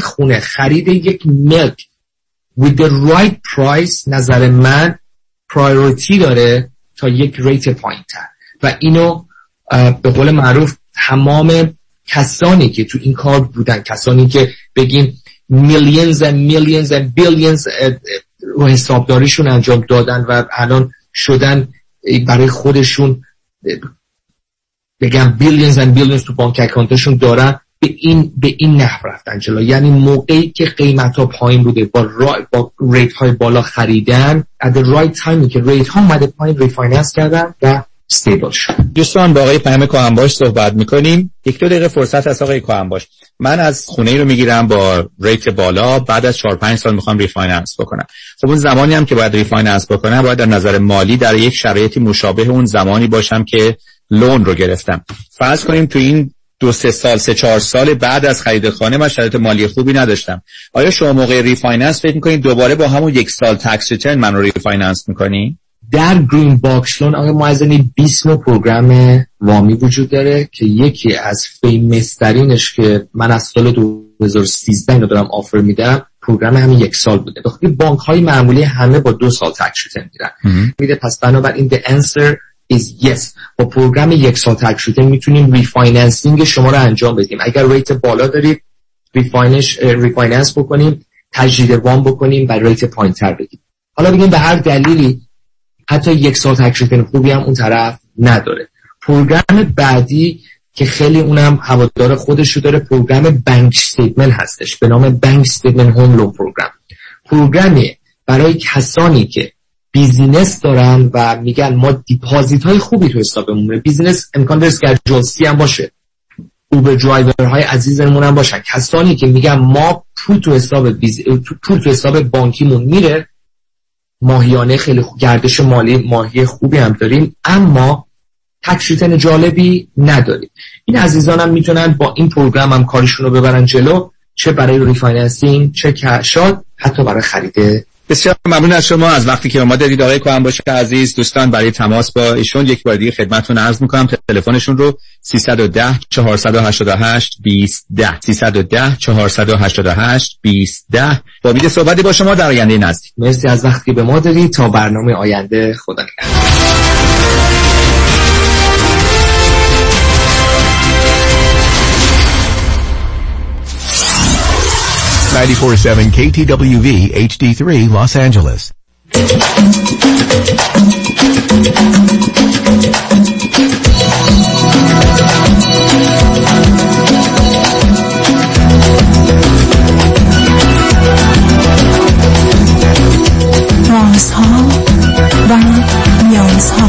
خونه خرید یک ملک. With the right price نظر من پرایوریتی داره تا یک ریت پایین تر و اینو به قول معروف تمام کسانی که تو این کار بودن کسانی که بگیم میلیونز و میلیونز و بیلیونز رو حسابداریشون انجام دادن و الان شدن برای خودشون بگم billions و billions تو bank account شون دارن. به این به این نحو رفتن جلو. یعنی موقعی که قیمت ها پایین بوده با, با rate های بالا خریدن at the rate که rate ها اومده پایین refinance کردن و stable شد. دوستان با آقای پیام کاهنباش صحبت می‌کنیم. یک دو دقیقه فرصت از آقای کاهنباش. من از خونه ای رو می‌گیرم با rate بالا. بعد از 4 5 سال می‌خوام refinance بکنم. خب اون زمانی هم که باید refinance بکنم باید در نظر مالی در یک شرایطی مشابه اون زمانی باشم که loan رو گرفتم. فرض کنیم تو این دو سه سال سه چهار سال بعد از خرید خانه من شرایط مالی خوبی نداشتم. آیا شما موقع refinance فکر می‌کنید دوباره با همون یک سال tax return من رو refinance می‌کنی؟ در Green Box Loan آقای معزنی 20 نوع پروگرام وامی وجود داره که یکی از famous ترینش که من از سال 2013 اینو دارم offer میدم پروگرام همین یک سال بوده. بخاطر بانک های معمولی همه با دو سال tax return میدن میده. پس بنابراین the answer is yes. با پروگرام یک سال تک شده می‌تونیم refinancing شما رو انجام بدیم. اگر rate بالا دارید refinance بکنیم تجدید وام بکنیم و rate پایین تر بگیم حالا بگیم به هر دلیلی حتی یک سال tax خوبی هم اون طرف نداره. پروگرام بعدی که خیلی اونم هوادار خودش رو داره پروگرام bank statement هستش. به نام bank statement home loan program. پروگرامی برای کسانی که business دارن و میگن ما deposit های خوبی تو حسابمونه. business امکان داره Schedule C هم باشه. Uber driver های عزیزمون هم باشن. کسانی که میگن ما پول تو حساب biz... پول تو حساب بانکیمون میره ماهیانه خیلی خوب گردش مالی ماهی خوبی هم داریم اما tax return جالبی نداریم. این عزیزان هم می‌تونن با این پروگرام هم کارشون رو ببرن جلو چه برای refinancing چه cash out حتی برای خرید بسیار ممنون از شما. از وقتی که ما دادید آقای کوهن باشه عزیز. دوستان برای تماس با ایشون یک بار دیگه خدمتتون عرض می‌کنم. تلفنشون رو 310 488 2010 310 488 2010 با امید صحبتی با شما در آینده نزدیک. مرسی از وقتی به ما دادید. تا برنامه آینده خدا نگهدار. 94.7 KTWV HD3 Los Angeles. رازها و نیازها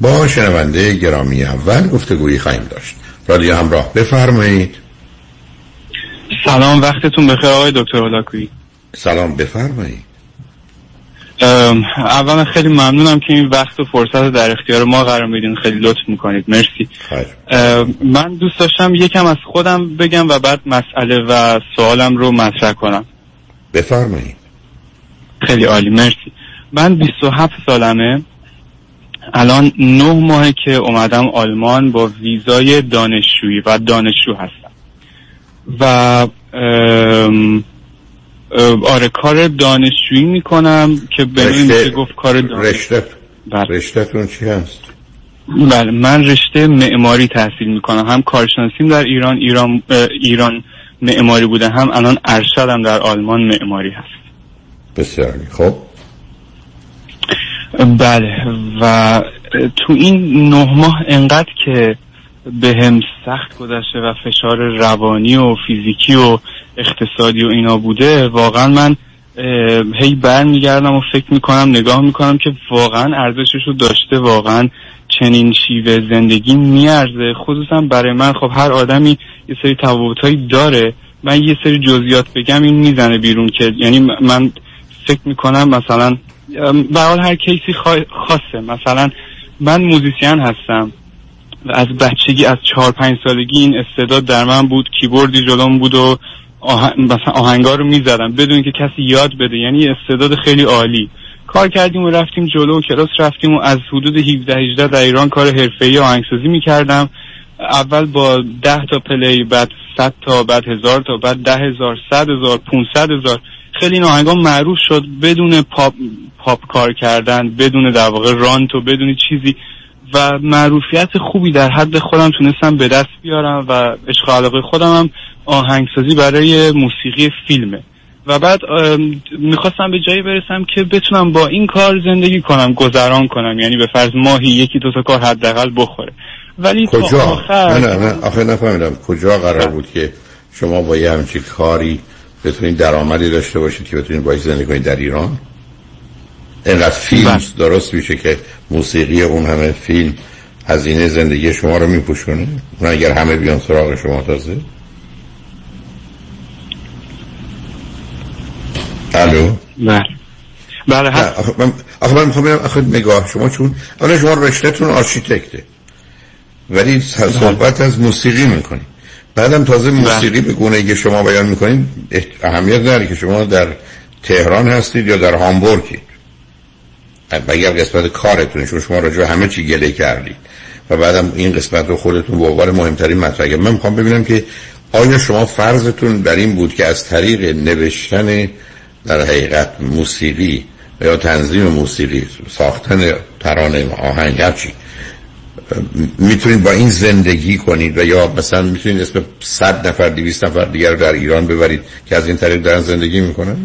با شنونده گرامی اول گفتگویی خواهیم داشت. رادیو همراه بفرمایید. سلام وقتتون بخیر آقای دکتر اولاکویی سلام بفرمایید. اولا خیلی ممنونم که این وقت و فرصت در اختیار ما قرار میدین. خیلی لطف می‌کنید. مرسی. من دوست داشتم یکم از خودم بگم و بعد مسئله و سوالم رو مطرح کنم. بفرمایید. خیلی عالی. مرسی. من 27 سالمه. الان نه ماهه که اومدم آلمان با ویزای دانشجویی و دانشجو هستم. و آره کار دانشجویی می‌کنم که به میشه گفت کار رشته بله. چی هست؟ بله من رشته معماری تحصیل می‌کنم. هم کارشناسیم در ایران ایران ایران معماری بوده. هم الان ارشدم در آلمان معماری هست. بسیار خب بله. و تو این نه ماه انقدر که به هم سخت گذشته و فشار روانی و فیزیکی و اقتصادی و اینا بوده واقعا من هی برمیگردم و فکر می‌کنم نگاه می‌کنم که واقعا ارزشش رو داشته واقعا چنین شیوه زندگی میارزه. خصوصا برای من خب هر آدمی یه سری تفاوتهایی داره. من یه سری جزئیات بگم این می‌زنه بیرون که یعنی من فکر می‌کنم مثلا به حال هر case ی خاصه مثلا من musician هستم. و از بچگی از چهار پنج سالگی این استعداد در من بود. کیبوردی جلوم بود و مثلا آهنگا رو می‌زدم. بدون که کسی یاد بده. یعنی استعداد خیلی عالی. کار کردیم و رفتیم جلو و کلاس رفتیم و از حدود 17 18 در ایران کار حرفه‌ای آهنگسازی می‌کردم. اول با 10 تا play بعد 100 تا بعد هزار تا بعد ده هزار صد هزار 500 هزار. خیلی این معروف شد بدون پا, پاپ کار کردن بدون در واقع رانت و بدون چیزی. و معروفیت خوبی در حد خودم تونستم به دست بیارم و عشق علاقه خودم هم آهنگسازی برای موسیقی فیلمه. و بعد می‌خواستم به جایی برسم که بتونم با این کار زندگی کنم گذران کنم. یعنی به فرض ماهی یکی دو تا کار حداقل بخوره. ولی کجا؟ آخر... نه نه. آخه نفهمیدم کجا قرار بود که شما با یه همچین کاری بتونید درآمدی داشته باشید که بتونید باید زندگی کنید در ایران. اینقدر فیلم بله. درست میشه که موسیقی اون همه فیلم هزینه زندگی شما رو میپوشونه اون اگر همه بیان سراغ شما تازه؟ الو؟ بله بله آخه من می‌خوام بگم آخه نگاه شما چون آنه شما رشتهتون آرشیتکته. ولی صحبت از موسیقی می‌کنید بعدم تازه. موسیقی به گونه که شما بیان می‌کنید اهمیت داره که شما در تهران هستید یا در هامبورگید اگر قسمت کارتونه چون شما راجع همه چی گله کردید و بعدم این قسمت رو خودتون به عنوان مهمترین مطرح من می‌خوام ببینم که آیا شما فرضتون در این بود که از طریق نوشتن در حقیقت موسیقی یا تنظیم موسیقی ساختن ترانه آهنگ هرچی می‌تونید با این زندگی کنید و یا مثلا می‌تونید اسم صد نفر دویست نفر دیگر رو در ایران ببرید که از این طریق دارن زندگی می‌کنن؟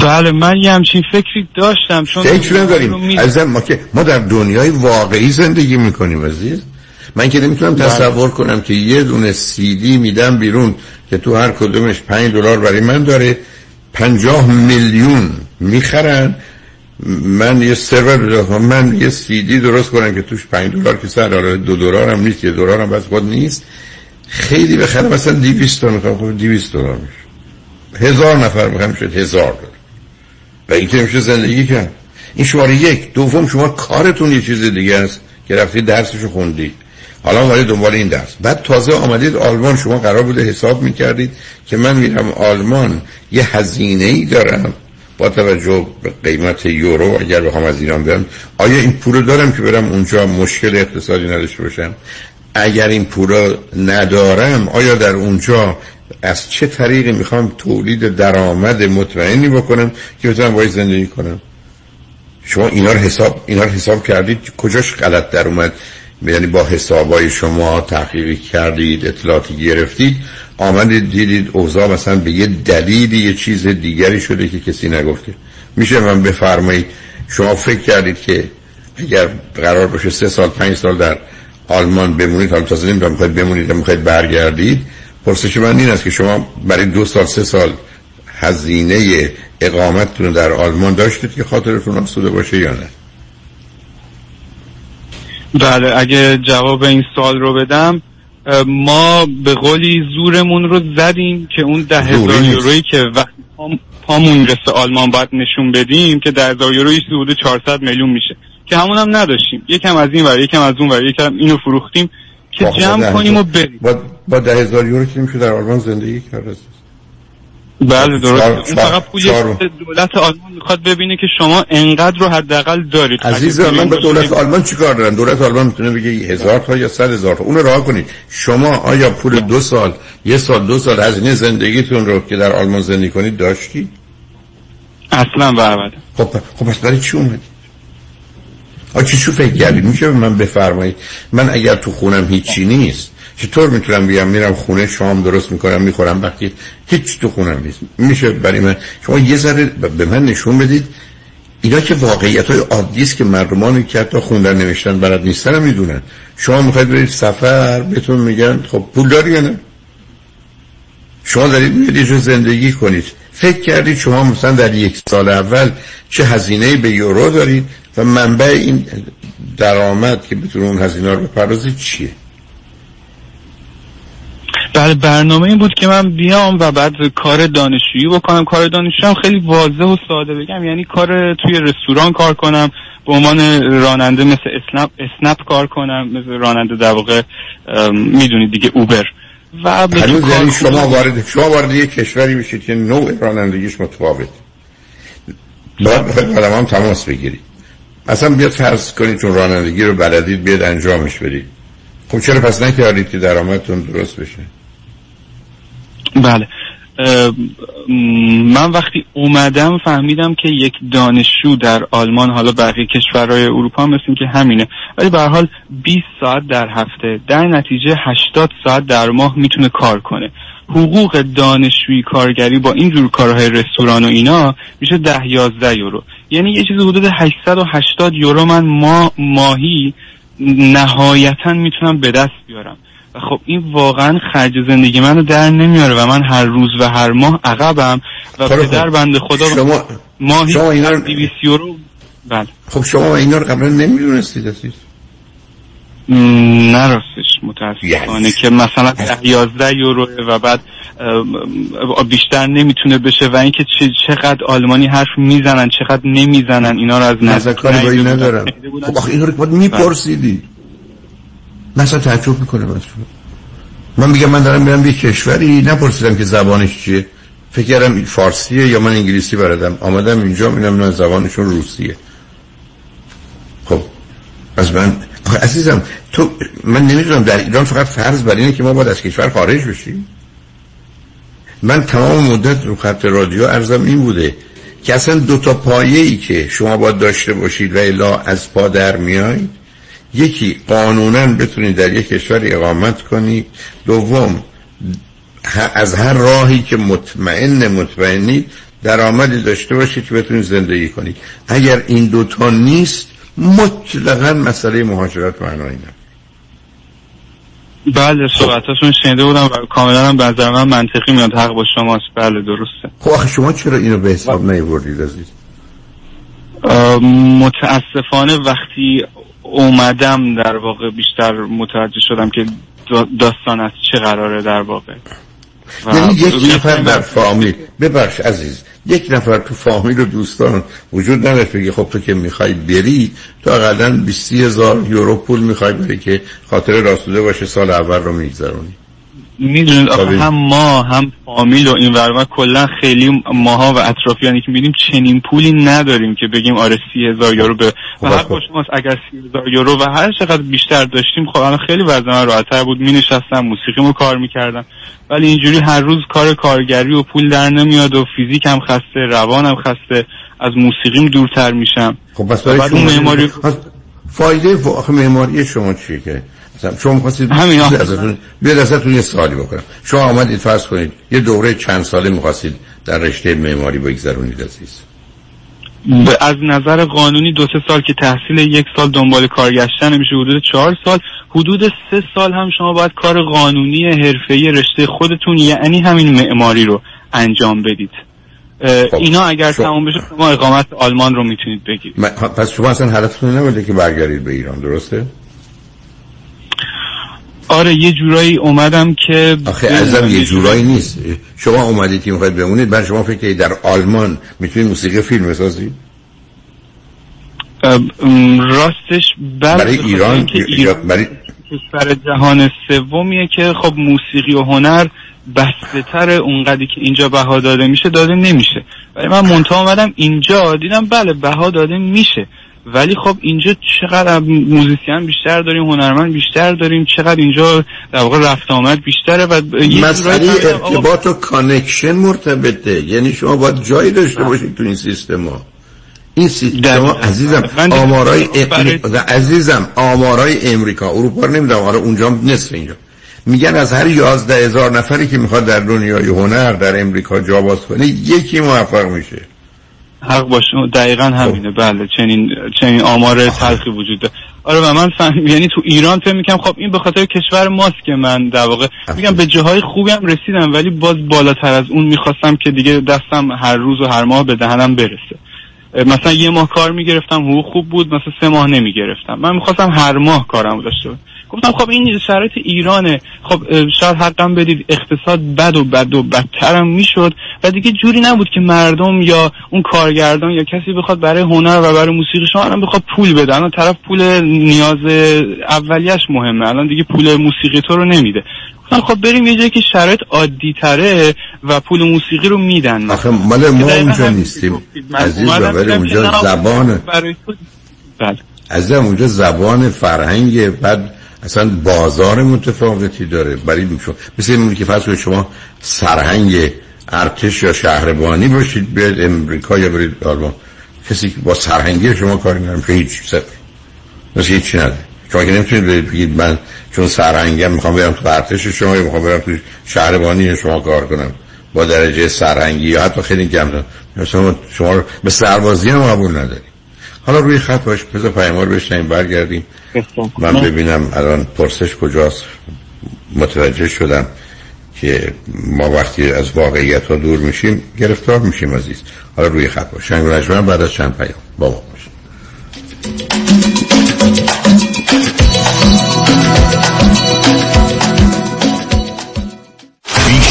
بله من یه همچین فکری داشتم چون فکر نداریم عزیزم ما که ما در دنیای واقعی زندگی می‌کنیم عزیز. من که نمی‌تونم بله. تصور کنم که یه دونه سیدی میدم بیرون که تو هر کدومش پنج دلار برای من داره پنجاه میلیون می‌خرن من یه سرور من یه سیدی درست کنم که توش پنج دلار که سر آره دو دلار هم نیست یه دلار هم بس خود نیست. خیلی بخرم مثلا دیویست تا می‌خوام خب دیویست دلار میشه. هزار نفر می‌خوام شد هزار دلار. و این که میشه زندگی کرد. این شماره یک. دوم شما کارتون یه چیز دیگه است که رفتید درسشو خوندید حالا وارد دنبال این درس. بعد تازه آمدید آلمان. شما قرار بوده حساب می‌کردید که من میرم آلمان. یه هزینه ای دارم. با توجه به قیمت یورو اگر بخوام از ایران برم آیا این پول دارم که برم اونجا مشکل اقتصادی نداشته باشم؟ اگر این پول ندارم آیا در اونجا از چه طریقی می‌خوام تولید درآمد مطمئنی بکنم که بتونم باید زندگی کنم؟ شما اینا رو حساب اینا رو حساب کردید کجاش غلط در اومد؟ یعنی با حسابای شما تحقیقی کردید اطلاعاتی گرفتید آمدید دیدید اوضاع مثلا به یه دلیلی یه چیز دیگری شده که کسی نگفته. میشه من بفرمایید شما فکر کردید که اگر قرار باشه سه سال پنج سال در آلمان بمونید حالا تازه نمی‌دونم می‌خواید بمونید یا می‌خواید برگردید پرسش من این است که شما برای دو سال سه سال هزینه اقامتتون در آلمان داشتید که خاطرتون آسوده باشه یا نه؟ بله اگه جواب این سال رو بدم ما به قولی زورمون رو زدیم که اون ده هزار یورویی که وقتی پامون می‌رسه آلمان باید نشون بدیم که در هزار یورو یه حدود 400 میلیون میشه. که همون هم نداشتیم. یکم از این ور یکم از اون ور یکم اینو فروختیم که خب، جمع کنیم و بریم. با, با ده هزار یورو که میشه در آلمان زندگی کرد. بله درست. اون چهار- فقط چهار- دولت آلمان می‌خواد ببینه که شما انقدر رو حداقل دارید. عزیز من پولی دولت آلمان چیکار دارم؟ دولت آلمان می‌تونه بگه هزار تا یا صد هزار تا. اون رو راه کنید. شما آیا پول دو سال یه سال دو سال هزینه زندگیتون رو که در آلمان زندگی کنید داشتی اصلا برابر خب خب پس برای چی اومدی؟ آ چی شو فکر کردید میشه به من بفرمایید. من اگر تو خونم هیچی نیست چطور می‌تونم بیام؟ میرم خونه شام درست می‌کنم می‌خورم. وقتی هیچ تو خونم نیست. میشه برای من شما یه ذره به من نشون بدید. اینا که واقعیت های عادی است که مردمان که حتی خوندن نوشتن بلد نیستن می‌دونن. شما می‌خواید برید سفر بهتون میگن خب پول داری نه؟ شما دارید جا زندگی کنید. فکر کردید شما مثلا در یک سال اول چه هزینه به یورو دارید و منبع این درآمد که بتونه اون هزینه رو بپردازید چیه؟ بله برنامه این بود که من بیام و بعد کار دانشجویی بکنم. کار دانشجویی هم خیلی واضح و ساده بگم. یعنی کار توی رستوران کار کنم به عنوان راننده مثل اسنپ, اسنپ کار کنم مثل راننده در واقع می‌دونید دیگه اوبر. و تو هنوز کار یعنی شما. وارد شما وارد یک کشوری میشید که نوع رانندگیش متفاوت. باید بخواید آدم هم تماس بگیرید. اصلا بیاد فرض کنید چون رانندگی رو بلدید بیاد انجامش بدید. خب چرا پس نکردید که درآمدتون درست بشه؟ بله. من وقتی اومدم فهمیدم که یک دانشجو در آلمان حالا بقیه کشورهای اروپا مثل که همینه ولی به حال 20 ساعت در هفته در نتیجه 80 ساعت در ماه می‌تونه کار کنه. حقوق دانشجویی کارگری با این جور کارهای رستوران و اینا میشه 10 11 یورو. یعنی یه چیزی حدود 880 یورو من ما ماهی نهایتا می‌تونم به دست بیارم. خب این واقعا خرج زندگی منو در نمیاره و من هر روز و هر ماه عقبم و خب، پدر بنده خدا شما ماهی شما اینا رو- 200 یورو بله خب شما اینا رو قبلا نمی‌دونستید عزیز نه راستش متاسفانه Yes. که مثلا 10 11 یورو و بعد بیشتر نمی‌تونه بشه و اینکه چقدر آلمانی حرف می‌زنن چقدر نمی‌زنن اینا رو از نظر کاری این. ندارم. خب آخه اینا رو باید میپرسیدی مثلا تعجب می‌کنه شما من میگم من دارم میرم یه کشوری نپرسیدم که زبانش چیه. فکر کردم فارسیه یا من انگلیسی بلدم. آمدم اینجا میرم نه زبانشون روسیه. خب از من عزیزم تو من نمی‌دونم در ایران فقط فرض بر اینه که ما باید از کشور خارج بشیم. من تمام مدت رو خط رادیو ارزم این بوده که اصلا دو تا پایه ای که شما باید داشته باشید و الا از پا در میایید یکی قانونا بتونید در یک کشور اقامت کنید دوم از هر راهی که مطمئن مطمئنید درآمدی داشته باشید که بتونید زندگی کنید اگر این دوتا نیست مطلقا مسئله مهاجرت معنایی نداره. بله صحبتاشون شنیده بودم و کاملا هم به نظر من منطقی میاد حق با شماست. بله درسته. خب آخه شما چرا اینو به حساب نیوردید عزیز؟ متاسفانه وقتی اومدم در واقع بیشتر متوجه شدم که دا- داستان از چه قراره در واقع. یعنی یک نفر در فامیل ببخش عزیز یک نفر تو فامیل و دوستان وجود نداشت بگه خب تو که می‌خوای بری تو اقلا 20 هزار یورو پول می‌خوای بری که خاطر راستوده باشه سال اول رو میگذرونی. می‌دونید آخه. هم ما هم فامیل و این ور و کلا خیلی ماها و اطرافیانی که میدیم چنین پولی نداریم که بگیم آره سی هزار یورو به خب، و حق خب. با شماست اگر سی هزار یورو و هر چقدر بیشتر داشتیم خب الان خیلی وضع من راحتتر بود می نشستم موسیقیمو کار می‌کردم ولی اینجوری هر روز کار کارگری و پول در نمیاد و فیزیک هم خسته روانم خسته از موسیقیم دورتر میشم خب بس برای شما معماری فایده معماری شما چیه که شما می‌خواستید همین بیاد. ازتون یه سوالی بکنم. شما آمدید فرض کنید یه دوره چند ساله می‌خواستید در رشته معماری بگذرونید عزیز؟ از نظر قانونی دو سه سال که تحصیل یک سال دنبال کار گشتن میشه حدود چهار سال. حدود سه سال هم شما باید کار قانونی حرفه‌ای رشته خودتون یعنی همین معماری رو انجام بدید. خب، اینا اگر شما- تمام بشه شما اقامت آلمان رو می‌تونید بگیرید. پس شما اصلا هدفتون نبوده که برگردید به ایران درسته؟ آره یه جورایی اومدم که آخه ازم یه جورایی نیست. شما اومدید که می‌خواید بمونید بعد شما فکر در آلمان می‌تونید موسیقی فیلم بسازید؟ راستش بله برای ایران, ایران برای کشور جهان سومیه که خب موسیقی و هنر بسته تر اونقدری که اینجا بها داده میشه داده نمیشه. ولی من منتها آمدم اینجا دیدم بله بها داده میشه. ولی خب اینجا چقدر musician بیشتر داریم هنرمند بیشتر داریم چقدر اینجا در واقع رفت آمد بیشتره و مسئله ارتباط و connection مرتبطه. یعنی شما باید جایی داشته باشید تو این سیستم ها. این سیستم عزیزم آمارای عزیزم آمارای امریکا اروپا رو نمی‌دونم آره اونجا نصف اینجا. میگن از هر یازده هزار نفری که می‌خواد در دنیای هنر در امریکا جا باز کنه یکی موفق میشه. حق باشه. دقیقا همینه. خب. بله چنین چنین آمار تلخی وجود داره. آره و من فهم یعنی تو ایران فکر می‌کنم خب این به خاطر کشور ماست که من در واقع میگم به جاهای خوبی هم رسیدم ولی باز بالاتر از اون می‌خواستم که دیگه دستم هر روز و هر ماه به دهنم برسه. مثلا یه ماه کار می‌گرفتم حقوق خوب بود مثلا سه ماه نمی‌گرفتم. من می‌خواستم هر ماه کارم داشته گفتم خب این شرایط ایرانه. خب شاید حقم بدید اقتصاد بد و بد و بدترم می‌شد و دیگه جوری نبود که مردم یا اون کارگردان یا کسی بخواد برای هنر و برای موسیقی شما الان بخواد پول بده. الان طرف پول نیاز اولیش مهمه. الان دیگه پول موسیقی تو رو نمیده. خب بریم یه جایی که شرایط عادی تره و پول موسیقی رو میدن. آخه مال ما اونجا نیستیم. عزیز ولی اونجا زبان بله. از اونجا زبان فرهنگ بعد اصلا بازار متفاوتی داره. برای شما مثل این که فرض شما سرهنگ ارتش یا شهربانی باشید بیاید امریکا یا برید آلمان. کسی با سرهنگی شما کار نمی‌کنه که هیچ صفر مثل هیچ نداره شما که نمی‌تونید بگید من چون سرهنگم می‌خوام برم تو ارتش شما یا می‌خوام برم تو شهربانی شما کار کنم. با درجه سرهنگی یا حتی خیلی کم شما شما به سربازی هم قبول نداریم حالا روی خط باش بذار پیاموار بشنیم برگردیم. من ببینم الان پرسش کجاست. متوجه شدم که ما وقتی از واقعیت ها دور میشیم گرفتار میشیم عزیز. حالا روی خط باش. شنگ بعد از چند پیام. با ما باشیم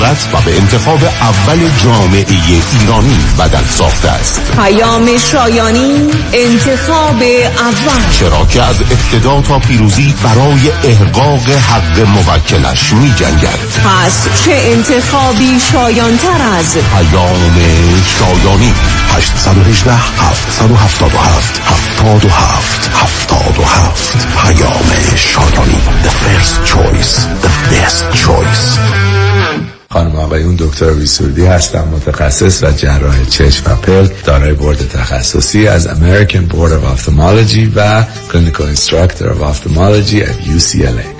و به انتخاب اول جامعه ایرانی بدل ساخته است. پیام شایانی انتخاب اول. چرا که از ابتدا تا پیروزی برای احقاق حق موکلش می جنگد پس چه انتخابی شایانتر از؟ پیام شایانی. 818 777 77 77 پیام شایانی. خانم آقایون دکتر ویسوردی هستم متخصص و جراح چشم و پلک دارای بورد تخصصی از American Board of Ophthalmology و Clinical Instructor of Ophthalmology at UCLA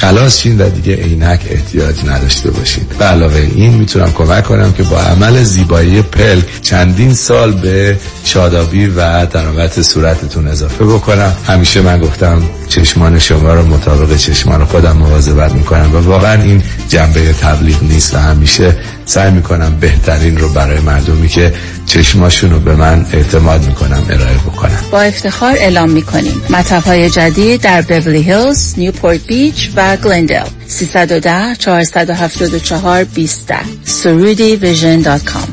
خلاص شین و دیگه عینک احتیاج نداشته باشید به علاوه این می‌تونم کمک کنم که با عمل زیبایی پلک چندین سال به شادابی و درامت صورتتون اضافه بکنم. همیشه من گفتم چشمان شما رو مطابق چشمان خودم مواظبت می‌کنم و واقعا این جنبه تبلیغ نیست و همیشه سعی می‌کنم بهترین رو برای مردمی که چشماشون رو به من اعتماد می‌کنم ارائه بکنم. با افتخار اعلام می‌کنیم. مطب های جدید در بیولی هیلز، نیوپورت بیچ و گلندل 310 474 20 سرودی ویژن دات کام.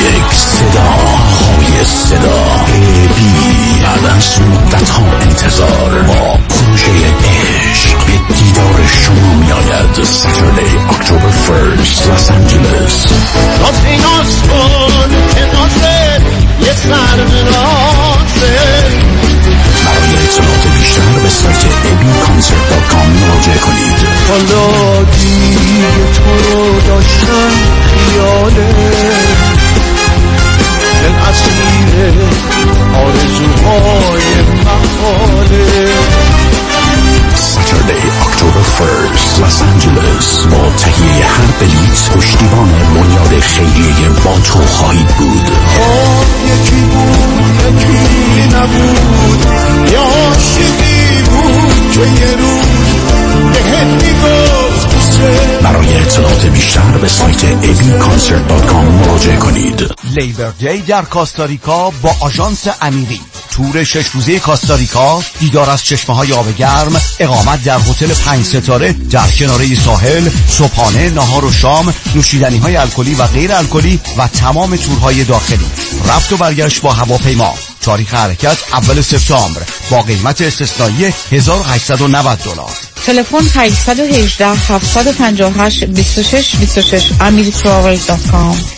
یک صدا های صدا. بی بعد از مدت ها انتظار با پروژه عشق. به دیدار شما می آید سترده اکتبر فرس لس آنجلس. ناز ایناز کن که نازه یه سر برای اطلاعات بیشتر به سایت مراجعه کنید. حالا دیگه تو رو داشتن خیاله. دل اسیر آرزوهای Saturday, October 1st, Los Angeles با تهیه هر بلیت پشتیبان بنیاد خیریه با تو خواهید بود یکی بود یکی نبود یا عاشقی بود که یه روز بهت می‌گفت برای اطلاعات بیشتر به سایت abconcert.com مراجعه کنید. لیبر دی در کاستاریکا با آژانس امیری. تور شش روزه کاستاریکا دیدار از چشمه های آب گرم اقامت در هتل پنج ستاره در کناره ساحل صبحانه نهار و شام نوشیدنی های الکلی و غیر الکلی و تمام تورهای داخلی. رفت و برگشت با هواپیما. تاریخ حرکت اول سپتامبر با قیمت استثنایی 1890 دلار. تلفن 818 758 26 26 amiritravel.com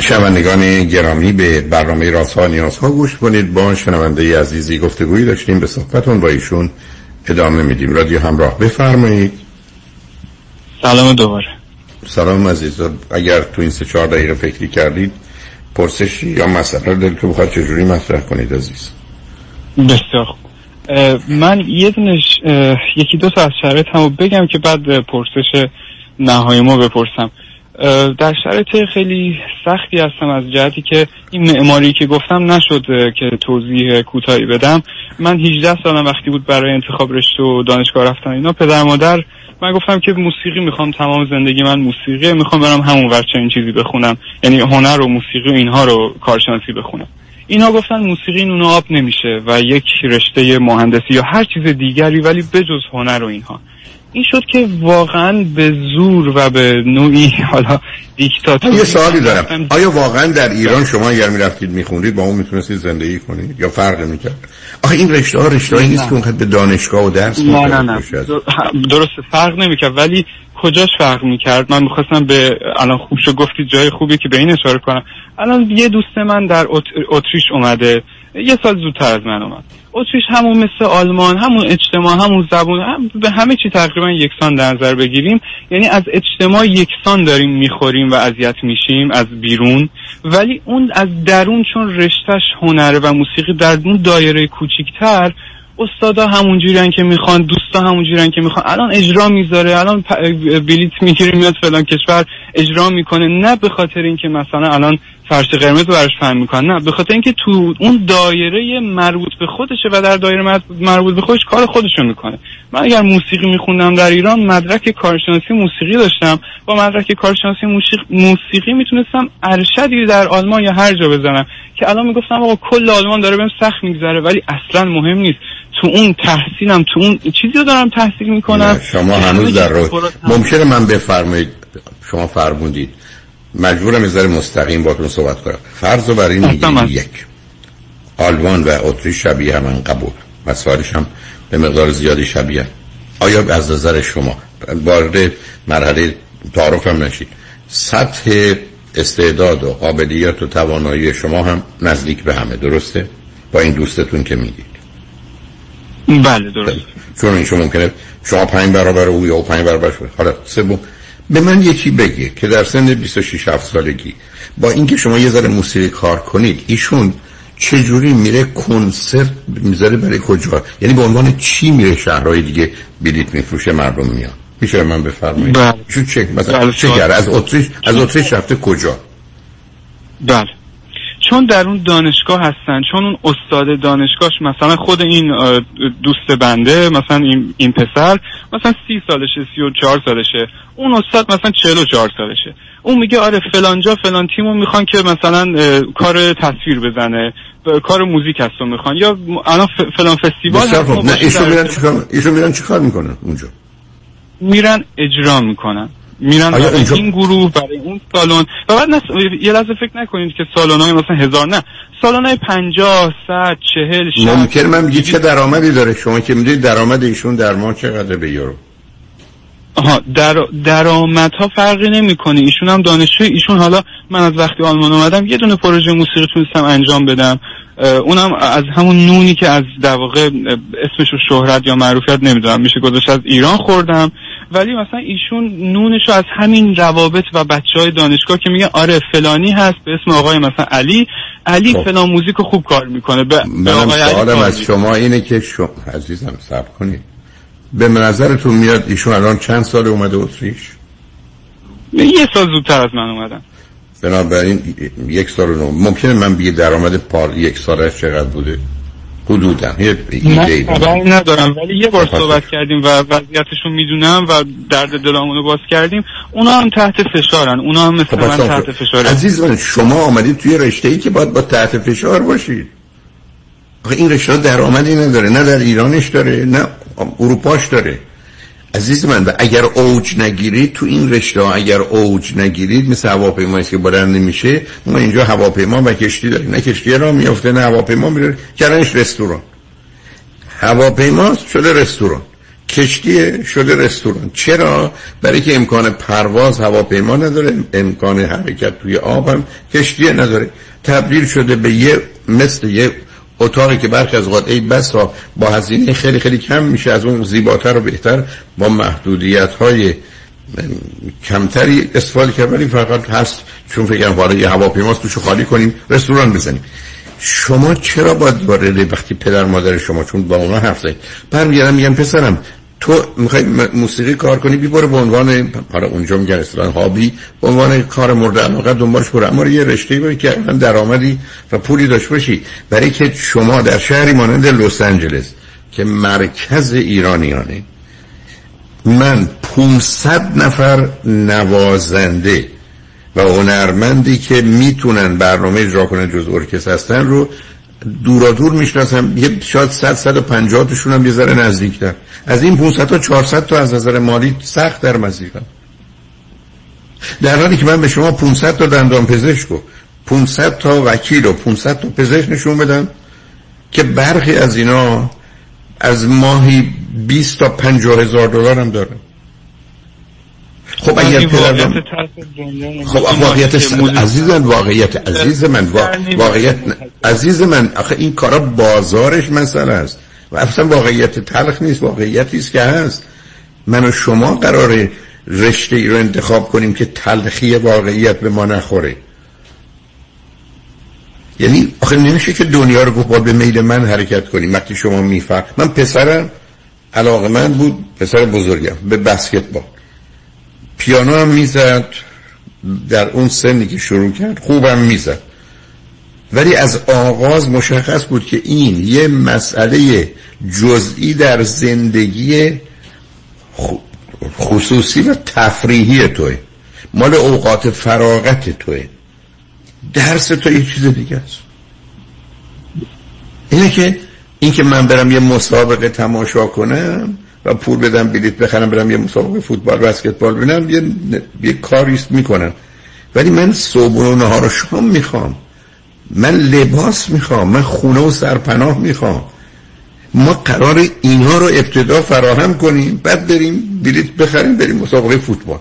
شنوندگان گرامی به برنامه رازها نیازها گوش کنید. با شنونده عزیزی گفتگویی داشتیم. به صحبتون با ایشون ادامه میدیم. رادیو همراه بفرمایید. سلام دوباره. سلام عزیز. اگر تو این سه چهار دقیقه فکری کردید پرسشی یا مسئله دلتون بخواد چجوری مطرح کنید عزیز؟ بسیار خوب. من یه دونش یکی دو تا از شرایط هم بگم که بعد پرسش نهایی ما بپرسم. در شرایط خیلی سختی هستم از جهتی که این معماری که گفتم نشد که توضیح کوتاهی بدم. من 18 سالم وقتی بود برای انتخاب رشته و دانشگاه رفتن اینا پدر مادر من گفتم که موسیقی می‌خوام تمام زندگی من موسیقی می‌خوام برم همون ور چنین چیزی بخونم. یعنی هنر و موسیقی و اینها رو کارشناسی بخونم. اینا گفتن موسیقی نون آب نمیشه و یک رشته مهندسی یا هر چیز دیگری ولی بجز هنر و اینها. این شد که واقعا به زور و به نوعی حالا دیکتاتور. یه سوالی دارم. آیا واقعا در ایران شما اگر می‌رفتید میخوندید با اون می‌تونستید زندگی کنید؟ یا فرق می‌کرد آخه این رشته ها رشته نیست که اونقدر به دانشگاه و درس نه نه نه. درست فرق نمی‌کرد. ولی کجاش فرق می‌کرد؟ من می‌خواستم به الان خوب شو گفتید جای خوبی که به این اشاره کنم. الان یه دوست من در اتریش اومده. یه سال زودتر از من اومد. اتریش همون مثل آلمان همون اجتماع همون زبون هم به همه چی تقریبا یکسان در نظر بگیریم. یعنی از اجتماع یکسان داریم می‌خوریم و اذیت میشیم از بیرون. ولی اون از درون چون رشتهش هنره و موسیقی در اون دایره کوچیکتر استادا همون که می‌خوان دوستا همون که می‌خوان. الان اجرا می‌ذاره الان بلیت می‌گیره میاد فلان کشور اجرا می‌کنه. نه به خاطر اینکه مثلا الان فرش قرمز براش فهم می‌کنن. نه به خاطر اینکه تو اون دایره مربوط به خودشه و در دایره مربوط به خودش کار خودشو می‌کنه. من اگر موسیقی میخوندم در ایران مدرک کارشناسی موسیقی داشتم. با مدرک کارشناسی موسیقی, موسیقی می‌تونستم ارشدی در آلمان یا هر جا بزنم که الان می‌گفتم آقا کل آلمان داره بهم سخت میگذره ولی اصلا مهم نیست. تو اون تحصیلم تو اون چیزی رو دارم تحصیل می‌کنم. شما هنوز در رو ممکنه من بفرمایید شما فرمودید. مجبورم از مستقیم باتون صحبت کنم. فرض رو برای این یک. آلمان و اتریش شبیه هم قبول. مسائلش هم به مقدار زیادی شبیه. آیا از نظر شما وارد مرحله تعارف هم نشید؟ سطح استعداد و قابلیت و توانایی شما هم نزدیک به همه. درسته؟ با این دوستتون که میگید. بله درست چون این شما ممکنه شما پنج برابر او یا پنج برابر شده حالا سوم به من یکی بگه که در سن 26 7 سالگی. با اینکه شما یه ذره موسیقی کار کنید ایشون چجوری میره کنسرت می‌ذاره برای کجا؟ یعنی به عنوان چی میره شهرهای دیگه بلیت میفروشه مردم میان؟ میشه من بفرمایید؟ بله. ایشون چه مثلا بله. چه از اتریش از اتریش رفته کجا؟ بله. چون در اون دانشگاه هستن چون اون استاد دانشگاهش مثلا خود این دوست بنده مثلا این, این پسر مثلا سی سالشه سی و چهار سالشه. اون استاد مثلا چهل و چهار سالشه. اون میگه آره فلانجا فلان تیمو می‌خوان که مثلا کار تصویر بزنه کار موزیک هستو می‌خوان. یا الان فلان فستیوال نه ایشون میرن چیکار ایشون میرن چیکار می‌کنن اونجا؟ میرن اجرا می‌کنن. میرن برای اینجا... این گروه برای اون سالن. و بعد نس... یه لحظه فکر نکنید که سالن های مثلا هزار نه. سالن های پنجاه صد چهل شد ممکن من بگید چه درآمدی داره شما که می‌دونید درآمد ایشون در ماه چقدر به یورو؟ آها در درآمد ها فرقی نمی‌کنه. ایشون هم دانشجو ایشون حالا من از وقتی آلمان اومدم یه دونه پروژه موسیقی تونستم انجام بدم. اونم از همون نونی که از در واقع اسمش شهرت یا معروفیت نمی‌دونم میشه گذاشت از ایران خوردم. ولی مثلا ایشون نونشو از همین روابط و بچه های دانشگاه که میگه آره فلانی هست به اسم آقای مثلا علی علی خب. فلان موزیک خوب کار می‌کنه. به, آقای علی از شما اینه که شما عزیزم صبر کنید. به نظرتون میاد ایشون الان چند سال اومده اتریش؟ یه سال زودتر از من اومدم بنابراین یک سال نو. ممکنه من بیه درآمد پار یک سالش چقدر بوده؟ حدودا نه ندارم ولی یه بار صحبت کردیم و وضعیتشون می‌دونم و درد دلامونو باز کردیم. اونا هم تحت فشارن. اونا هم مثل خب من تحت فشارن عزیز من شما آمدید توی رشته ای که باید با تحت فشار باشید. آخه این رشته درآمدی نداره. نه در ایرانش داره نه اروپاش داره. عزیز من و اگر اوج نگیرید تو این رشته اگر اوج نگیرید مثل هواپیمایی که بلند نمیشه ما اینجا هواپیما و کشتی داریم. نه کشتی را میفته نه هواپیما میره. کردنش رستوران. هواپیما شده رستوران. کشتی شده رستوران. چرا؟ برای که امکان پرواز هواپیما نداره امکان حرکت توی آب هم کشتی نداره. تبدیل شده به یه مثل یه اتاقی که برخی از قاطعی بس را با هزینه خیلی خیلی کم میشه از اون زیباتر و بهتر با محدودیت های کمتری استفاده کرد ولی فقط هست. چون فکر کنم یه هواپیماست توشو خالی کنیم رستوران بزنیم. شما چرا باید وارد وقتی پدر مادر شما چون با اونا حرف زنید برمیگردم میگم پسرم تو می‌خوای موسیقی کار کنی بی برو به عنوان حالا اونجا میگن اصطلاحا هابی به عنوان کار مورد علاقه دنبالش برو. اما یه رشته باید که درآمدی و پولی داشته باشی برای که شما در شهری مانند لس آنجلس که مرکز ایرانیانه من 500 نفر نوازنده و هنرمندی که می‌تونن برنامه اجرا کنن جز ارکستر هستن رو دورا دور می‌شناسم. یه شاید 100 150 تاشون هم یه ذره نزدیکتر از این 500 تا 400 تا از نظر مالی سخت در مزیقم در حالی که من به شما 500 تا دندان پزشک و 500 تا وکیل و 500 تا پزشک نشون بدم که برخی از اینا از ماهی 20 تا 50 هزار دلار هم دارن. خب اگر پدر خب واقعیت عزیز من واقعیت عزیز من واقعیت عزیز من آخه این کارا بازارش مسئله است. و اصلا واقعیت تلخ نیست واقعیتی است که هست. من و شما قرار رشته ای رو انتخاب کنیم که تلخی واقعیت به ما نخوره. یعنی آخه نمیشه که دنیا رو گفت به میل من حرکت کنیم. وقتی شما میفهم من پسرم علاقه من بود پسر بزرگم به بسکتبال. پیانو هم می‌زد در اون سنی که شروع کرد خوبم می‌زد. ولی از آغاز مشخص بود که این یه مسئله جزئی در زندگی خصوصی و تفریحی توه. مال اوقات فراغت توه. درس تو یه چیز دیگه است. اینه که این که من برم یه مسابقه تماشا کنم و پول بدم بلیت بخرم برم یه مسابقه فوتبال بسکتبال ببینم یه, یه کاریست می‌کنم. ولی من صبح و نهار شام می‌خوام. من لباس می‌خوام من خونه و سرپناه می‌خوام. ما قرار اینها رو ابتدا فراهم کنیم بعد بریم بلیت بخریم بریم مسابقه فوتبال.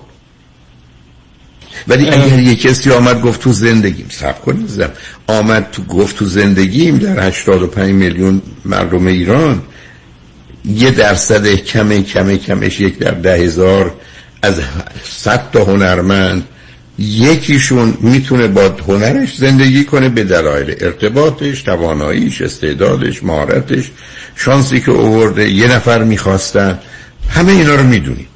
ولی اگر یه کسی آمد گفت تو زندگیم سب کنیم آمد تو گفت تو زندگیم در 85 میلیون مردم ایران یه درصد کمه کمه کمش یک در ده هزار از صد تا هنرمند یکیشون می‌تونه با هنرش زندگی کنه به دلایل ارتباطش تواناییش استعدادش مهارتش شانسی که اوورده یه نفر می‌خواستن همه اینا رو می‌دونی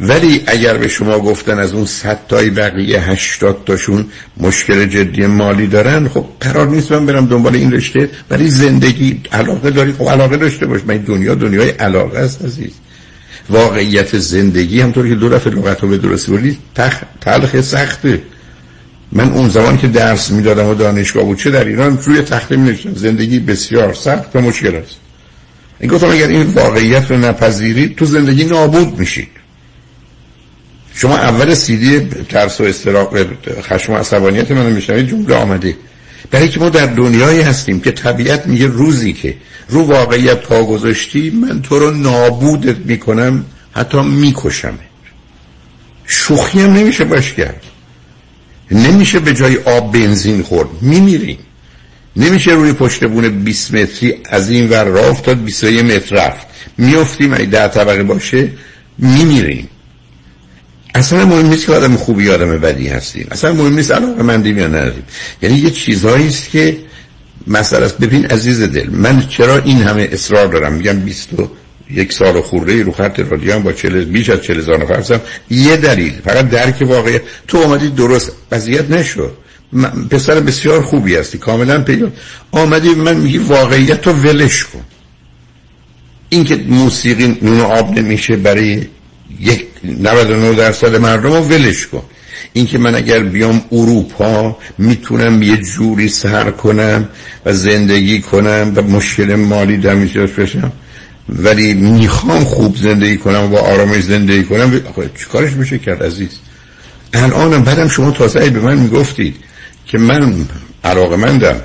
ولی اگر به شما گفتن از اون صد تای بقیه هشتاد تاشون مشکل جدی مالی دارن خب قرار نیست من برم دنبال این رشته ولی زندگی علاقه داری. خب علاقه داشته باش. من دنیا دنیای علاقه است عزیز. واقعیت زندگی همطور که دو دفعه لغت رو به درستی بودی تلخ سخته. من اون زمان که درس می‌دادم و دانشگاه بود چه در ایران؟ روی تخته می زندگی بسیار سخت و مشکل است. این گفتم اگر این واقعیت رو نپذیرید تو زندگی نابود میشید شما اول سیدی ترس و استراق خشم و عصبانیت منو میشنوید جمله آمده. برای که ما در دنیایی هستیم که طبیعت میگه روزی که رو واقعیت پا گذاشتی من تو رو نابودت می‌کنم حتی می‌کشم شوخی هم نمیشه باش کرد. نمیشه به جای آب بنزین خورد. میمیریم نمیشه روی پشت بونه 20 متری از این ور راه افتاد 21 متر رفت. میفتیم اگه ده طبقه باشه میمیریم. اصلا مهم نیست که آدم خوبی آدم بدی هستیم. اصلا مهم نیست علاقه مندیم یا نداریم. یعنی یه چیزهایی است که مسئله است. ببین عزیز دل من چرا این همه اصرار دارم؟ میگم 20 یک سال خورده رو خط رادیو با چل بیش از چل هزار نفر یه دلیل فقط درک واقعی. تو آمدی درست قضیت نشو. پسر بسیار خوبی هستی کاملا پیدا. آمدی من میگی واقعیت رو ولش کن. این که موسیقی نون آب نمیشه برای یک 99 درصد مردم رو ولش کن. این که من اگر بیام اروپا می‌تونم یه جوری سر کنم و زندگی کنم و مشکل مالی دمیجاش بشم. ولی می‌خوام خوب زندگی کنم و با آرامش زندگی کنم. چیکارش میشه کرد عزیز؟ الانم بعدم شما تازه به من می‌گفتید که من علاقه مندم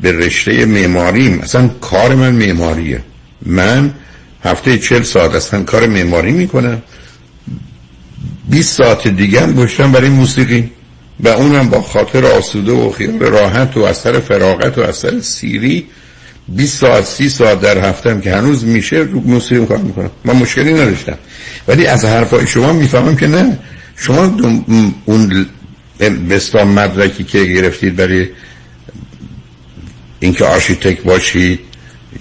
به رشته معماری اصلا کار من معماریه. من هفته چل ساعت اصلا کار معماری می‌کنم. 20 ساعت دیگه هم گشتم برای موسیقی. و اونم با خاطر آسوده و خیال راحت و اثر فراغت و اثر سیری. 20 ساعت 30 ساعت در هفتم که هنوز میشه رو موسیقی کار می‌کنم. من مشکلی نداشتم. ولی از حرفای شما می‌فهمم که نه. شما اون بستا مدرکی که گرفتید برای اینکه آرشیتک باشید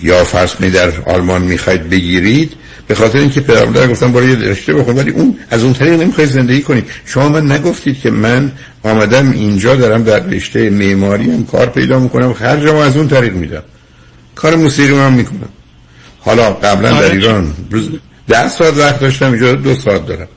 یا فرض می در آلمان می‌خواید بگیرید به خاطر اینکه پدر گفتم برای یه رشته بخون ولی اون از اون طریق نمی‌خواید زندگی کنید شما من نگفتید که من آمدم اینجا دارم در رشته معماری هم کار پیدا می‌کنم. خرجم از اون طریق میدم. کار موسیقی هم می‌کنم. حالا قبلا در آره. ایران روز ده ساعت وقت داشتم اینجا دو ساعت دارم.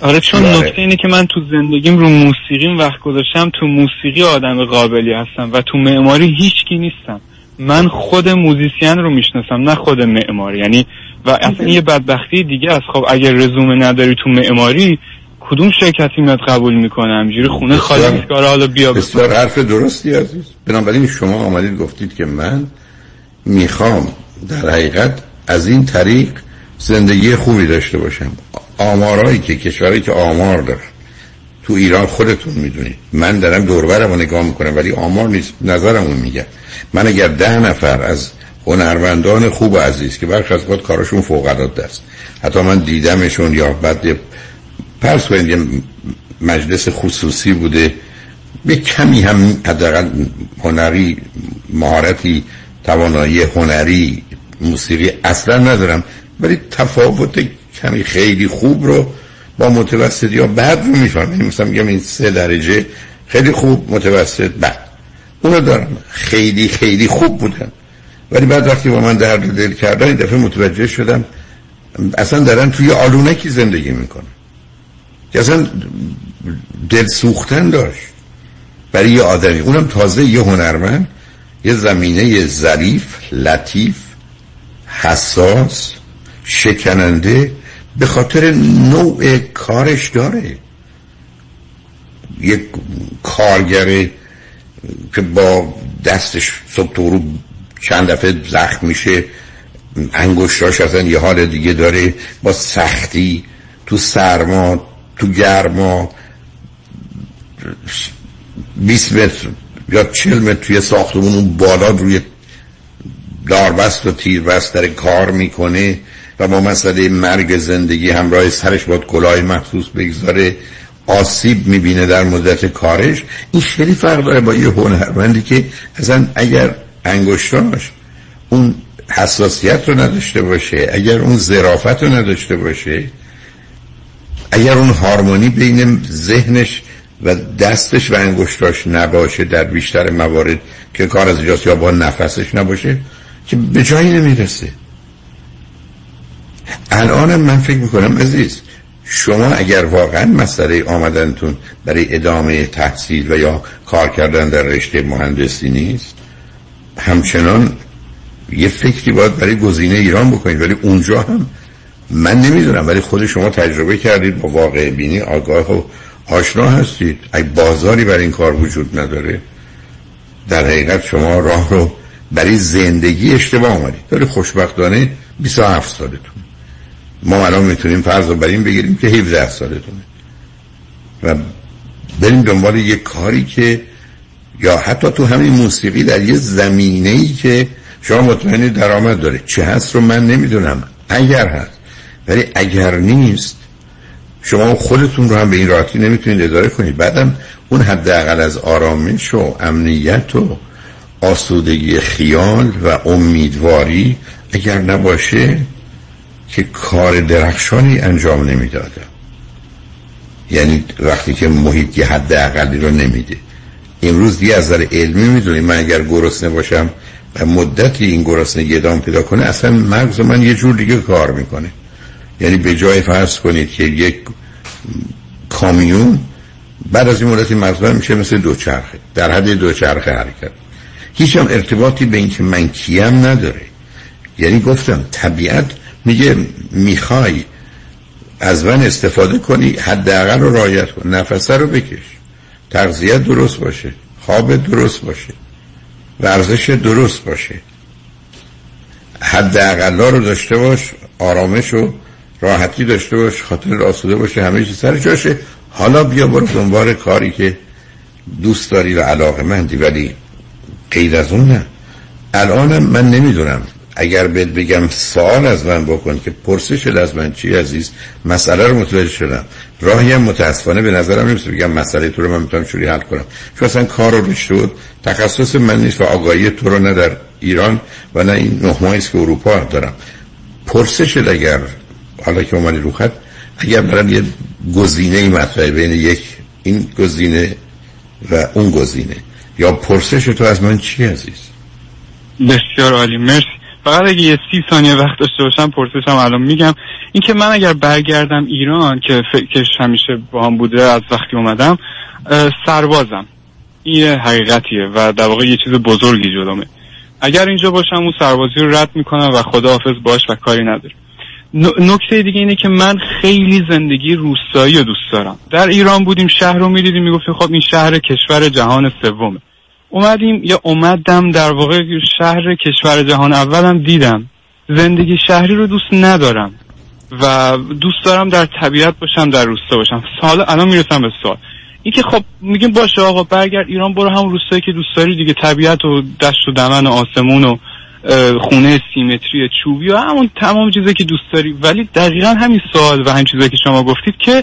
آره چون بله. نکته اینه که من تو زندگیم رو موسیقیم وقت گذاشتم تو موسیقی آدم قابلی هستم و تو معماری هیچکی نیستم. من خود موزیسین رو می‌شناسم نه خود معماری. یعنی و اصلا یه بدبختی دیگه است. خب اگر رزومه نداری تو معماری کدوم شرکتی میاد قبول می‌کنه؟ همجوری خونه خالی که حالا بیا. بسیار حرف درستی عزیز. بنابراین شما آمدید گفتید که من می‌خوام در حقیقت از این طریق زندگی خوبی داشته باشم. آمارایی که کشوری که آمار داره تو ایران خودتون می‌دونید. من دارم دوربرم رو نگاه می‌کنم ولی آمار نیست. نظرم رو میگم من اگر ده نفر از هنرمندان خوب و عزیز که برخی از اوقات کارشون فوق العاده است. حتی من دیدمشون یا بعد پرس کنید مجلس خصوصی بوده. به کمی هم حداقل هنری مهارتی توانایی هنری موسیقی اصلا ندارم. ولی تفاوت کمی خیلی خوب رو با متوسط یا بد رو می‌فهمم مثلا میگم این سه درجه خیلی خوب متوسط بد اونو دارم خیلی خیلی خوب بودن. ولی بعد وقتی با من درد دل کردن این دفعه متوجه شدم اصلا دارن توی آلونکی زندگی می‌کنن. که اصلا دل سوختن داشت. برای یه آدمی. اونم تازه یه هنرمند یه زمینه ظریف لطیف حساس شکننده به خاطر نوع کارش داره. یک کارگره که با دستش صبح تو رو چند دفعه زخم میشه انگشتاش اصلا یه حال دیگه داره با سختی تو سرما تو گرما 20 متر یا 40 متر توی ساختمون اون بالا روی داربست و تیربست داره کار می‌کنه. و با مسئله مرگ زندگی همراه سرش باید کلاه مخصوص بگذاره آسیب می‌بینه در مدت کارش. این خیلی فرق داره با یه هنرمندی که اصلا اگر انگشتاش اون حساسیت رو نداشته باشه اگر اون ظرافت رو نداشته باشه اگر اون هارمونی بین ذهنش و دستش و انگشتاش نباشه در بیشتر موارد که کار از اینجاست یا با نفسش نباشه که به جایی نمی‌رسه. الان من فکر می‌کنم عزیز شما اگر واقعا مسئله آمدنتون برای ادامه تحصیل و یا کار کردن در رشته مهندسی نیست همچنان یه فکری باید برای گزینه ایران بکنید ولی اونجا هم من نمی‌دونم ولی خود شما تجربه کردید با واقع بینی آگاه و آشنا هستید. ای بازاری برای این کار وجود نداره در حقیقت شما راه رو برای زندگی اشتباه آمدید ولی خوشبختانه 27 سالتون. ما الان می‌تونیم فرض رو بر این بگیریم که 17 سالتونه. و بریم دنبال یه کاری که یا حتی تو همین موسیقی در یه زمینه ای که شما مطمئنی درآمد داره. چه هست رو من نمی‌دونم. اگر هست. ولی اگر نیست شما خودتون رو هم به این راحتی نمی‌تونید اداره کنید. بعدم اون حداقل از آرامش و امنیت و آسودگی خیال و امیدواری اگر نباشه که کار درخشانی انجام نمی‌دادم یعنی وقتی که محیط یه حد اقلی رو نمیده. امروز دیگه از نظر علمی می‌دونیم من اگر گرسنه باشم و مدتی این گرسنگی ادام پیدا کنه اصلا مغز من یه جور دیگه کار می‌کنه. یعنی به جای فرض کنید که یک کامیون بعد از این مدتی مغز میشه مثل دوچرخه. در حد دوچرخه حرکت. هیچ هم ارتباطی به اینکه من کیم نداره. یعنی گفتم طبیعت میگه می‌خوای از من استفاده کنی حداقل رو رعایت کن نفسه رو بکش تغذیه درست باشه خواب درست باشه ورزش درست باشه. حداقل رو داشته باش آرامش و راحتی داشته باش خاطر آسوده باشه همه چیز سر جاشه. حالا بیا برو دنبال کاری که دوست داری و علاقه مندی ولی غیر از اون نه. الانم من نمی‌دونم اگر بهت بگم سوال از من بکن که پرسش از من چی عزیز؟ مسئله رو متوجه شدم. راهی هم متاسفانه به نظرم نمیشه بگم مسئله تو رو من می‌تونم چوری حل کنم. چون اصلا کار رو شد تخصص من نیست و آگاهی تو رو نه در ایران و نه این نه ماهی که اروپا دارم. پرسش اگر حالا که اومدی رو خط اگر برام یه گزینه مطرحه بین یک این گزینه و اون گزینه یا پرسش تو از من چی عزیز؟ بسیار عالی مرسی. فقط اگه یه سی ثانیه وقت داشته باشم پرسشم الان میگم. اینکه من اگر برگردم ایران که فکرش همیشه با هم بوده از وقتی اومدم سربازم. این حقیقتیه و در واقع یه چیز بزرگی جلومه. اگر اینجا باشم اون سربازی رو رد می‌کنم و خداحافظ باش و کاری نداره نکته دیگه اینه که من خیلی زندگی روستایی رو دوست دارم. در ایران بودیم شهر رو می‌دیدیم می‌گفتیم خب این شهر کشور جهان سومه. اومدیم یا اومدم در واقع شهر کشور جهان اولم دیدم. زندگی شهری رو دوست ندارم و دوست دارم در طبیعت باشم در روستا باشم. سال الان می‌رسم به سال این که خب میگیم باشه آقا برگرد ایران برو هم روستایی که دوست داری دیگه. طبیعت و دشت و دمن و آسمون و خونه سیمتری چوبی و همون تمام چیزایی که دوست داری. ولی دقیقا همین سوال و همین چیزایی که شما گفتید که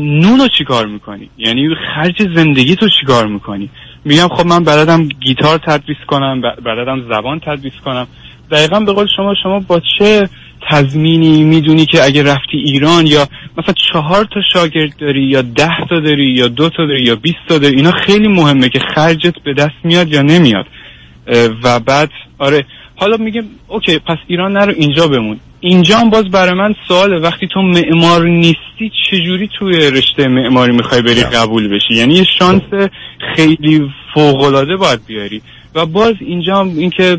نون رو چیکار می‌کنی؟ یعنی خرج زندگی تو چیکار می‌کنی؟ میگم خب من بلدم گیتار تدریس کنم بلدم زبان تدریس کنم. دقیقا به قول شما شما با چه تضمینی می‌دونی که اگه رفتی ایران یا مثلا چهار تا شاگرد داری یا ده تا داری یا دو تا داری یا بیست تا داری اینا خیلی مهمه که خرجت به دست میاد یا نمیاد. و بعد آره حالا میگه اوکی پس ایران نرو اینجا بمون. اینجا هم باز برای من سواله. وقتی تو معمار نیستی چجوری توی رشته معماری می‌خوای بری قبول بشی؟ یعنی یه شانس خیلی فوقالعاده باید بیاری. و باز اینجا هم اینکه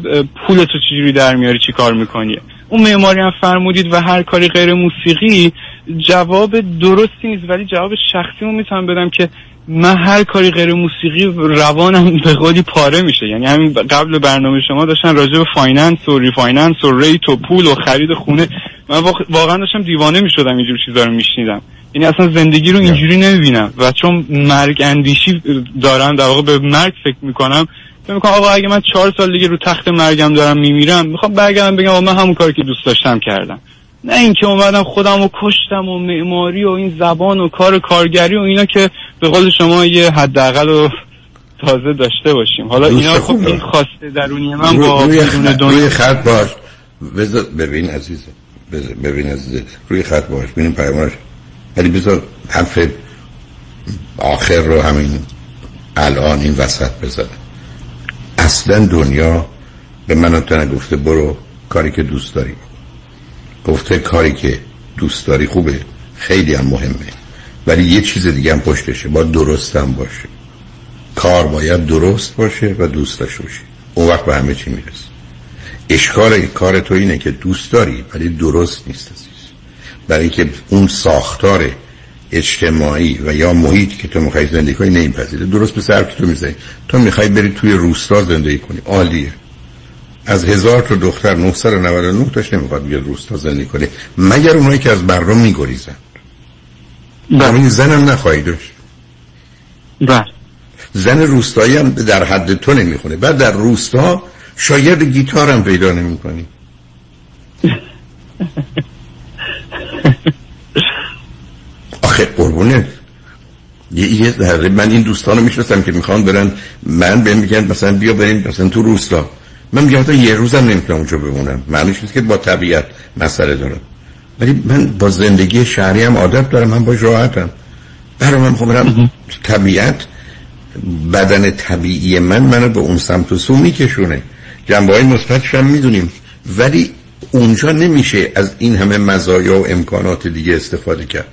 پول تو چجوری در میاری چی کار می‌کنی؟ اون معماری هم فرمودید و هر کاری غیر موسیقی جواب درستی نیست. ولی جواب شخصی می‌تونم بدم که من هر کاری غیر موسیقی روانم به قولی پاره میشه. یعنی همین قبل برنامه شما داشتن راجع به finance و refinance و rate و پول و خرید خونه. من واقعا داشتم دیوانه می‌شدم اینجور چیزا رو میشنیدم. یعنی اصلا زندگی رو اینجوری نمی‌بینم. و چون مرگ اندیشی دارم در واقع به مرگ فکر می‌کنم. فکر می‌کنم آقا اگه من چهار سال دیگه رو تخت مرگم دارم میمیرم می‌خوام برگردم بگم من همون کاری که دوست داشتم کردم. نه اینکه اومدم خودم رو کشتم و معماری و این زبان و کار کارگری و اینا که به قول شما یه حداقل رو تازه داشته باشیم. حالا اینا خب این خواسته درونی من با روی, روی خط باش. ببین عزیزه ببین عزیزه روی خط باش. ببینیم پیامش ولی بذار حرف آخر رو همین الان این وسط بزنم اصلا دنیا به من تو نگفته برو کاری که دوست داری. گفته کاری که دوست داری خوبه. خیلی هم مهمه. ولی یه چیز دیگه هم پشتشه باید درست هم باشه. کار باید درست باشه و دوست داشته باشه. اون وقت به همه چی می‌رسه. اشکال کار تو اینه که دوست داری ولی درست نیست برای اینکه اون ساختار اجتماعی و یا محیط که تو می‌خوای زندگی کنی نمیپذیره. درست به سر که تو می‌زنی. تو می‌خوای بری توی روستا زندگی کنی. عالیه. از هزار تا دختر 999 تاش نمی‌خواد بیاد روستا زندگی کنه. مگر اونایی که از مردم میگریزن. همین زنم نخواهی داشت. بله. زن روستایی هم در حد تو نمی‌خونه. بعد در روستا شاید گیتار هم پیدا نمی کنی آخه قربونه یه یه من این دوستانو می‌شناسم که می‌خوان برن من بهم میگن مثلا بیا بریم مثلا تو روستا. من میگم تا یه روزم نمی‌تونم اونجا بمونم. معنیش نیست که با طبیعت مسئله دارم. ولی من با زندگی شهری هم عادت دارم من باش راحتم برای من خب طبیعت بدن طبیعی من منو به اون سمت و سو میکشونه. جنبه های مثبتش هم می‌دونیم. ولی اونجا نمیشه از این همه مزایا و امکانات دیگه استفاده کرد.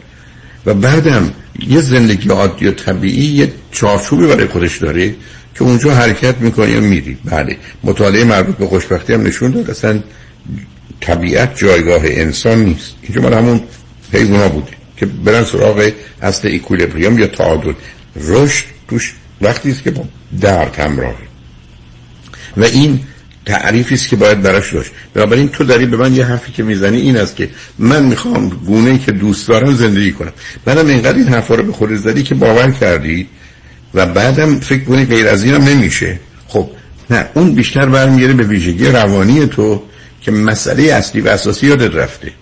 و بعدم یه زندگی عادی و طبیعی یه چارچوبی برای خودش داره که اونجا حرکت می‌کنی یا میری. بله مطالعه مربوط به خوشبختی هم نشون داد. اصلا طبیعت جایگاه انسان نیست. اینجا ما همون حیونا بودیم که برن سراغ اصل ایکولیبریوم یا تعادل. رشد توش وقتی است که با درد همراهه و این تعریفی است که باید براش داشت. بنابراین تو داری به من یه حرفی که می‌زنی این است که من می‌خوام گونه که دوست دارم زندگی کنم. منم اینقدر این حرفا رو به خود زدی که باور کردی و بعدم فکر کنی غیر از اینم نمیشه. خب نه اون بیشتر برمیگره به ویژگی روانی تو. که مسئله اصلی و اساسی یادت رفته.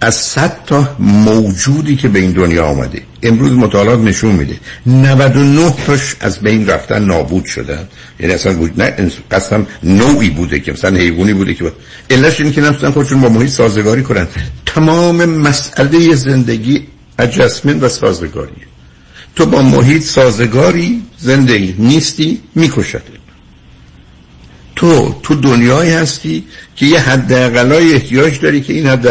از صد تا موجودی که به این دنیا آمده. امروز مطالعات نشون میده. 99 تاش از بین رفتن نابود شدن. یعنی اصلا بود نه قسم نوعی بوده که مثلا حیوانی بوده که علتش اینه که نمی‌تونن خودشون با محیط سازگاری کنن. تمام مسئله زندگی اجسمنت و سازگاری تو با محیط سازگاری زندگی نیستی میکشده تو تو دنیایی هستی که یه حد احتیاج داری که این حد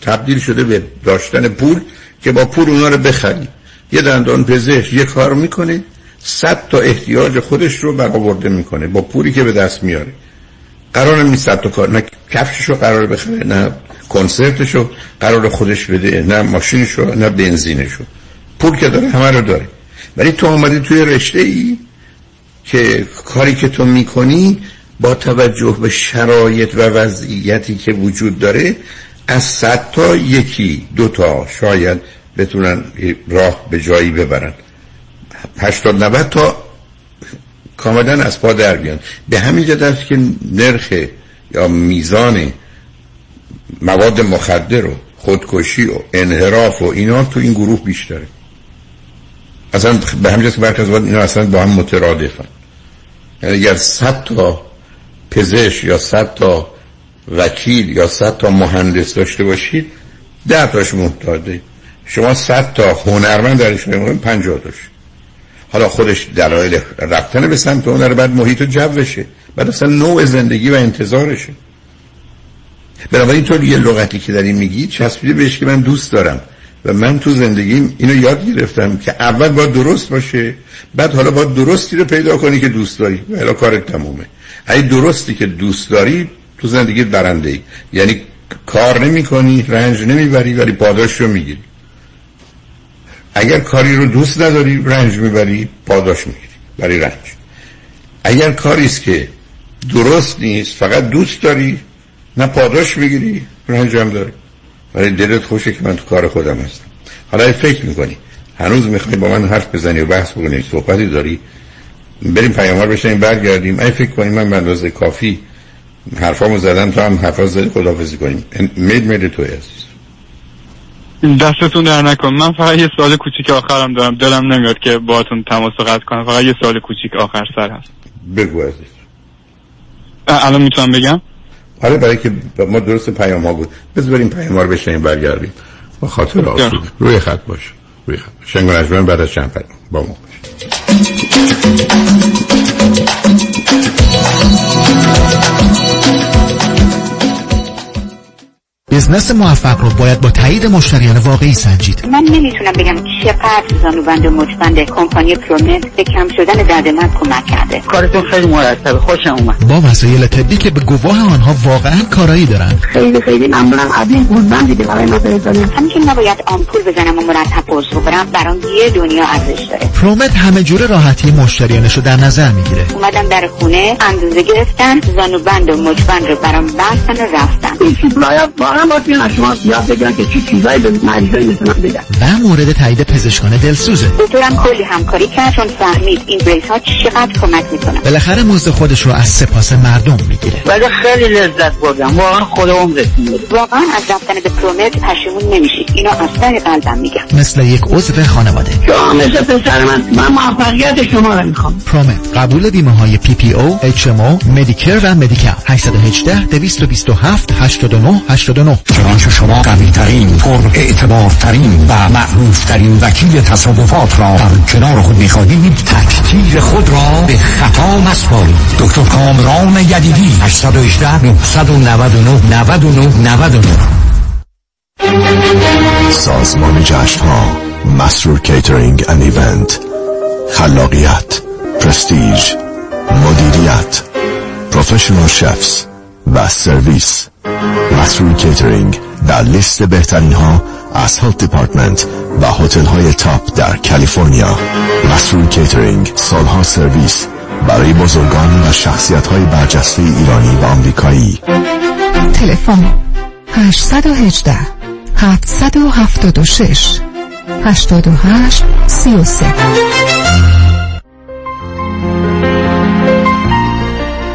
تبدیل شده به داشتن پول که با پول اونا رو بخری. یه دندان پزشک یه کار می‌کنه صد تا احتیاج خودش رو برآورده می‌کنه با پولی که به دست میاره. قرار نیست صد تا کار نه کفشش رو قرار بخره نه کنسرتش رو قرار خودش بده نه ماشینش رو نه بنزینش رو. پول که داره همه رو داره. ولی تو آمدی توی رشته ای که کاری که تو می‌کنی با توجه به شرایط و وضعیتی که وجود داره از صد تا یکی دو تا شاید بتونن راه به جایی ببرن. هشتاد نوت تا کاملا از پا در بیان. به همین جد است که نرخ یا میزان مواد مخدر و خودکشی و انحراف و اینا تو این گروه بیشتره. اصلا به همین که برخی از اینا اصلا با هم مترادفن. یعنی اگر صد تا پزشک یا صد تا وکیل یا صد تا مهندس داشته باشید ده تاش محتاجه شما صد تا هنرمند درش بمونید پنجاه تاش. حالا خودش دلایل رفتن به سمت هنر بعد محیط و جوشه بعد اصلا نوع زندگی و انتظارشه. بنابراین تو یه لغتی که داری میگی چسبیده بهش که من دوست دارم. و من تو زندگیم اینو یاد گرفتم که اول باید درست باشه بعد حالا باید درستی رو پیدا کنی که دوست داری. و کارت تمومه. اگه درستی که دوست داری تو زندگی برنده ای یعنی کار نمی کنی رنج نمی‌بری ولی پاداش رو می‌گیری. اگر کاری رو دوست نداری رنج می‌بری پاداش می‌گیری. برای رنج. اگر کاری است که درست نیست فقط دوست داری نه پاداش می‌گیری رنج هم داری. ولی دلت خوشه که من تو کار خودم هستم. حالا فکر می‌کنی. هنوز می‌خوای با من حرف بزنی و بحث بکنی صحبتی داری؟ بریم پیاموار بشنیم برگردیم. ای فکر کنی من به اندازه کافی حرفامو زدم تو هم حرفا زدی خدافزی کنیم مید مید تو عزیز. دستتون در نکن. من فقط یه سوال کوچیک آخرم دارم. دلم نمیاد که باهاتون تماس قطع کنم. فقط یه سوال کوچیک آخر سر هست. بگو عزیز. الان می‌تونم بگم؟ آره برای که ما درست پیام ها بود. بذار بریم پیام ها رو بشنیم برگردیم. با خاطر آسوده روی خط باشه روی خط شنگ بعد از چند با ما. Thank you. بزنس موفق رو باید با تایید مشتریان واقعی سنجید. من نمی‌تونم بگم چقدر زانوبند و مچبند کمپانی پرومت به کم شدن درد من کمک کرده. کارتون خیلی مرتب. خوشم اومد. با وسایل طبی که به گواه آنها واقعا کارایی دارن خیلی خیلی ممنونم. از این گودبندی که برای ما فرستادید همین که نباید آمپول بزنم و مرتب قرص بخورم. برام یه دنیا ارزش داره. پرومت همه جوره راحتی مشتریانش رو در نظر می‌گیره. اومدم در خونه اندازه گرفتن زانوبند و مچبند رو برام بستن و رفتن. واقعا از شما یاد بگیرن که چی چیزایی به مریضای می‌تونن بگن و مورد تایید پزشکان دلسوزه. دکترم کلی همکاری کرد چون فهمید این بریس ها چقدر کمک می‌کنه. بالاخره مزد خودش رو از سپاس مردم می‌گیره. ولی خیلی لذت بردم. واقعا خود عمرت واقعا از رفتن به پرومت پشیمون نمیشید اینو از ته قلبم میگم. مثل یک عضو خانواده. شما مثل پسر من. من موفقیت شما رو می‌خوام. پرومت قبول بیمه های پی پی او اچ ام او مدیکر و مدیکال 818 227 89 89 چنانچه شما قوی ترین پر اعتبار ترین و معروف ترین وکیل تصادفات را در کنار خود می‌خواهید تک تیر خود را به خطا مسپارید. دکتر کامران یدیدی 818 999 99 99 سازمان جشن ها مسرور Catering and Event خلاقیت prestige مدیریت professional chefs و سرویس مسرور کیترینگ در لیست بهترین ها از Health Department و هتل های top در کالیفرنیا. مسرور کیترینگ سالها سرویس برای بزرگان و شخصیت های برجسته ایرانی و آمریکایی. تلفن 818 776 88 33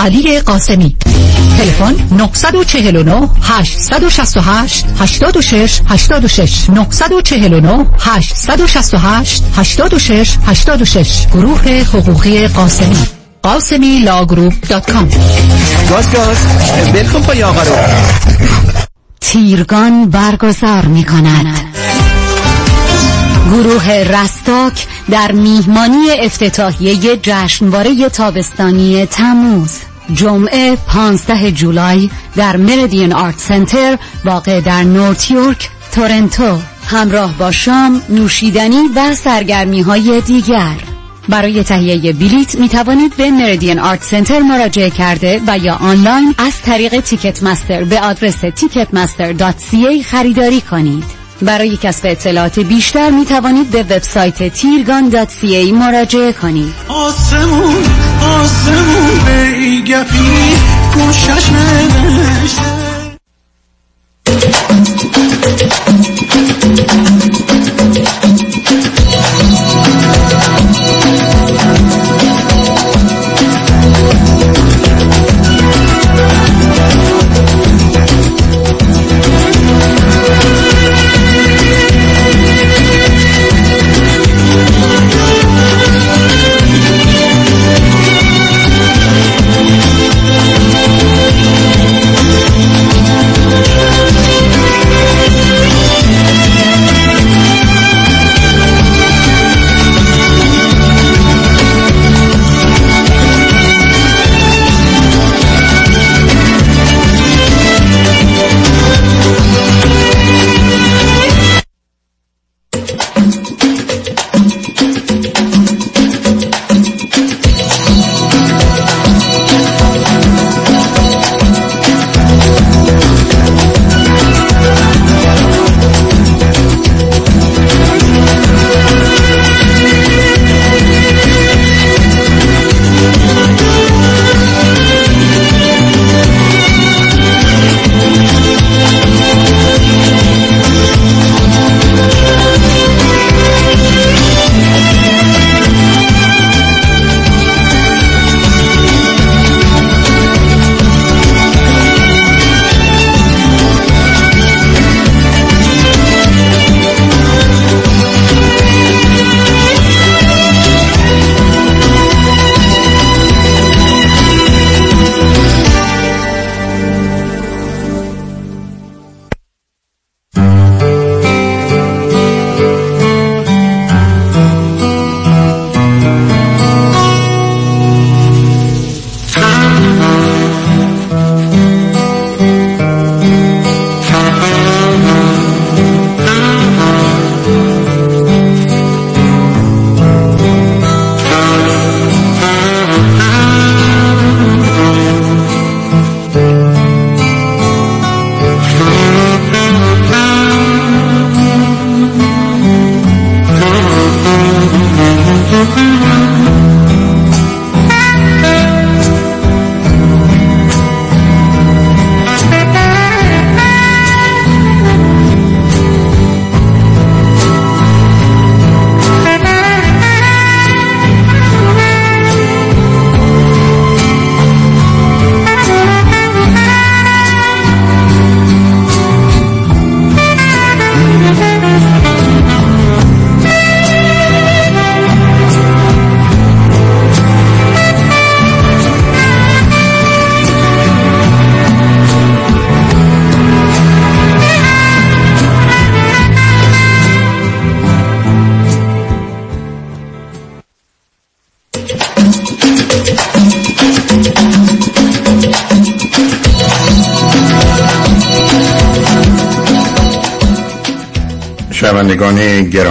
علی قاسمی. تلفن 949 868 86 86 949 868 86 86 گروه حقوقی قاسمی. قاسمی Law Group dot com. گاز گاز. ول کن پای آقا رو. تیرگان برگزار می کند گروه رستاک در میهمانی افتتاحیه جشنواره تابستانی تموز. جمعه 15 جولای در مریدین آرت سنتر واقع در نورت یورک تورنتو. همراه با شام نوشیدنی و سرگرمی های دیگر. برای تهیه بلیت می توانید به مریدین آرت سنتر مراجعه کرده و یا آنلاین از طریق تیکت مستر به آدرس ticketmaster.ca خریداری کنید. برای کسب اطلاعات بیشتر می توانید به وبسایت تیرگان.ca مراجعه کنید. آسمون آسمون به گفی گوشش نوشته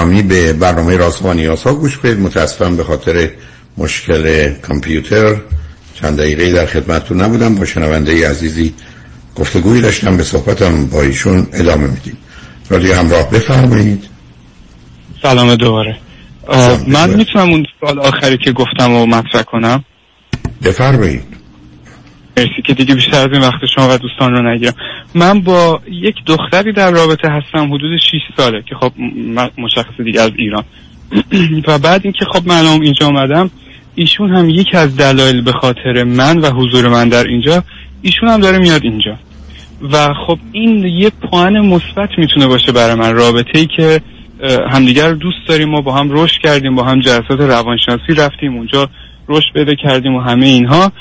گرامی به برنامه راسمانی ها گوش بدید. متاسفم به خاطر مشکل کامپیوتر. چند دقیقه در خدمتتون نبودم. با شنونده عزیزی گفتگوی داشتم. به صحبتم با ایشون ادامه میدیم. رادیو همراه بفرمایید. سلام دوباره. من می‌تونم اون سال آخری که گفتم و مطرح کنم؟ بفرمایید. مرسی که دیگه بیشتر از این وقت شما و دوستان رو نگیرم. من با یک دختری در رابطه هستم حدود 6 ساله که خب مشخص دیگه از ایران. و بعد اینکه خب من اینجا آمدم ایشون هم یکی از دلایل به خاطر من و حضور من در اینجا ایشون هم داره میاد اینجا. و خب این یه پوان مثبت می‌تونه باشه برای من. رابطه ای که همدیگر دوست داریم ما با هم رشد کردیم با هم جلسات روانشناسی رفتیم اونجا رشد پیدا کردیم و همه اینها.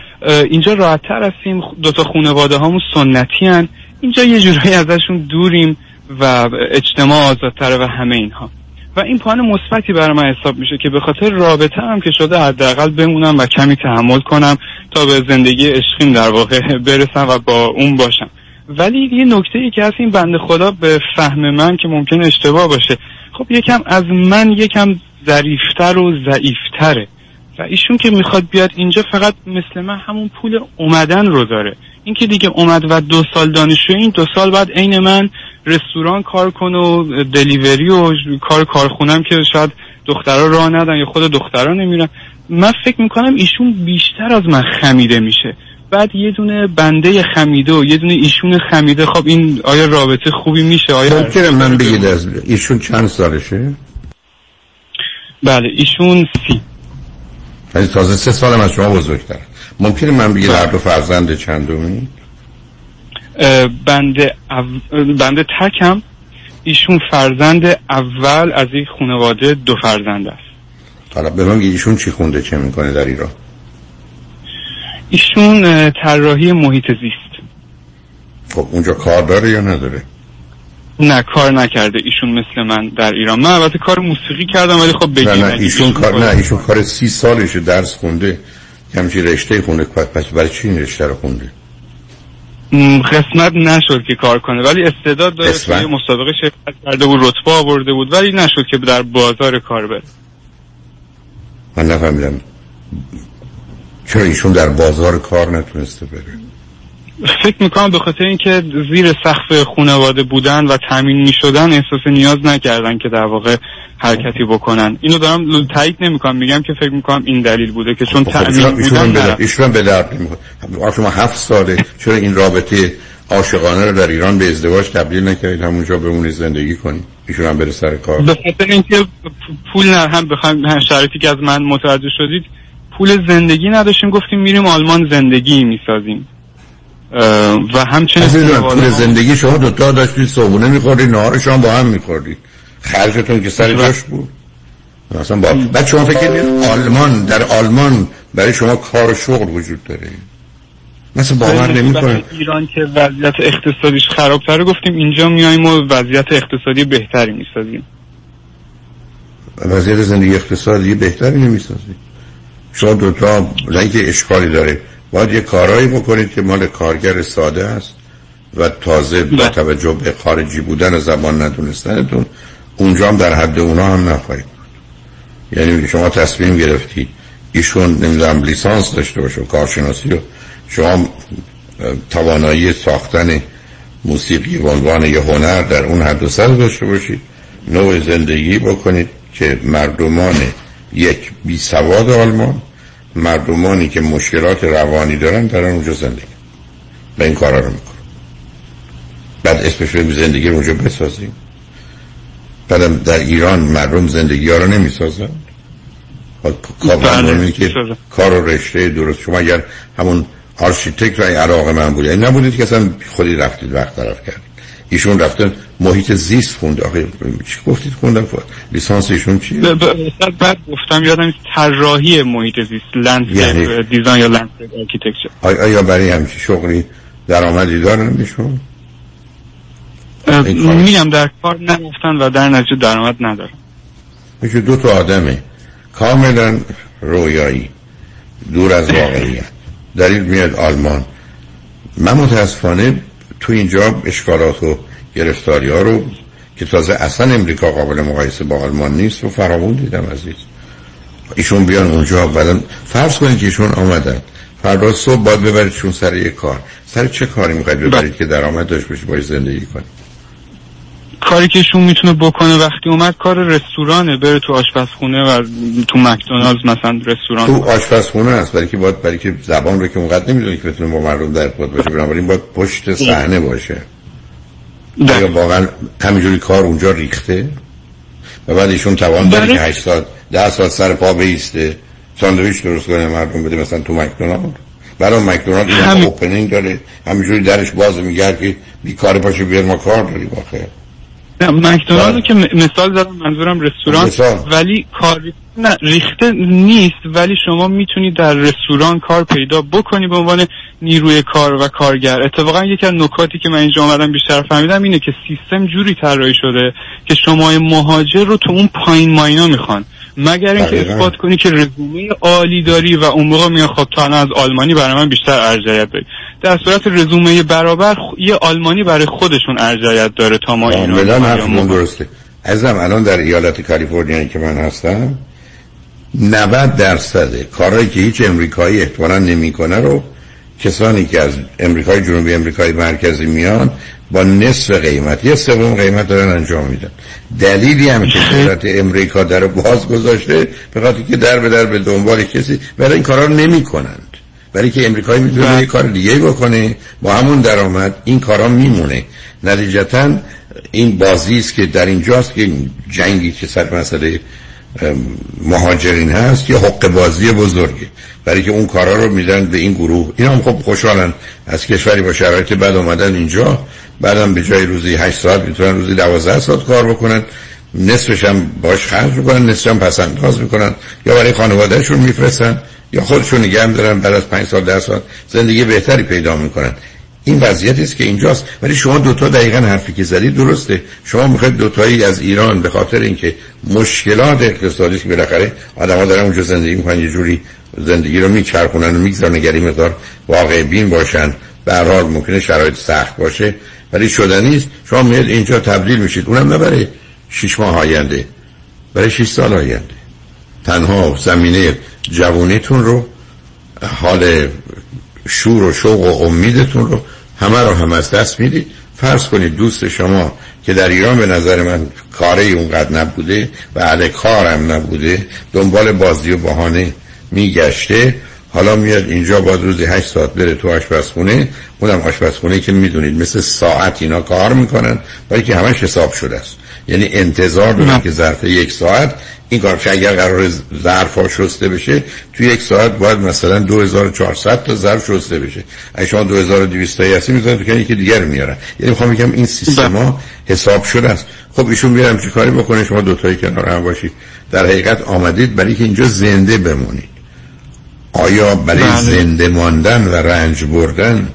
اینجا راحتتر هستیم. دوتا خانواده هامون سنتی هن. اینجا یه جورایی ازشون دوریم و اجتماع آزادتره و همه اینها. و این پوان مثبتی برای من حساب میشه که به خاطر رابطه هم که شده حداقل بمونم و کمی تحمل کنم تا به زندگی عشقیم در واقع برسم و با اون باشم. ولی یه نکته ای که هست این بنده خدا به فهم من که ممکن اشتباه باشه. خب یکم از من یکم ظریفتر و ضعیفتره. و ایشون که می‌خواد بیاد اینجا فقط مثل من همون پول اومدن رو داره. این که دیگه اومد و دو سال دانشجو این دو سال بعد عین من رستوران کار کنه و دلیوری و کار کارخونم که شاید دخترها راه ندن یا خود دخترها نمیرن. من فکر می‌کنم ایشون بیشتر از من خمیده میشه. بعد یه دونه بنده خمیده و یه دونه ایشون خمیده. خب این آیا رابطه خوبی میشه؟ آیا ممکنه من بگید از ایشون چند سالشه؟ بله ایشون سی. تازه سه سال از شما بزرگتر. ممکنه من بگید هر دو فرزند چندمی؟ بنده, او... بنده تکم ایشون فرزند اول از این خانواده دو فرزند است. حالا به من ایشون چی خونده چه می‌کنه در ایران؟ ایشون طراحی محیط زیست. خب اونجا کار داره یا نداره؟ نه کار نکرده ایشون مثل من در ایران. من البته کار موسیقی کردم ولی خب بگیم نه نه ایشون کار نه ایشون کار سی سالشه درس خونده. همچین رشته خونده. پس برای چی این رشته رو خونده؟ قسمت نشد که کار کنه. ولی استعداد داره توی مسابقه شرکت کرده بود رتبه آورده بود ولی نشد که در بازار کار بره. من نفهمیدم. چرا ایشون در بازار کار نتونسته بره؟ فکر می‌کنم به خاطر اینکه زیر سقف خانواده بودن و تامین می‌شدن احساس نیاز نکردن که در واقع حرکتی بکنن. اینو دارم تایید نمی‌کنم. میگم که فکر می‌کنم این دلیل بوده که چون تامین بودن ایشون به درد شما هفت ساله. چرا این رابطه عاشقانه رو در ایران به ازدواج تبدیل نکردید؟ همونجا بمونید زندگی کنید. ایشون هم بره سر کار. به خاطر اینکه پول نه هم بخوایم شرایطی که از من متوجه شدید پول زندگی نداشتیم. گفتیم میریم آلمان زندگی می‌سازیم. و همچنین پول زندگی شما دوتا داشتید صبحونه میخوردید نهار با هم میخوردید. خرجتون که سر جاش بود. مثلا با بعد شما فکر آلمان در آلمان برای شما کار و شغل وجود داره. مثلا باور نمی‌کنه ایران که وضعیت اقتصادیش خرابتره گفتیم اینجا میایم و وضعیت اقتصادی بهتری می‌سازیم. وضعیت زندگی اقتصادی بهتری نمی‌سازیم. شما دوتا که اشکالی داره. باید یه کارهایی بکنید که مال کارگر ساده است و تازه با بله. توجه به خارجی بودن زبان ندونستنتون اونجا هم در حد اونا هم نخواهید بود. یعنی شما تصمیم گرفتی ایشون نمی‌دونم لیسانس داشته باشه کارشناسی و شما توانایی ساختن موسیقی به عنوان یه هنر در اون حد و سر داشته باشید نوع زندگی بکنید که مردمان یک بی سواد آلمان مردمانی که مشکلات روانی دارن دارن اونجا زندگی. و این کارا رو می‌کنن. بعد اسمش رو زندگی رو اونجا بسازیم. بعدم در ایران مردم زندگی ها رو نمی‌سازن. بله، که کار و رشته درست. شما اگر همون آرشیتکت رای عراق من بود یعنی نبودید که اصلا خودی رفتید وقت طرف کرد ایشون رفتن محیط زیست خونده آخه چی گفتید خوندن؟ لیسانس ایشون چیه بعد گفتم یادم طراحی محیط زیست land یعنی... design یا land architecture. آیا برای همچی شغلی درآمدی دارن ایشون؟ میگم در کار نرفتن و در نتیجه درآمد ندارن. میشه دو تا آدمه. کاملا رویایی. دور از واقعیت. دلیل میاد آلمان. من متاسفانه تو اینجا اشکالات و گرفتاری ها رو که تازه اصلا امریکا قابل مقایسه با آلمان نیست و فراوون دیدم عزیز. ایشون بیان اونجا اولا. فرض کنید که ایشون آمدن. فردا صبح باید ببریدشون سر یه کار. سر چه کاری می‌خواید ببرید که درآمد داشت باشه باید زندگی کنید. کاری که ایشون می‌تونه بکنه وقتی اومد کار رستورانه بره تو آشپزخونه و تو مکدونالدز مثلا رستوران تو آشپزخونه است برای که باید برای که زبان رو که اونقدر نمی‌دونی که بتونه با مردم در ارتباط باشه بنابراین باید پشت صحنه باشه. یا واقعا همینجوری کار اونجا ریخته؟ و بعد ایشون توان داره که 8 ساعت 10 ساعت سر پا بیسته ساندویچ درست کنه مردم بده مثلا تو مکدونالد. برای مکدونالد هم اوپنینگ داره همینجوری درش باز میگرد که بیکار پاشه بیاد ما کار داریم آخه. نه مکدونالد که مثال زدم منظورم رستوران. مثال. ولی کار نه ریخته نیست ولی شما می‌تونید در رستوران کار پیدا بکنی به عنوان نیروی کار و کارگر. اتفاقا یکی از نکاتی که من اینجا آمدم بیشتر فهمیدم اینه که سیستم جوری طراحی شده که شما مهاجر رو تو اون پایین ماینا می‌خوان. مگر اینکه. اثبات کنی که رزومه عالی داری و اون موقع میگن خب الان از آلمانی برای من بیشتر ارجحیت داری در صورت رزومه برابر خ- یه آلمانی برای خودشون ارجحیت داره تا ما ما. درسته. ازم الان در ایالت کالیفرنیا که من هستم 90 درصد کارهایی که هیچ امریکایی احتمالا نمی‌کنه رو کسانی که از امریکای جنوبی امریکای مرکزی میان با نصف قیمت یه سوم قیمت دارن انجام میدن. دلیلی هم که دولت امریکا در باز گذاشته به خاطر که در به در به دنبال کسی برای این کارا رو نمی‌کنند برای که امریکایی می‌تونه یه کار دیگه بکنه با همون درآمد این کارا میمونه. نتیجتا این بازی است که در اینجاست که این جنگی که سر مسئله مهاجرین هست یه حق بازی بزرگه. برای که اون کارا رو میدن به این گروه. اینا هم خب خوشحالن از کشوری با شرایط بد اومدن اینجا. بعدم به جای روزی 8 ساعت می‌تونن روزی 12 ساعت کار بکنن. نصفش هم باش خرج می‌کنن نصفش هم پس انداز می‌کنن. یا برای خانوادهشون میفرستن. یا خودشون نگه هم دارن بعد از 5 سال 10 سال زندگی بهتری پیدا می‌کنن. این وضعیتی است که اینجاست. ولی شما دوتا دقیقا حرفی که زدید درسته. شما می‌خواید دوتایی از ایران به خاطر اینکه مشکلات اقتصادی که بالاخره آدم‌ها دارن اونجا زندگی می‌کنن یه جوری زندگی رو میچرخونن و می‌گذارن نگری مقدار واقع بین باشن. به هر ممکنه شرایط سخت باشه. ولی شدنی است. شما میاد اینجا تبدیل میشید. اونم نه برای 6 ماه آینده برای 6 سال آینده. تنها زمینه جوونیتون رو حال شور و شوق و امیدتون رو همه رو هم از دست می‌دید فرض کنید دوست شما که در ایران به نظر من کاره اونقدر نبوده و اهل کارم نبوده دنبال بازی و بهانه میگشته. حالا میاد اینجا باید روزی هشت ساعت بره تو آشپزخونه. اونم آشپزخونه که می‌دونید مثل ساعت اینا کار می‌کنن برای که همش حساب شده است. یعنی انتظار دارن که ظرف یک ساعت این کار که اگر قرار ظرف شسته بشه توی یک ساعت باید مثلا 2400 تا ظرف شسته بشه. اگه شما 2200 تا هستی می‌ذارن تو که دیگر میارن یعنی می‌خوام بگم این سیستما حساب شده است. خب ایشون میرم چه کاری بکنه؟ شما دوتایی کنار هم باشید. در حقیقت آمدید برای که اینجا زنده بمونید. آیا برای بله. زنده ماندن و رنج بردن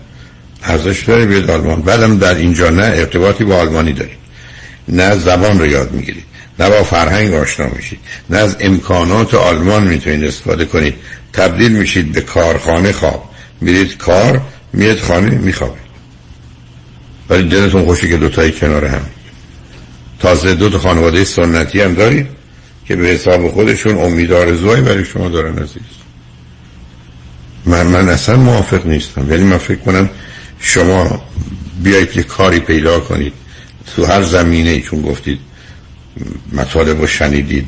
ارزش داره؟ بیاد آلمان. بعدم در اینجا نه ارتباطی با آلمانی دارید نه زبان رو یاد می‌گیرید. نه با فرهنگ آشنا میشید نه از امکانات آلمان می‌تونید استفاده کنید. تبدیل میشید به کارخانه خواب. میرید کار میاد خانه میخوابید ولی دلتون خوشی که دوتایی کنار هم. تازه دو تا خانواده سنتی هم دارید که به حساب خودشون امیدار زوی برای شما دارن عزیز. من, من اصلا موافق نیستم. ولی من فکر کنم شما بیایید یه کاری پیدا کنید. تو هر زمینه چون گفتید مطالب رو شنیدید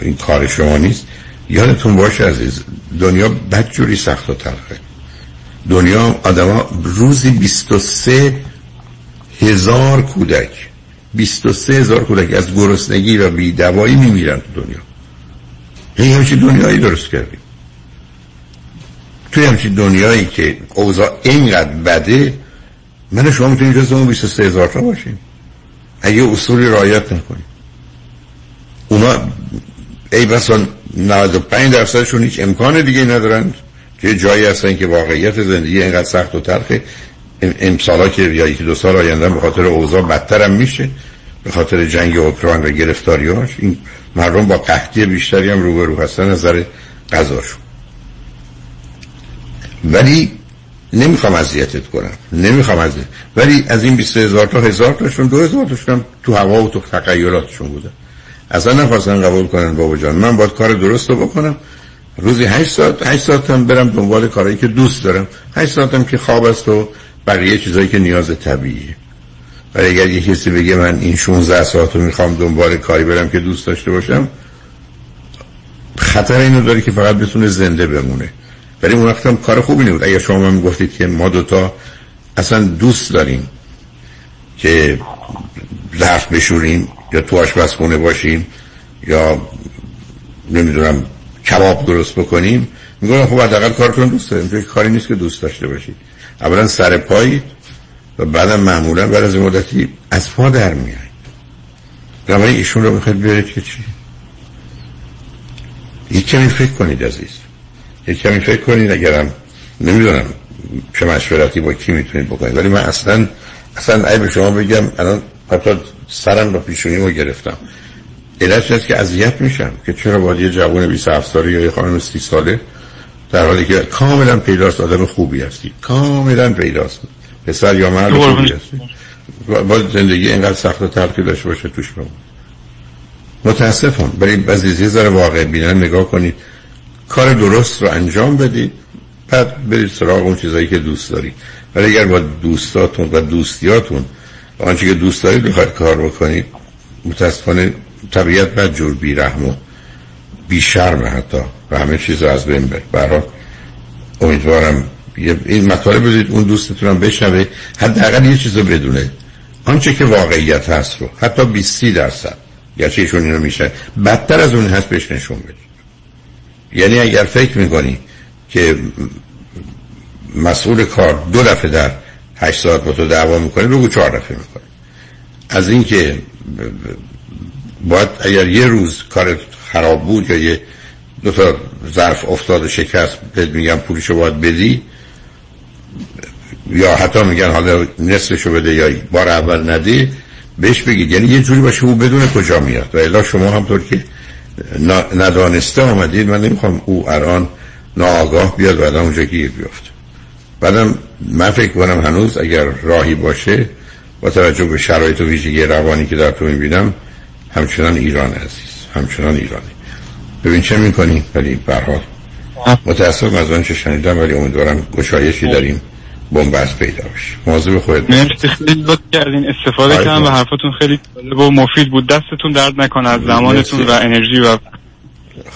این کار شما نیست. یادتون باشه عزیز دنیا بدجوری سخت و تلخه. دنیا آدما روزی 23 هزار کودک 23 هزار کودک از گرسنگی و بیدوایی میمیرن تو دنیا. این همچین دنیایی درست کردیم. توی همچین دنیایی که اوضاع اینقدر بده من شما می‌تونیم جز اون 23 هزار تا باشیم. اگه اصولی رعایت نکنیم. اونا ای بسا 95 درصدشون هیچ امکان دیگه ندارن که جایی هستن که واقعیت زندگی اینقدر سخت و تلخه. امسالا که یا یکی دو سال آینده به خاطر اوضاع بدتر هم میشه به خاطر جنگ اوکراین و گرفتاریاش این مردم با قحطی بیشتری هم روبرو هستن از نظر غذاشون. ولی نمی‌خوام اذیتت کنم نمی‌خوام از ولی از این 20 هزار تا هزار تاشون دو هزار تاشون تو هوا و تو تغییراتشون بودن اصلا نخواستن قبول کنن بابا جان. من باید کار درست رو بکنم. روزی 8 ساعت 8 ساعت هم برم دنبال کارهایی که دوست دارم. 8 ساعت هم که خواب است و بقیه چیزایی که نیاز طبیعیه. ولی اگر یه کسی بگه من این 16 ساعت رو می‌خوام دنبال کاری برم که دوست داشته باشم خطر اینو داره که فقط بتونه زنده بمونه. ولی اون وقت هم کار خوبی نبود. اگر شما من گفتید که ما دوتا اصلا دوست داریم که ظرف بشوریم یا تو آشپزخونه باشیم یا نمی‌دونم کباب درست بکنیم میگم خب حداقل کارتون دوست داریم. کاری نیست که دوست داشته باشید اولا سر پایی و بعدم معمولا بعد از مدتی از پا در میایید بنابراین ایشون رو می‌خواید بیارید که چی؟ یک کمی فکر کنید عزیز. یک کمی فکر کنید اگرم نمی‌دونم چه مشورتی با کی می‌تونید بکنید. ولی من اصلا اصلا ای به شما بگم الان حتی سرم رو پیشونی رو گرفتم. علت هست که اذیت میشم که چرا باید یه جوان 27 ساله یا یه خانم 30 ساله در حالی که کاملا پیداست آدم خوبی هستی. کاملا پیداست. پسر یا مرد خوبی هستی. باید زندگی اینقدر سخت و تلخی داشته باشه توش بمون. متاسفم. برای بعضی ذره واقع بینن نگاه کنید. کار درست رو انجام بدید. بعد برید سراغ اون چیزایی که دوست دارید. ولی اگر با دوستاتون و دوستیاتون آنچه که دوست دارید بخواید کار بکنید متاسفانه طبیعت بعد جور بی رحم و بی شرم حتی و همه چیز رو از بین بر برای امیدوارم این مطالب بدید اون دوستتونم بشنوه حداقل یه چیز رو بدونه. آنچه که واقعیت هست رو حتی 20 درصد گرچه ایشون اینو میشه بدتر از اون هست بهش نشون بدید. یعنی اگر فکر می‌کنی که مسئول کار دو دفعه در هشت ساعت با تو دعوا می‌کنه بگو چهار دفعه می‌کنه از اینکه باید اگر یه روز کارت خراب بود یا یه دو تا ظرف افتاد شکست بهت میگم پولشو باید بدی یا حتی میگن حالا نصفشو بده یا بار اول ندی بهش بگید یعنی یه جوری باشه او بدون کجا میاد. و الا شما همطور که ندانسته آمدید من نمی‌خوام او الان ناآگاه بیاد بعد اونجا گیر بیفته. بعدم من فکر کنم هنوز اگر راهی باشه با توجه به شرایط و ویژگی روانی که در تو می‌بینم همچنان ایران عزیز همچنان ایرانی. ببین چه می‌کنی؟ ولی برحال متاسفم از آنچه شنیدم ولی امیدوارم گشایشی داریم بنبست پیدا بشه. مواظب خودت مرسی خیلی لطف کردین. استفاده کردم و حرفتون خیلی جالب و مفید بود. دستتون درد نکنه از زمانتون و انرژی و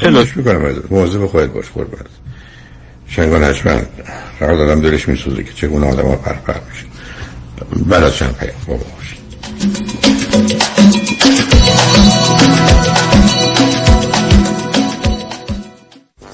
خیلی لطف. می‌کنم. مواظب خودت باش قربان شنگان حتما فقط آدم دلش میسوزه که چگونه آدم ها پرپر میشه بعد از چند پیام. بابا باشید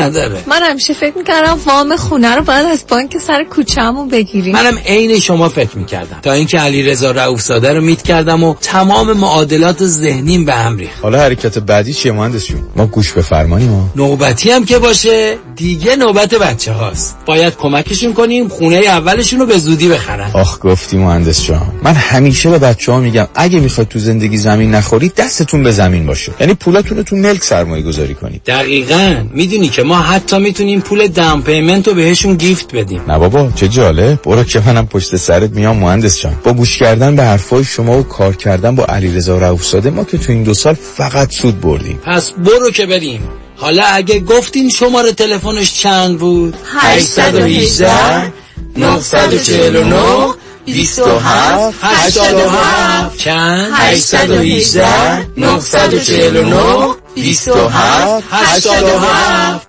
نداره. من همیشه فکر می‌کردم وام خونه رو باید از بانک سر کوچه‌مون بگیریم. منم عین شما فکر می‌کردم. تا اینکه علیرضا رؤوف زاده رو meet کردم و تمام معادلات ذهنیم به هم ریخت. حالا حرکت بعدی چیه مهندس جون؟ ما گوش به فرمانی ما نوبتی هم که باشه دیگه نوبت بچه هاست. باید کمکشون کنیم خونه اولشون رو به زودی بخرن. آخ گفتی مهندس جان. من همیشه به بچه ها میگم اگه می‌خواد تو زندگی زمین نخوری دستتون به زمین باشه. یعنی پولاتون رو تو ملک سرمایه گذاری کنید. دقیقاً. می‌دونی که ما حتی می‌تونیم پول دام پیمنت رو بهشون گیفت بدیم. نه بابا چه جالب. برو که منم پشت سرت میام مهندس جان. با گوش کردن به حرفای شما و کار کردن با علیرضا رؤوفزاده ما که تو این دو سال فقط سود بردیم. پس برو که بریم. حالا اگه گفتین شماره تلفنش چند بود؟ 818 949 27 87 چند؟ 818 949 27 87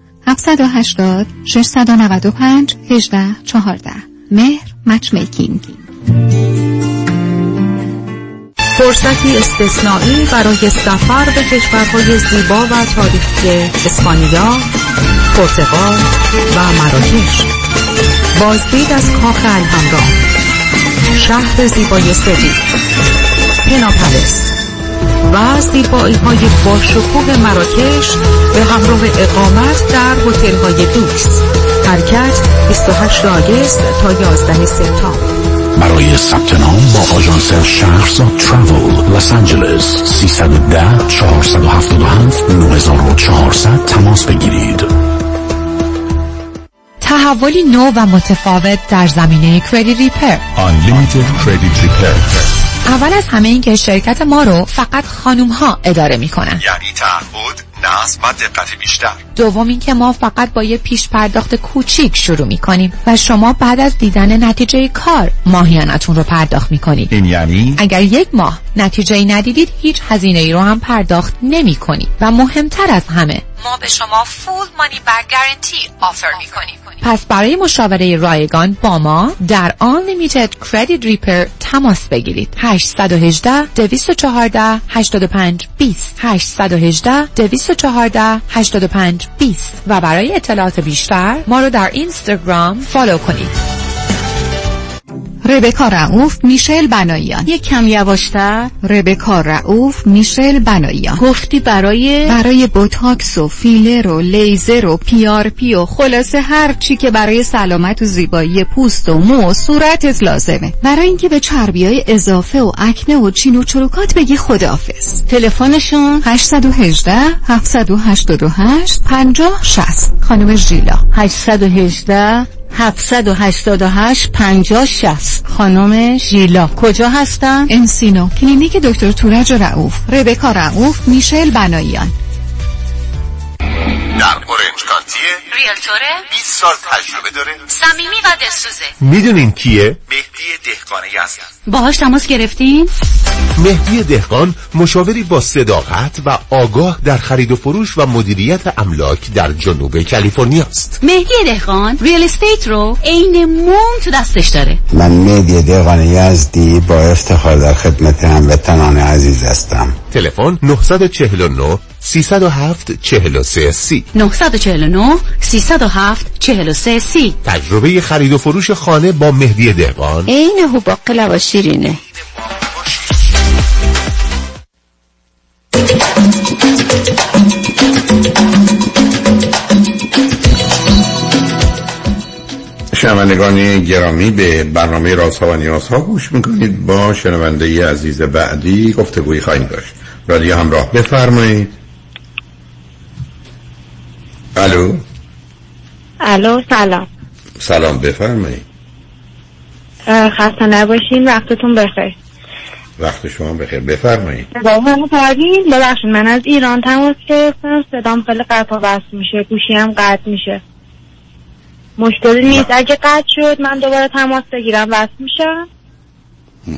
780 695 18 14 مهر مچ میکینگ. فرصتی استثنایی برای سفر به کشورهای زیبا و تاریخی اسپانیا، پرتغال و مراکش. بازدید از کاخ الهمرا شهر زیبای سوی پناپلس و زیبایی های باشکوه مراکش به همراه اقامت در هتل های دوکس حرکت 28 آگست تا 11 سپتامبر. برای ثبت نام با آژانس شهرزاد تراول لس آنجلس 310 477 9400 تماس بگیرید. تحولی نو و متفاوت در زمینه کردی ریپر. Unlimited Credit Repair. اول از همه این که شرکت ما رو فقط خانوم ها اداره می‌کنن. یعنی تعهد نظم و دقت بیشتر. دوم این که ما فقط با یه پیش پرداخت کوچیک شروع می‌کنیم و شما بعد از دیدن نتیجه کار ماهیانتون رو پرداخت می‌کنید. این یعنی؟ اگر یک ماه نتیجه ای ندیدید هیچ هزینه ای رو هم پرداخت نمی کنید و مهمتر از همه ما به شما فول مانی بک گارانتی آفر می کنیم پس برای مشاوره رایگان با ما در Unlimited Credit Repair تماس بگیرید. 818 214 85 20 818 214 85 20 و برای اطلاعات بیشتر ما رو در اینستاگرام follow کنید. ربکا رعوف میشل بناییان یک کم یواشتر. ربکا رعوف میشل بناییان گفتی برای برای بوتاکس و فیلر و لیزر و PRP و خلاصه هر چی که برای سلامت و زیبایی پوست و مو و صورتت لازمه. برای اینکه به چربی های اضافه و اکنه و چین و چروکات بگی خداحافظ. تلفنشون؟ 818 788 50 60 خانم ژیلا. 818 788 50 60 خانم ژیلا. کجا هستن؟ انسینو کلینیک دکتر تورج رعوف. ربکا رعوف میشل بناییان در اورنج کانتیه ریلتوره 20 سال تجربه داره. صمیمی و دلسوزه. می‌دونین کیه؟ مهدی دهقان یزد. باهاش تماس گرفتین؟ مهدی دهقان مشاوری با صداقت و آگاه در خرید و فروش و مدیریت املاک در جنوب کالیفرنیا است. مهدی دهقان ریل استیت رو عین موم تو دستش داره. من مهدی دهقان یزدی با افتخار در خدمت هموطنان عزیز هستم. تلفن 949 307 43 سی. 949 307 43 سی. تجربه خرید و فروش خانه با مهدی دهقان. عین حباق و شیرینه. شنوندگان گرامی به برنامه رازها و نیازها گوش می‌کنید. با شنونده ی عزیز بعدی گفتگوی خواهیم داشت. رادیو همراه بفرمایید. الو. الو سلام. سلام بفرمایید. خسته نباشین وقتتون بخیر. وقت شما بخیر. بفرمایید. ببخشید من از ایران تماس گرفتم. صدام خیلی قطع و وصل میشه گوشی هم قطع میشه. مشکلی نیست؟ اگه قطع شد من دوباره تماس بگیرم. وصل میشم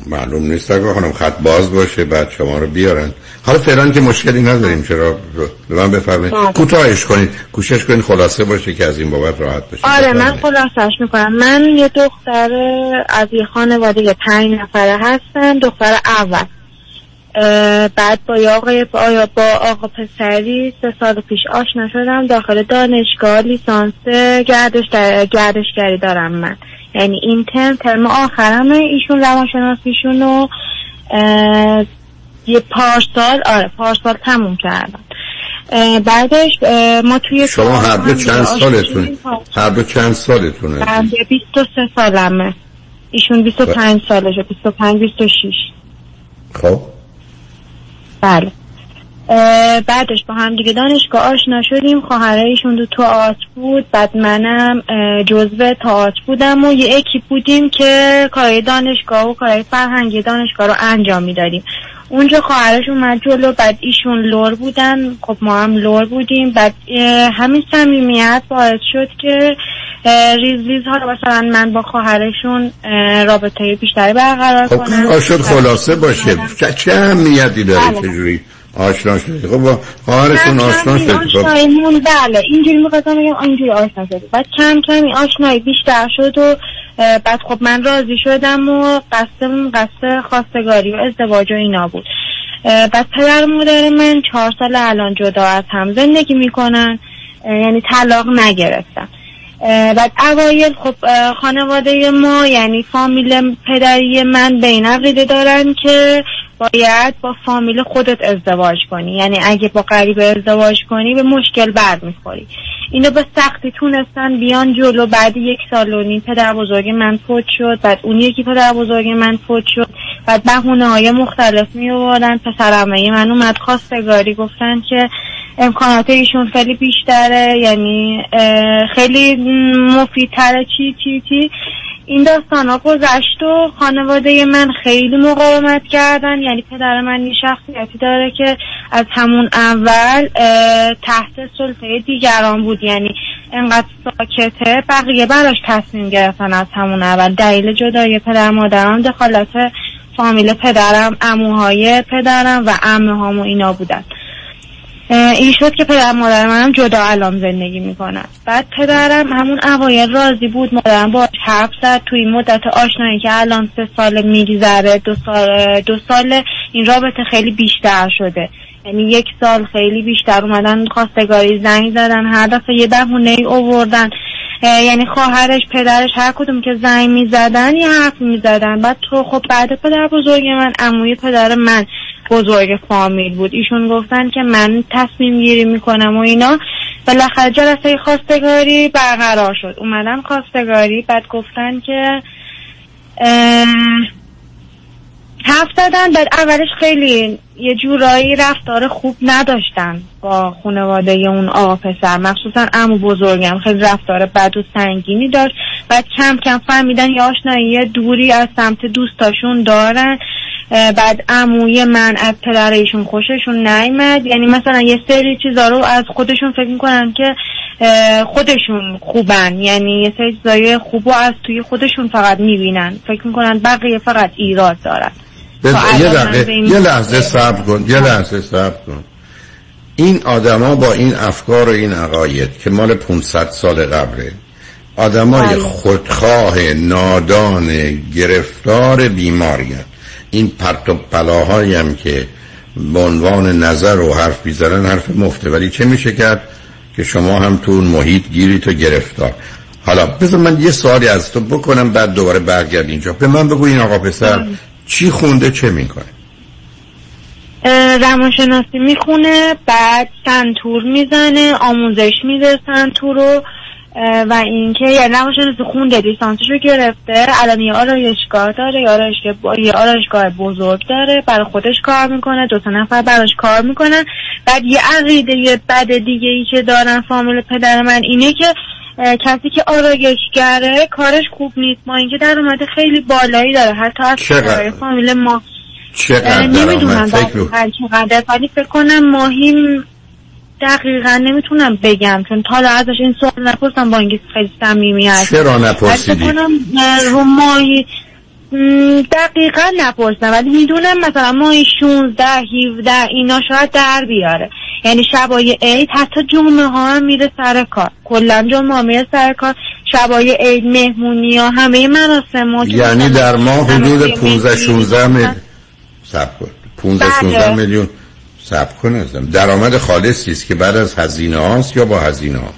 معلوم نیست. اگه خانم خط باز باشه بعد شما رو بیارن. حالا فعلا که مشکلی نداریم چرا؟ به من بفرمایید. بله. کوتاهش کنید. کوشش کنید خلاصه باشه که از این بابت راحت بشه آره من. خلاصش می‌کنم. من یه دختر از یه خانواده پنج نفره هستم دختر اول. بعد با آقای با, با آقا پسری سه سال پیش آشنا شدم داخل دانشگاه لیسانس گردش در- گردشگری دارم من. یعنی این ترم ترم آخرمه ایشون روانشناسیشون رو یه پارسال آره پارسال تموم کردم بعدش ما توی شما هر دو چند سالتون. هر دو چند سالتونه؟ من 23 سالمه. ایشون 25 سالشه 25 26 خب. بله اه، بعدش با هم دیگه دانشگاه آشنا شدیم. خواهر ایشون دو آرت بود. بعد منم جزو تئاتر بودم و یه اکیپ بودیم که کارهای دانشگاه و کارهای فرهنگی دانشگاه رو انجام می‌دادیم. اونجا خواهرش اومد جلو بعد ایشون لور بودن. خب ما هم لور بودیم. بعد همین صمیمیت باعث شد که ریز ریز ها رو مثلا من با خواهرشون اه، رابطه بیشتری برقرار خب کنم. شد خلاصه باشه چه, چه اهمیتی داره بله. چجوری؟ آشنا شدید خب با خواهرتون آشنا خب. بله اینجوری می‌خواستم بگم اینجوری آشنا شدیم بعد کم کم این آشنایی بیشتر شد و بعد خب من راضی شدم و قصدمون قصد خواستگاری و ازدواج و اینا بود. بعد پدر مادر من چهار سال الان جدا از هم زندگی می‌کنن. یعنی طلاق نگرفتن. اه، بعد اوایل خب خانواده ما یعنی فامیل پدری من به این عقیده دارن که باید با فامیل خودت ازدواج کنی. یعنی اگه با غریبه ازدواج کنی به مشکل بر می‌خوری. اینو به سختی تونستن بیان جلو. بعد یک سال و نیم پدر بزرگ من فوت شد. بعد اون یکی پدر بزرگ من فوت شد. بعد بهونه های مختلف می آوردن پسرمه من اومد خواستگاری گفتن که امکانات ایشون خیلی بیشتره. یعنی خیلی مفیدتره. چی چی چی؟ این داستان ها گذشت و خانواده من خیلی مقاومت کردن. یعنی پدر من یه شخصیتی داره که از همون اول تحت سلطه دیگران بود. یعنی انقدر ساکته. بقیه براش تصمیم گرفتن از همون اول. دلیل جدای پدر مادرم دخالت فامیل پدرم اموهای پدرم و امه هام و اینا بودن. این شد که پدر مادر منم جدا الان زندگی می‌کنن. بعد پدرم همون اوایل راضی بود مادرم با حرف زد. توی این مدت آشنایی که الان سه سال میگذره دو سال دو سال این رابطه خیلی بیشتر شده. یعنی یک سال خیلی بیشتر اومدن خواستگاری زنگ زدن هر دفعه یه بهونه ای اووردن یعنی خواهرش پدرش هر کدوم که زنگ می‌زدن یه حرف می‌زدن. بعد تو خب بعد پدر بزرگ من عموی پدر من. بزرگ فامیل بود. ایشون گفتن که من تصمیم گیری می‌کنم و اینا. بالاخره جلسه خواستگاری برقرار شد. اومدن خواستگاری بعد گفتن که حرف زدن بعد اولش خیلی یه جورایی رفتار خوب نداشتن با خانواده اون آقا پسر. مخصوصا امو بزرگم. خیلی رفتار بد و سنگینی داشت. بعد کم کم فهمیدن یه آشنایی دوری از سمت دوستاشون دارن. بعد عموی من از پدر ایشون خوششون نیامد یعنی مثلا یه سری چیزا رو از خودشون فکر می‌کنن که خودشون خوبن. یعنی یه سری چیزای خوب از توی خودشون فقط می‌بینن. فکر می‌کنن بقیه فقط ایراد دارن. یه لحظه یه لحظه صبر کن یه لحظه صبر کن. این آدما با این افکار و این عقاید که مال 500 سال قبله آدمای بله. خودخواه نادان گرفتار بیماری این پرت و پلاهایی هم که به عنوان نظر و حرف بیزنن حرف مفته. ولی چه میشه کرد که شما هم تو اون محیط گیری تو گرفتار. حالا بذار من یه سوالی از تو بکنم بعد دوباره برگرد اینجا. به من بگو این آقا پسر چی خونده چه می‌کنه؟ روانشناسی می‌خونه بعد سنتور می‌زنه آموزش میده سنتور رو. و اینکه یعنی روانشناسی خونده رو گرفته. الان یه آرایشگاه داره یه آرایشگاه, یه آرایشگاه بزرگ داره برای خودش کار می‌کنه دو تا نفر براش کار می‌کنن. بعد یه عقیده یه بد دیگه ای که دارن فامیل پدر من اینه که کسی که آرایشگره کارش خوب نیست. ما اینکه درآمد خیلی بالایی داره. حتی از فامیل ما. چقدر نمی‌دونم فکر ولی فکر کنم ماهی دقیقا نمی‌تونم بگم چون تا ازش این سوال نپرسم با اینکه خیلی صمیمی هست چرا نپرسیدی؟ رو ماهی م، دقیقا نپرسم. ولی می‌دونم مثلا ماهی 16 17 اینا شاید در بیاره. یعنی شبای عید حتی جمعه ها هم میره سر کار. کلا جمعه ها میره سر کار. شبای عید مهمونی ها همه مراسم ها یعنی در ماه حدود همه 15 16 مهمونی میل سب کن. 15 بله. 16 میلیون. صبر کن ازم. درآمد خالصی است که بعد از هزینه هاست یا با هزینه ها؟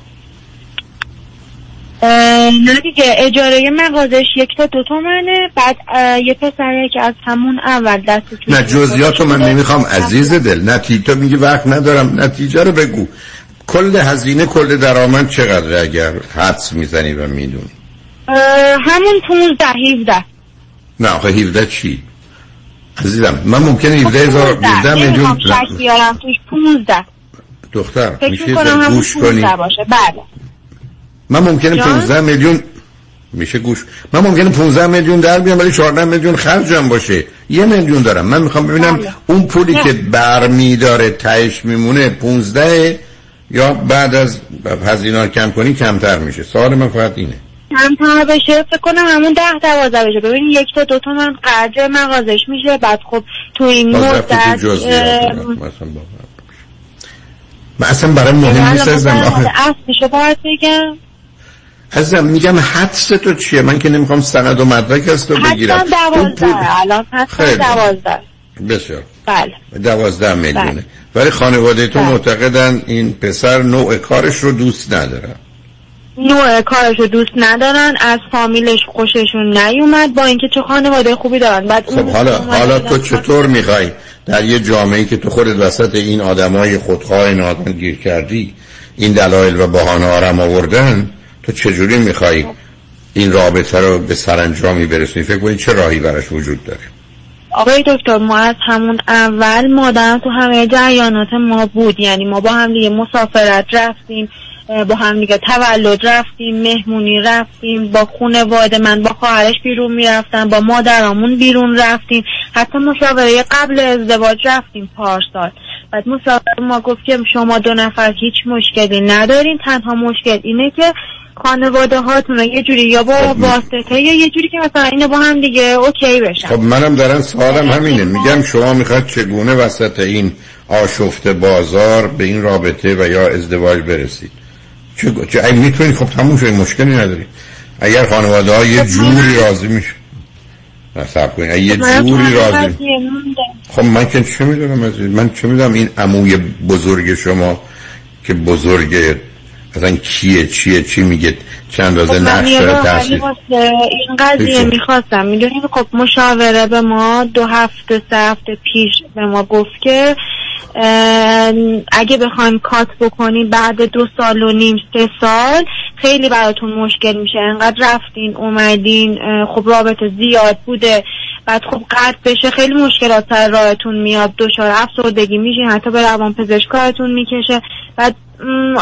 نه دیگه اجاره مغازش یک تا دو تومنه بعد یه پسره که از همون اول دستش نه جزئیات رو من نمی‌خوام عزیز دل. نتیجه تو میگی وقت ندارم نتیجه رو بگو. کل هزینه کل درآمد چقدر اگر حدس می‌زنی و می‌دونی؟ همون 15 17 نه آخه 17 چی؟ عزیزم من ممکنه 17 هزار 17 میلیون شک بیارم توش 15 دختر میشه گوش کنی؟ 15 باشه. بله. من ممکنه جان؟ 15 میلیون میشه گوش. من ممکنه 15 میلیون در بیام ولی 14 میلیون خرجم باشه. یه میلیون دارم. من می‌خوام ببینم بله. اون پولی نه. که برمیداره تهش میمونه 15 یا بعد از هزینه کم کنی کمتر میشه. سوال من فقط اینه. کمتر بشه فکر کنم همون 10 12 بشه. ببین یک تا دو تومن قدر مغازش میشه. بعد خب تو این مدت من اصلا برای مهم نیست ازم اصلشو باید بگم. عزیزم میگم حدس تو چیه؟ من که نمی‌خوام سند و مدرک از تو بگیرم. پول- دوازده. الان خیلی. دوازده. بسیار. بله. دوازده میلیونه. بله. ولی خانواده تو بله. معتقدن این پسر نوع کارش رو دوست نداره. نوع کارشو دوست ندارن از فامیلش خوششون نیومد با اینکه چه خانواده خوبی دارن. بعد خب حالا حالا تو چطور می‌خوای؟ در یه جامعه که تو خودت وسط این آدمای خودخواه نادان گیر کردی این دلایل و بهانه ها رو آوردن تو چجوری می‌خوای این رابطه رو به سرانجامی برسونی فکر کنی چه راهی براش وجود داره؟ آقای دکتر ما از همون اول مادرم تو همه جریانات ما بود. یعنی ما با هم دیگه مسافرت رفتیم. با هم دیگه تولد رفتیم مهمونی رفتیم با خانواده من با خواهرش بیرون می‌رفتم با مادرامون بیرون رفتیم. حتی مشاوره قبل ازدواج رفتیم پارسال. بعد مشاوره ما گفت که شما دو نفر هیچ مشکلی ندارین تنها مشکل اینه که خانواده هاتون یه جوری یا با واسطه یا یه جوری که مثلا اینو با هم دیگه اوکی بشن. خب منم دارن سوالم همینه. میگم شما می‌خواد چگونه وسط این آشفت بازار به این رابطه و یا ازدواج برسید؟ چه, چه اگه می‌تونید خب تموم شد مشکلی نداری اگر خانواده ها یه جوری راضی میشه نصب کنید اگه یه جوری راضی. خب من که چه می‌دونم؟ من چه می‌دونم این عموی بزرگ شما که بزرگ اصلا کیه چیه چی میگه چه اندازه خب نقش داره تاثیر این قضیه. می‌خواستم. می‌دونید خب مشاوره به ما دو هفته سه هفته پیش به ما گفت که اگه بخوایم کات بکنیم بعد دو سال و نیم سه سال خیلی براتون مشکل میشه. انقدر رفتین اومدین خب رابطه زیاد بوده. بعد خب قطع بشه خیلی مشکلات سر راهتون میاد. دچار افسردگی میشین حتی به روان پزشک کارتون می‌کشه. بعد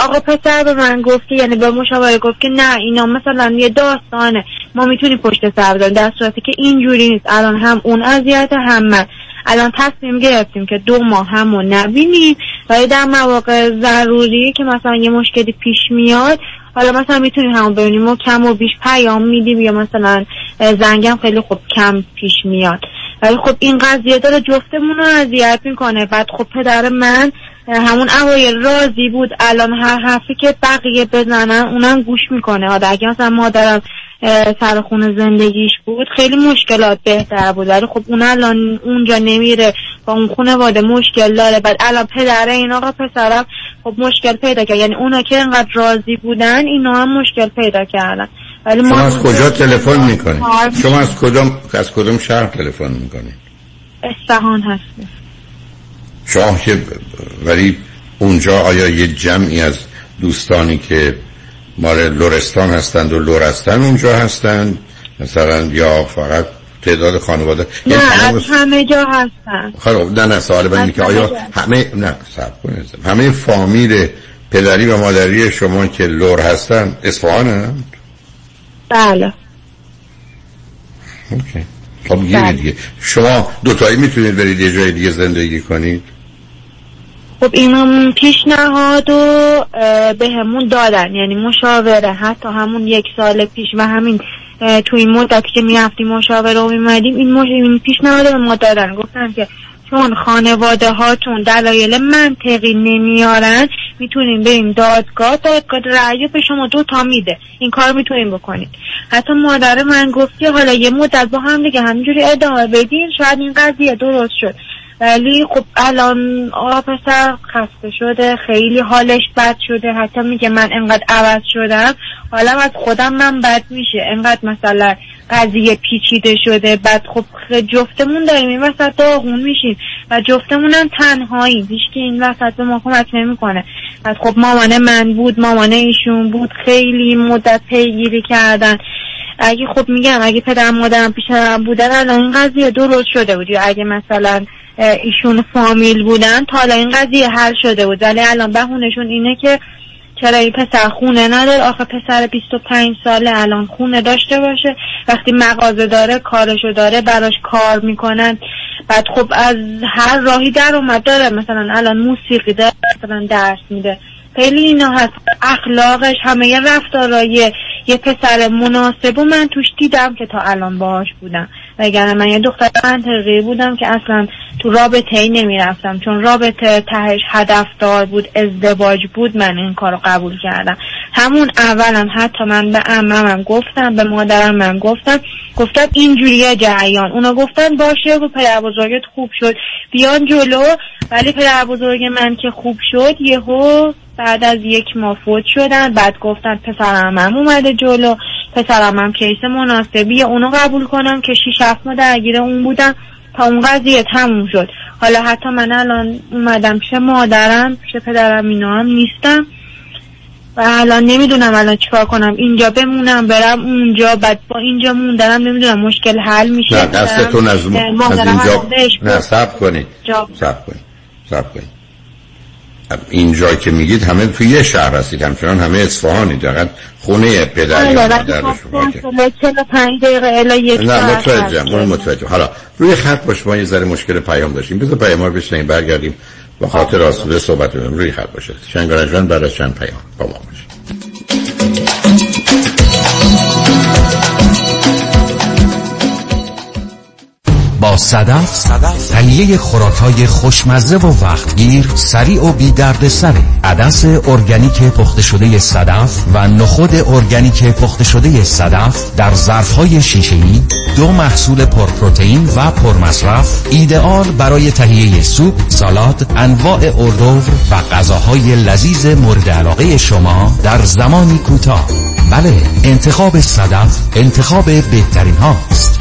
آقا پسر به من گفت که یعنی به مشاوره گفت که نه اینا مثلا یه داستانه. ما می‌تونیم پشت سر بذاریم در صورتی که اینجوری نیست. الان هم اون اذیت هم من. الان تصمیم گرفتیم که دو ماه همو نبینیم. ولی در مواقع ضروری که مثلا یه مشکلی پیش میاد. حالا مثلا می‌تونیم همون ببینیم. ما کم و بیش پیام میدیم یا مثلا زنگم خیلی خوب کم پیش میاد. ولی خب این قضیه داره جفتمون رو اذیت می‌کنه. بعد خب پدر من همون اوایل راضی بود الان هر حرفی که بقیه بزنن اونم گوش می‌کنه. حالا اگه مثلا مادرم سر خونه زندگیش بود خیلی مشکلات بهتر بود. ولی خب اون الان اونجا نمیره. با اون خانواده مشکل داره. بعد الان پدر این آقا پسرم خب مشکل پیدا کرد. یعنی اونا که انقدر راضی بودن اینا هم مشکل پیدا کردن. ولی شما ما از کجا تلفن می‌کنید؟ شما از کدام از کدام شهر تلفن می‌کنید؟ اصفهان هست شما که ولی اونجا آیا یه جمعی از دوستانی که مال لورستان هستند و لورستان اونجا هستند؟ مثلا یا فقط تعداد خانواده؟ نه یعنی تمام- از همه جا هستن. خب نه نه سوال من که آیا همه نه صبر کنید. همه فامیل پدری و مادری شما که لور هستن اصفهان هم؟ بله. اوکی. خب بله. دیگه. شما دوتایی می‌تونید برید یه جای دیگه زندگی کنید؟ خب اینم پیشنهاد و به همون دادن. یعنی مشاوره. حتی همون یک سال پیش و همین اه، تو این مدتی که می‌رفتیم مشاوره و میمدیم این, مش... این پیشنهاد به ما دادن. گفتن که چون خانواده هاتون دلایل منطقی نمیارن می‌تونیم بریم دادگاه دادگاه رأی به شما دو تا میده. این کار می‌تونیم بکنید. حتی مادر من گفت که حالا یه مدت با هم دیگه همینجوری ادامه بدین شاید این قضیه درست شد. ولی خب الان آقا پسر خسته شده خیلی حالش بد شده. حتی میگه من انقدر عوض شدم. حالا از خودم من بد میشه. انقدر مثلا قضیه پیچیده شده. بعد خب جفتمون داریم. این وسط داغون میشیم. و جفتمونم تنهاییم. هیچ که این وسط به ما کمک نمی‌کنه. بعد خب مامان من بود مامان ایشون بود. خیلی مدت پیگیری کردن. اگه خب میگم اگه پدر مادرم پیش بودن الان این قضیه درست شده بود. یا اگه مثلا ایشون فامیل بودن. تا الان این قضیه حل شده بود. ولی الان بهونشون اینه که چرا این پسر خونه نداره؟ آخه پسر 25 ساله الان خونه داشته باشه. وقتی مغازه داره کارشو داره براش کار می‌کنن. بعد خب از هر راهی در اومد داره. مثلا الان موسیقی داره مثلا درس میده. خیلی اینا هست. اخلاقش همه یه رفتارای یه پسر مناسب و من توش دیدم که تا الان باهاش بودم. وگرنه من یه دختر منطقی بودم که اصلا تو رابطه ای نمی رفتم چون رابطه تهش هدفدار بود ازدواج بود من این کارو قبول کردم. همون اولم حتی من به اممم گفتم به مادرم من گفتم. گفتم اینجوریه جریان. اونا گفتن باشه و پدر بزرگت خوب شد. بیان جلو. ولی پدر بزرگ من که خوب شد یهو بعد از یک ماه فوت شدن بعد گفتن پسرم هم اومده جلو پسرم هم کیس مناسبیه اونو قبول کنم که شیش هفت ماه درگیر اون بودم تا اون قضیه تموم شد. حالا حتی من الان اومدم پیش مادرم پیش پدرم اینا هم نیستم. و الان نمی‌دونم الان چیکار کنم. اینجا بمونم برم اونجا بعد با اینجا موندنم نمی‌دونم مشکل حل میشه. نه دستتون از, از اینجا نه سب کنید. سب کنید. سب کنید. اینجا که میگید همه توی یه شهر هستید. همچنان همه اصفهانی دقیقا خونه پدر یا مادر شما نه متوجهم اون متوجه حالا روی خط با شما یه ذره مشکل پیام داشتیم. بذار پیام رو بشنیم برگردیم با خاطر آسوده صحبت روی خط باشه. شنگارجان بعد از چند پیام با ما با صدف تهیه خوراکهای خوشمزه و وقتگیر سریع و بی درد سره عدس ارگانیک پخته شده صدف و نخود ارگانیک پخته شده صدف در ظرفهای شیشه‌ای دو محصول پرپروتئین و پرمصرف ایدئال برای تهیه سوپ، سالاد، انواع اردور و غذاهای لذیذ مورد علاقه شما در زمانی کوتاه. بله، انتخاب صدف انتخاب بهترین هاست.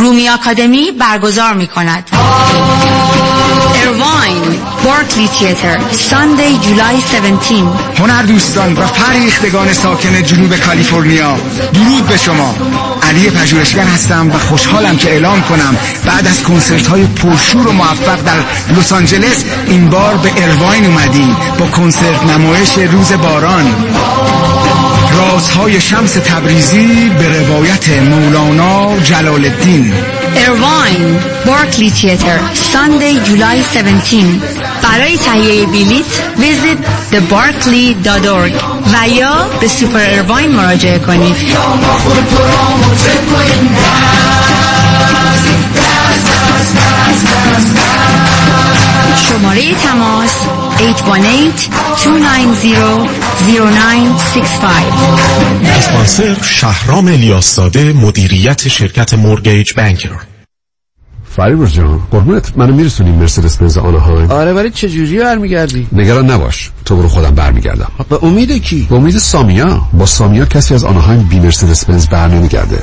رومی آکادمی برگزار می کند ارواین بارکلی تیتر ساندی جولای 17 هنر دوستان و فریختگان ساکن جنوب کالیفرنیا درود به شما. علی پژوهشگر هستم و خوشحالم که اعلام کنم بعد از کنسرت های پرشور و موفق در لس آنجلس این بار به ارواین اومدیم با کنسرت نمایش روز باران. رازهای شمس تبریزی به روایت مولانا جلال الدین ارواین بارکلی تیتر ساندی جولای 17 برای تهیه بلیت ویزیت thebarkley.org و یا به سوپر ارواین مراجعه کنید. شماره تماس 818-290-0965 اسپانسر شهرام الیاستاده مدیریت شرکت مورگیج بانکر فریبرز جان قربونت منو میرسونی مرسدس بنز آنهایم آره ولی چجوری برمیگردی؟ نگران نباش تو برو خودم برمیگردم. به امید کی؟ به امید سامیا. با سامیا کسی از آنهایم بی مرسدس بنز برنمیگرده.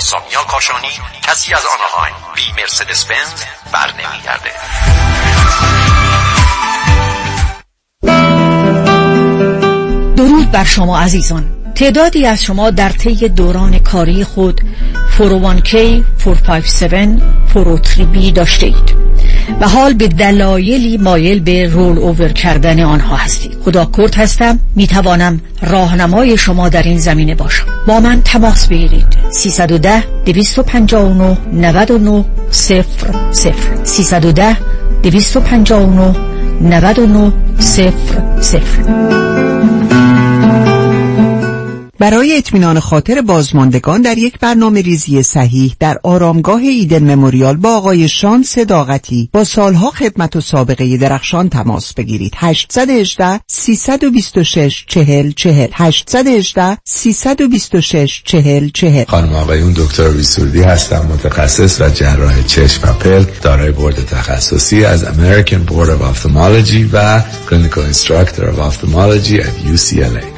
سامیا کاشانی کسی از آنهایم بی مرسدس بنز بر نمیگرده. درود بر شما عزیزان. تعدادی از شما در طی دوران کاری خود 401k 457 403b داشته اید. و حال به دلایلی مایل به رول اوور کردن آنها هستید. خدا کرد هستم. می توانم راهنمای شما در این زمینه باشم. با من تماس بگیرید. 310 259 99 0 0 310 259 99 0 0 برای اطمینان خاطر بازماندگان در یک برنامه ریزی صحیح در آرامگاه ایدن مموریال با آقای شان صداقتی با سالها خدمت و سابقه درخشان تماس بگیرید. 818 326 40 40 818 326 40 40 خانم آقایون دکتر ویسوردی هستم متخصص و جراح چشم و پلک دارای بورد تخصصی از American Board of Ophthalmology و Clinical Instructor of Ophthalmology at UCLA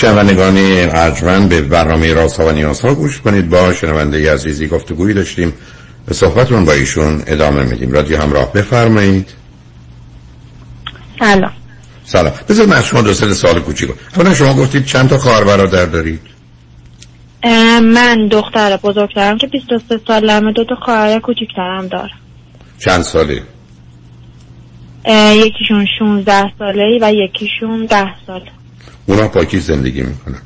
شنوندگان ارجمند به برنامه راست و نیاز ها گوش کنید. با شنونده عزیزی گفتگویی داشتیم. به صحبتون با ایشون ادامه میدیم. رادیو همراه بفرمایید. سلام. سلام. بذار من شما دو سه سال کوچیک اولا شما گفتید چند تا خواهر برادر دارید؟ من دختر بزرگترم که 23 سالمه دو تا خواهر کوچیکترم دارم. چند ساله؟ یکیشون 16 ساله و یکیشون 10 ساله. اونا پاکی زندگی می‌کنن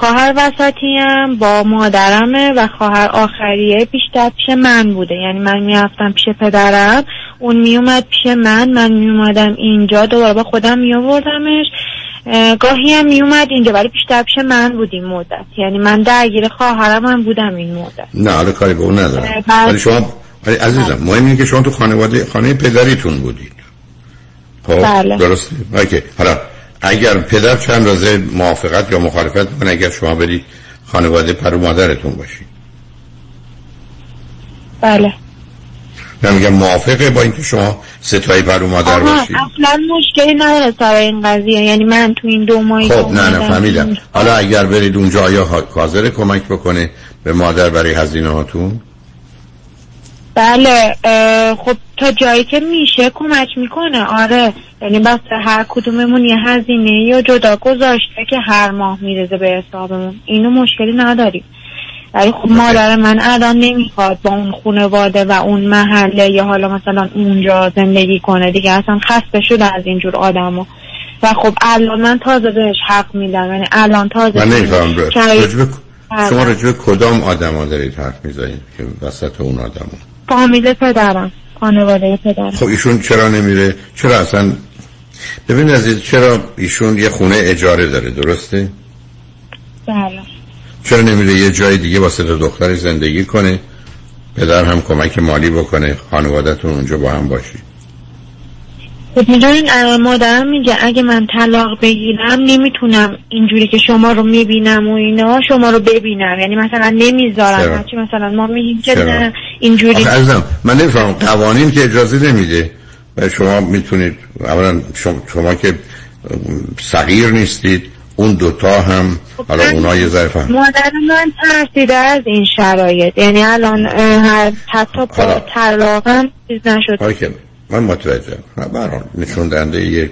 خواهر وسطیم با مادرمه و خواهر آخریه بیشتر پیش من بوده. یعنی من می‌رفتم پیش پدرم اون میومد پیش من من میومدم اینجا دوباره با خودم میآوردمش. گاهی هم میومد اینجا ولی بیشتر پیش من بودیم مدت. یعنی من درگیر خواهرم هم بودم این مدت. نه حالا کاری به اون ندارم. ولی شما ولی عزیزم مهم اینه که شما تو خانواده خانه پدریتون بودید خب بله. درسته اوکی. حالا اگر پدر چند رازه موافقت یا مخالفت کنه اگر شما برید خانواده پر و مادرتون باشید بله. نه میگم موافقه با اینکه شما ستایی پر و مادر باشید اصلا مشکلی نداره سر این قضیه. یعنی من تو این دو ماهی خب نه نه فهمیدم. حالا اگر برید اونجا آیا حاضر کمک بکنه به مادر برای هزینه هاتون بله خب تا جایی که میشه کمک می‌کنه. آره یعنی بس هر کدوممون یه هزینه یا جدا گذاشته که هر ماه میرزه به حسابمون. اینو مشکلی نداریم. ولی خب مادر من الان نمی‌خواد با اون خانواده و اون محله یا حالا مثلا اونجا زندگی کنه. دیگه اصلا خسته شده از اینجور آدمو. و خب الان من تازه بهش حق میدم. یعنی الان تازه من نمیفهم بله. شما رجوع کدام آدم ها دارید حرف می‌زنید که وسط اون آدم ها. فامیل پدرم. خانواده پدرم خب ایشون چرا نمیره؟ چرا اصلا ببین عزیز چرا ایشون یه خونه اجاره داره درسته؟ بله. چرا نمیره یه جای دیگه واسه تا دخترش زندگی کنه؟ پدر هم کمک مالی بکنه خانوادهتون اونجا با هم باشید خب می‌دونین مادرم میگه اگه من طلاق بگیرم نمی‌تونم اینجوری که شما رو می‌بینم و اینا شما رو ببینم. یعنی مثلا نمی‌ذارم. چرا؟ هرچی مثلا ما میگیم که؟ نه اینجوری عزیزم من نمی‌فهمم. قوانین که اجازه نمیده. و شما می‌تونید اولا شما, شما که صغیر نیستید اون دوتا هم حالا اونا یه ذره فهم. مادر من ترسیده از این شرایط. یعنی الان حتی با. طلاقم چیز نشد. من متوجهم. برحال نشون دهنده یک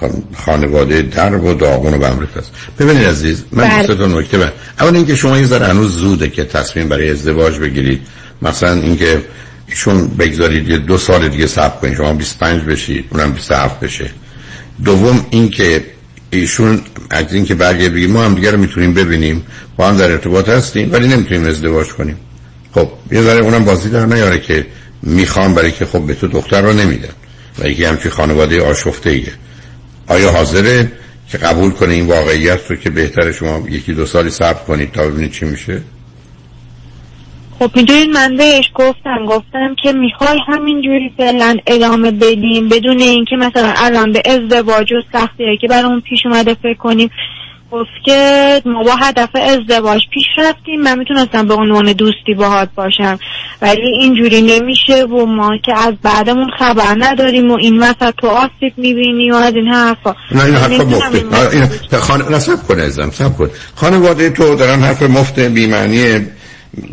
خان- خانواده درب و داغون و بمریک است. ببینید عزیز من بله. دوست دو نکته من اول اینکه شما یه ذره هنوز زوده که تصمیم برای ازدواج بگیرید. مثلا اینکه ایشون بگذارید یه دو سال دیگه صبر کنید. شما 25 بشید اونم 27 بشه. دوم اینکه ایشون از اینکه برگرد بگید ما هم دیگه رو می‌تونیم ببینیم. با هم در ارتباط هستیم ولی نمی‌تونیم ازدواج کنیم. خب یه ذره اونم بازی در نیاره که می‌خوام برای که خب به تو دختر رو نمیدن و یکی همچی خانواده آشفته ایه آیا حاضره که قبول کنه این واقعیت رو که بهتر شما یکی دو سالی صبر کنید تا ببینید چی میشه؟ خب می‌دونین من بهش گفتم گفتم که می‌خوای همینجوری فعلا ادامه بدیم بدون اینکه مثلا الان به ازدواج و سختی که برامون پیش اومده فکر کنیم گفت که ما با هدف ازدواج پیش رفتیم. من می‌تونستم به عنوان دوستی باهات باشم. ولی اینجوری نمیشه و ما که از بعدمون خبر نداریم و این وسط تو آسیب می‌بینی و از این حرفا. نه این حرفا مفته. این نه، این خانه نه سب کن ازم سب کن. خانواده تو دارن حرف مفت بیمعنی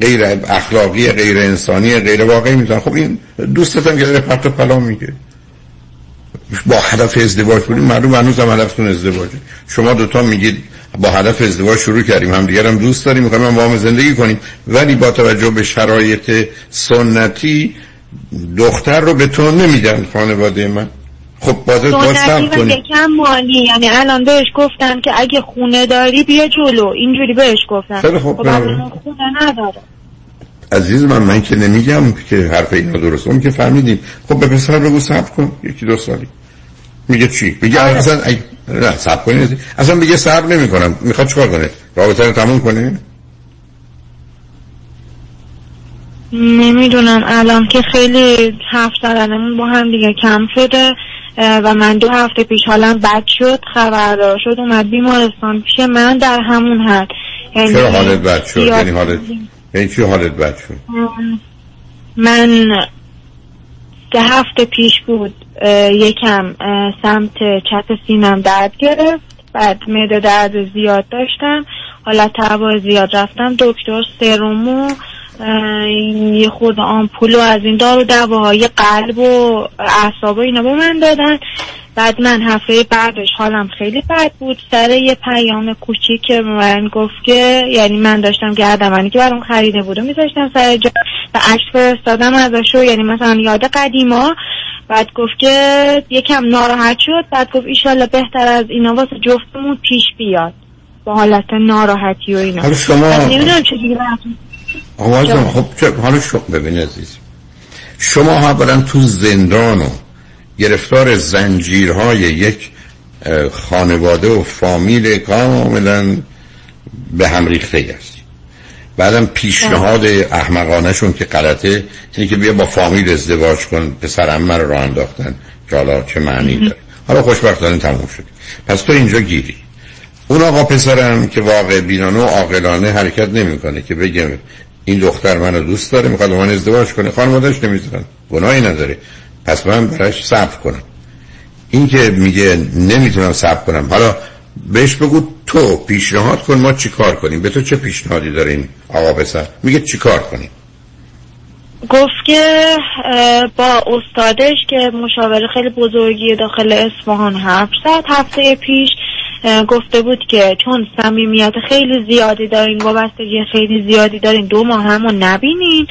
غیر اخلاقی غیر انسانی غیر واقعی میزن خب این دوستت هم که داره پرت و پلا میگه. با هدف ازدواج کنیم معلوم هنوز هم هدفتون ازدواجه. شما دوتا میگید با هدف ازدواج شروع کردیم هم دیگر هم دوست داریم می‌خوایم هم با هم زندگی کنیم. ولی با توجه به شرایط سنتی دختر رو به تو نمیدن خانواده من. خب باز سنتی سب و کنی یکم مالی. یعنی الان بهش گفتم که اگه خونه داری بیا جلو. اینجوری بهش خیلی خوب، خب برم. خونه نداره. عزیز من من که نمیگم که حرف اینا درست اون که فهمیدیم. خب به پسر بگو صبر کن. یکی دو سالی. میگه چی؟ میگه اصلا ای... نه صبر کنید اصلا میگه صبر نمی‌کنم. می‌خواد چیکار کنه؟ رابطه رو تموم کنه؟ نمی‌دونم. الان که خیلی حرف زدنمون با هم دیگه کم شده و من دو هفته پیش حالم بد شد خبردار شد اومد بیمارستان پیش من در همون حد. یعنی چرا حالت بد شد؟ یعنی حالت یعنی چی حالت بد شد؟ من سه هفته پیش بود یکم سمت چپ سینم درد گرفت بعد معده درد زیاد داشتم حالت هوا زیاد رفتم دکتر سرمو اه، یه خود آمپول و از این دارو دواهای قلب و اعصاب و اینا به من دادن. بعد من هفته بعدش حالم خیلی بد بود. سر یه پیام کوچیک که من گفت که یعنی من داشتم گردمانی که برام خریده بود و میذاشتم سر جا و عکس فرستادم ازش رو یعنی مثلا یاد قدیما. بعد گفت که یکم ناراحت شد. بعد گفت ایشالله بهتر از اینا واسه جفتمون پیش بیاد. با حالت ناراحتی و اینا. حالا شما- نمی‌دونم چجوری عزیزم، خب حالا شما ببین عزیز. شما اولا تو زندان و گرفتار زنجیرهای یک خانواده و فامیل کاملا به هم ریخته است بعدم پیشنهاد احمقانشون که غلطه اینه که بیا با فامیل ازدواج کن پسر عمه رو راه انداختن. حالا چه معنی داره؟ حالا خوشبختانه تموم شد. پس تو اینجا گیری. اون آقا پسرم که واقع بینانه و عاقلانه حرکت نمی‌کنه که بگه این دختر منو دوست داره می‌خواد من ازدواج کنه. خانوادهش نمی‌ذارن گناهی نداره. پس من براش صبر کنم. این که میگه نمی‌تونم صبر کنم. حالا بهش بگو تو پیشنهاد کن ما چی کار کنیم؟ به تو چه پیشنهادی داره این آقا پسر؟ میگه چی کار کنیم؟ گفت که با استادش که مشاور خیلی بزرگی داخل اصفهان حرف زد. هفته پیش گفته بود که چون صمیمیت خیلی زیادی دارین وابستگی خیلی زیادی دارین دو ماه همو نبینین.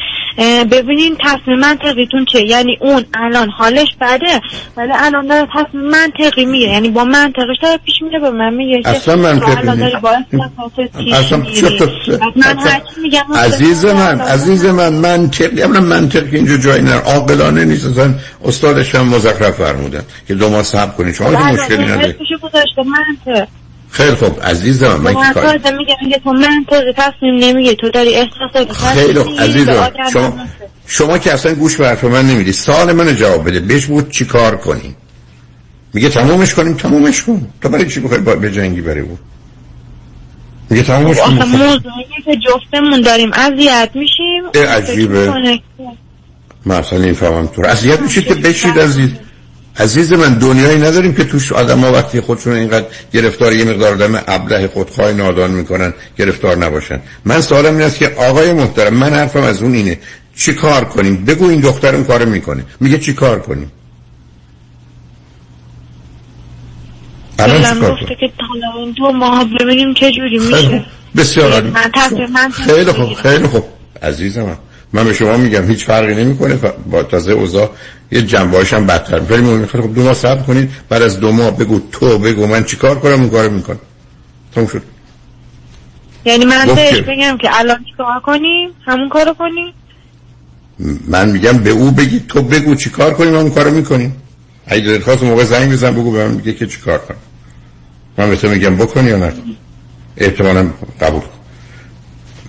ببینین تصمیم منطقیتون چه یعنی اون الان حالش بده ولی الان داره تصمیم منطقی میگه یعنی با منطقش داره پیش میره به من میگه اصلا منطقی اصلا من عزیز من عزیز من منطقی اولا منطق که اینجا جایی نه عاقلانه نیست. اصلا استادش هم مزخرف فرمودن که دو ماه صبر کنید شما که مشکلی نداره خیلی خوب عزیز من من که کاری تو میگه تو تصمیم نمیگه تو داری خیلی خوب عزیز من شما شما که اصلا گوش به حرف من نمیدی سال من جواب بده بهش بود چی کار کنیم میگه تمومش کنیم تمومش کن تو برای چی بخوای به جنگی بره بود میگه تمومش آخه کن موضوعی که جفتمون داریم اذیت میشیم عجیبه. من اصلا نمی‌فهمم تو اذیت میشید که بشید عزیز. عزیز من دنیایی نداریم که توش آدم ها وقتی خودشون اینقدر گرفتار یه مقدار آدم ابله خودخواه نادان می‌کنن گرفتار نباشن. من سوالم این است که آقای محترم من حرفم از اون اینه چی کار کنیم؟ بگو این دخترم کار می‌کنه. میگه چی کار کنیم؟ الان چی کار گفته که دو ماه ببینیم چه جوری میشه. بسیار عالی. خیلی خوب خیلی خوب. عزیزم من به شما میگم هیچ فرقی نمی‌کنه. با تازه اوضاع یه جنبه‌هاش هم بدتر. ولی من خوب دو ماه صبر کنید. بعد از دو ماه بگو تو بگو من چیکار کنم اون کارو می‌کنم. تموم شد. یعنی من بهش بگم که الان چیکار کنیم؟ همون کارو کنیم؟ من میگم به او بگی تو بگو چیکار کنیم اون کارو می‌کنیم. اگه دلت خواست اون موقع زنگ بزن بگو به من میگه که چیکار کنم. من به تو میگم بکن یا نکن احتمالا قبول کن.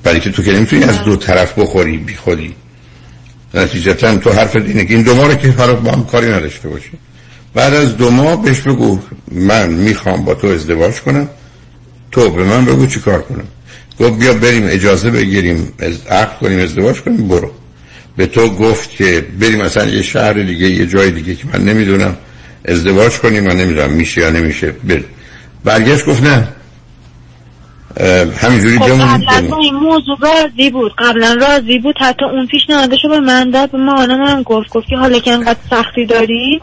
برای که تو که نمی‌تونی از دو طرف بخوری بی خودی. نتیجتا تو حرف اینه که این دو ماه رو که حالا با هم کاری نداشته باشی. بعد از دو ماه بهش بگو من می‌خوام با تو ازدواج کنم تو به من بگو چی کار کنم. گفت بیا بریم اجازه بگیریم از عقد کنیم ازدواج کنیم برو. به تو گفت که بریم مثلا یه شهر دیگه یه جای دیگه که من نمی‌دونم ازدواج کنیم من نمی‌دونم میشه یا نمیشه بر برگشت گفت نه. همینجوری خب بمونیم قبلا بریم. با این موضوع راضی بود. قبلا راضی بود. حتی اون پیشنهادشو به من داد. به مامانم هم گفت. گفت که حالا که انقدر سختی داریم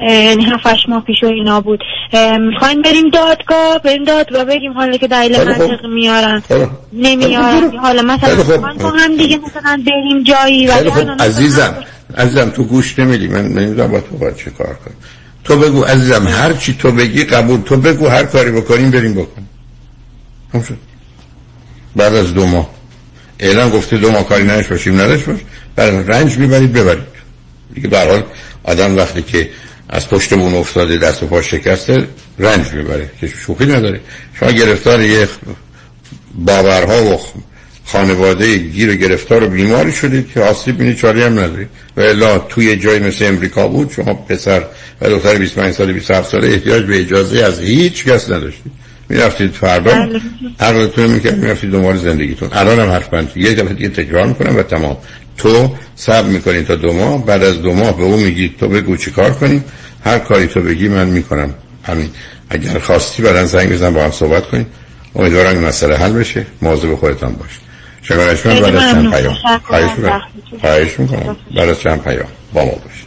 یعنی هفتش ماه پیش و اینا بود. اه، می‌خوایم بریم دادگاه بریم دادگاه بگیم حالا که دلیل. منطقی میارن. نمیارن. حالا مثلا. من تو هم دیگه مثلا بریم جایی عزیزم عزیزم تو گوش نمیدی. من نمی‌دونم با تو باید چه کار کنم. تو بگو عزیزم هر چی تو بگی قبول. تو بگو هر کاری بکنیم بریم بکنیم هم شد. بعد از دو ماه. اعلام گفته دو ماه کاری نداشت باشیم نداشت باش. بعد رنج می‌برید ببرید. دیگه به حال آدم وقتی که از پشت بون افتاده دست و پا شکسته رنج می‌بره. که شوخی نداره. شما گرفتار یه باورها و خانواده گیر و گرفتار و بیماری شدید که آسیب بینی چاری هم نداری. و الا توی جای مثل امریکا بود شما پسر و دختر 25 سال 27 ساله احتیاج به اجازه از هیچ کس نداشتید. می‌رفتید فردا؟ بله. عقلتون می‌کرد می‌رفتید دنبال زندگیتون. الان هم حرف بند یه دفعه دیگه تکرار می‌کنم و تمام. تو صبر می‌کنی تا دو ماه. بعد از دو ماه به اون میگی تو بگو چی کار کنیم. هر کاری تو بگی من می‌کنم. همین. اگر خواستی بعدا زنگ بزن با هم صحبت کنیم. امیدوارم این مسئله حل بشه. مواظب خودتان باش شنگانش من بعد از چند. پیام. خواهش می‌کنم. خواهش می‌کنم. بعد از چند پیام. با ما باش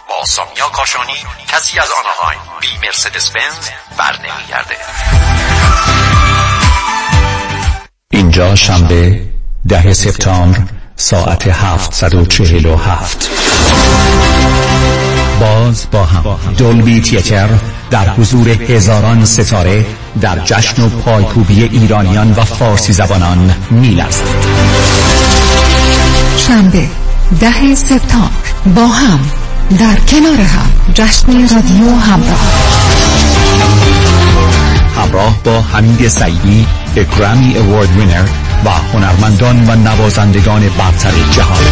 با سامیا کاشانی کسی از آنهایم بی مرسدس بنز بر نمیگرده. اینجا شنبه ده سپتامبر ساعت 747 باز با هم. دولبی تیتر در حضور هزاران ستاره در جشن و پایکوبی ایرانیان و فارسی زبانان میلرزد. شنبه ده سپتامبر با هم. در کنار هم جشن رادیو همراه. همراه با حمید سعیدی گرامی اوارد وینر و هنرمندان و نوازندگان برتر جهان.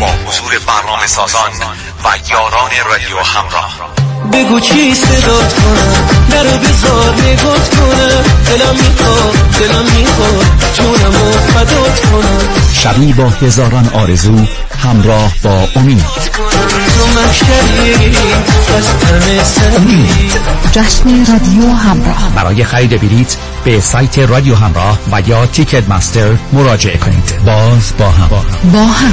با حضور برنامه سازان و یاران رادیو همراه. بگو چی صدات کنم؟ در بزار نگات کنم. دلم می‌خواد دلم می‌خواد جونم و فدات کنم. شبی با هزاران آرزو همراه با امید. جشن رادیو همراه. برای خرید بلیت به سایت رادیو همراه و یا تیکت مستر مراجعه کنید. باز با هم. با هم.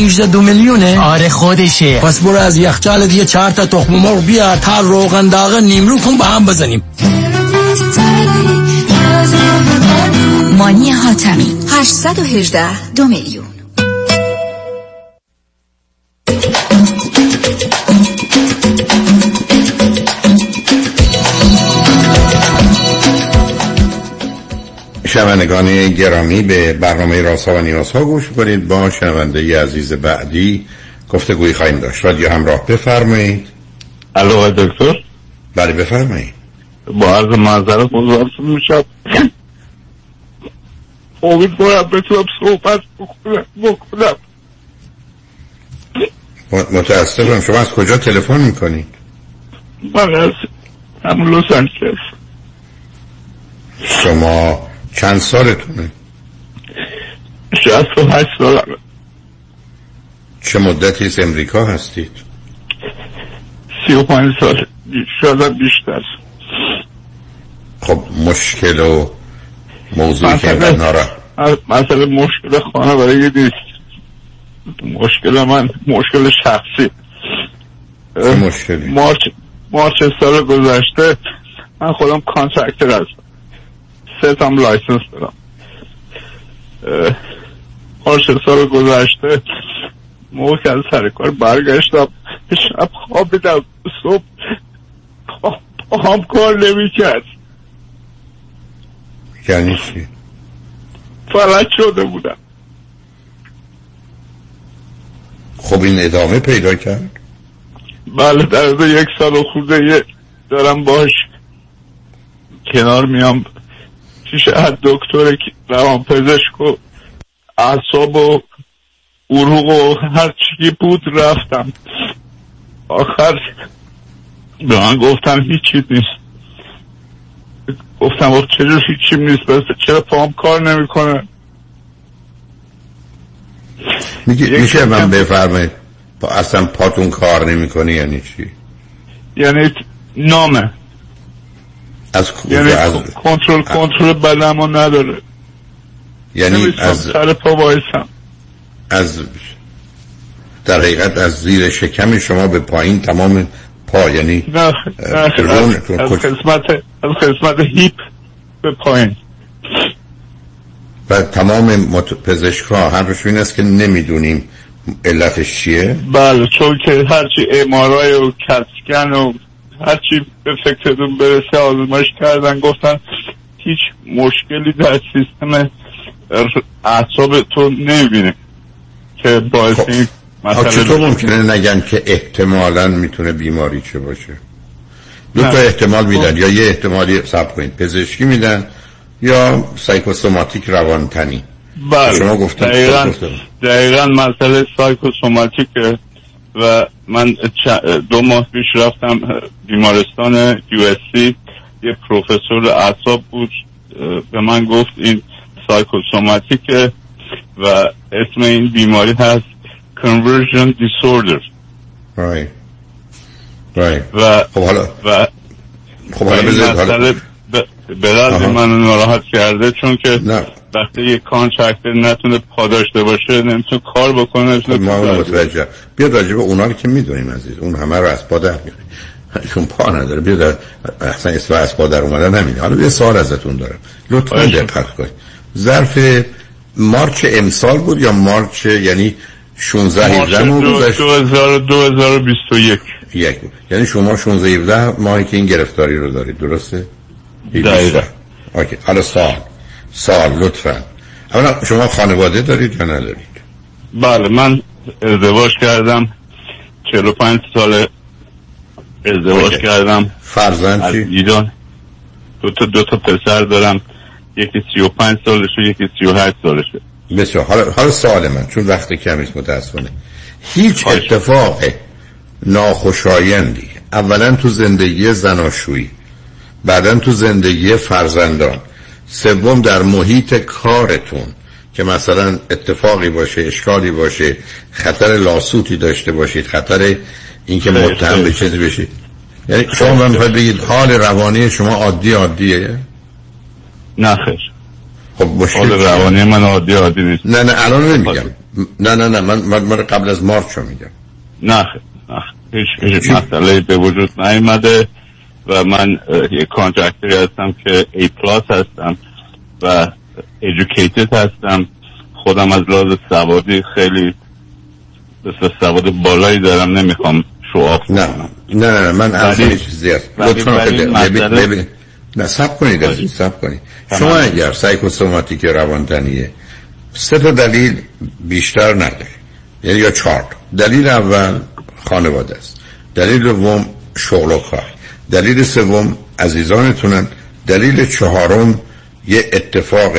818 دو میلیونه؟ آره خودشه. پس برو از یخچال دیگه چهار تا تخم مرغ بیار تا روغن داغ نیمرو کن با هم بزنیم. مانی حاتمی. 818 دو میلیون. شنوندگان گرامی به برنامه راسا و نیاسا گوش کنید. با شنونده عزیز بعدی گفتگوی خواهیم داشت. رادیو همراه بفرمایید. الو دکتر؟ بله بفرمایید. با عرض معذرت مزارتون میشم امیدوارم بتونم صحبت بکنم بکنم. متاسفم. شما از کجا تلفن می‌کنید؟ من از همون لس شما چند سالتونه؟ شهست و هشت سالمه. چه مدتی از امریکا هستید؟ سی و پنج سال. شاید بیشتر. خب مشکل و موضوعی که نارا مسئله مشکل خانواده نیست مشکل من مشکل شخصی. مشکلی؟ March March سال گذشته من خودم contractor هستم. سه تام license دارم. March سال گذشته. موقع که از سر کار برگشتم شب خوابیدم صبح پاهم کار نمی‌کرد. یعنی چی؟ فلج شده بودم. خب این ادامه پیدا کرد؟ بله در یک سال و خورده یه دارم باش. کنار میام. پیش هر دکتر روان پزشک و اعصاب و عروق و هر چی بود رفتم. آخر به من گفتم هیچی نیست. گفتم آخه چجور هیچی نیست؟ بس چرا پام کار نمی‌کنه؟ میشه من بفرمایید اصلا پاتون کار نمی‌کنه یعنی چی؟ یعنی نامه. از یعنی از کنترل کنترل بدنمو نداره. یعنی از سر پا وایسم. از در حقیقت از زیر شکم شما به پایین تمام پا یعنی نه از, از قسمت از قسمت هیپ به پایین. و تمام مت... پزشک ها حرفش این است که نمی‌دونیم علتش چیه. بله چون که هرچی امارای و کتسکن و هرچی به فکرتون برسه آزمایش کردن گفتن هیچ مشکلی در سیستم اعصاب تو نمی‌بینه که باعث این آخه مسئله چطور. ممکنه نگن که احتمالا می‌تونه بیماری چه باشه دو تا. احتمال میدن یا یه احتمالی سب کنید پزشکی میدن یا سایکوسوماتیک روانتنی بله شما گفتید دقیقا. دقیقا مسئله سایکوسوماتیکه و من دو ماه پیش رفتم بیمارستان یو یه پروفسور اعصاب بود به من گفت این سایکوسوماتیکه و اسم این بیماری هست conversion disorder right. right. و خب حالا و خب حالا بذارید حالا به-. من ناراحت کرده چون که نه وقتی یک کانترکتر نتونه پا داشته باشه نمی‌تونه کار بکنه نمی‌تونه خب، ما. متوجه. بیاد راجع به اونا که می‌دونیم عزیز. اون همه رو از پا در میاره چون پا نداره. بیاد اصلا اسم از پا در اومدن نمیده حالا یه سوال ازتون دارم. لطفا دقت کنید. ظرف مارچ امسال بود یا مارچ یعنی 16 مارچ 17 ماه گذشت؟ 2000 2021 یک. یعنی شما 16 17 ماهی که این گرفتاری رو دارید درسته؟ دقیقا. اوکی. حالا سال سال لطفا. اولا شما خانواده دارید یا ندارید؟ بله من ازدواج کردم. 45 سال ازدواج اوکی. کردم. فرزند؟ ایران. دو تا دو تا پسر دارم. یکی 35 سالشه یکی 38 سالشه. بسیار. حالا, حالا سوال من چون وقت کمی است متاسفانه. هیچ اتفاق ناخوشایندی اولا تو زندگی زناشویی بعدا تو زندگی فرزندان سوم در محیط کارتون که مثلا اتفاقی باشه اشکالی باشه خطر لاسوتی داشته باشید خطر اینکه متهم. به چیزی بشید. یعنی شما من می‌خواید بگید حال روانی شما عادی عادیه؟ نه خیر. خب مشکل حال؟ روانی من عادی عادی نیست. نه نه الان نمیگم. نه نه نه من من, قبل از March میگم. نه خیر. هیچ هیچ مسئله به وجود نیومده. و من یک contractor ی هستم که A plus هستم و educated هستم. خودم از لحاظ سوادی خیلی بسیار سواد بالایی دارم نمی‌خوام show off نه. نه نه, نه من از یه چیزی هست. نه صبر کنید عزیز صبر کنید. شما اگر psychosomatic روانتنیه سه تا دلیل بیشتر نداره یعنی یا چهار. دلیل اول خانواده است. دلیل دوم شغل و کار. دلیل سوم عزیزانتونن دلیل چهارم یه اتفاق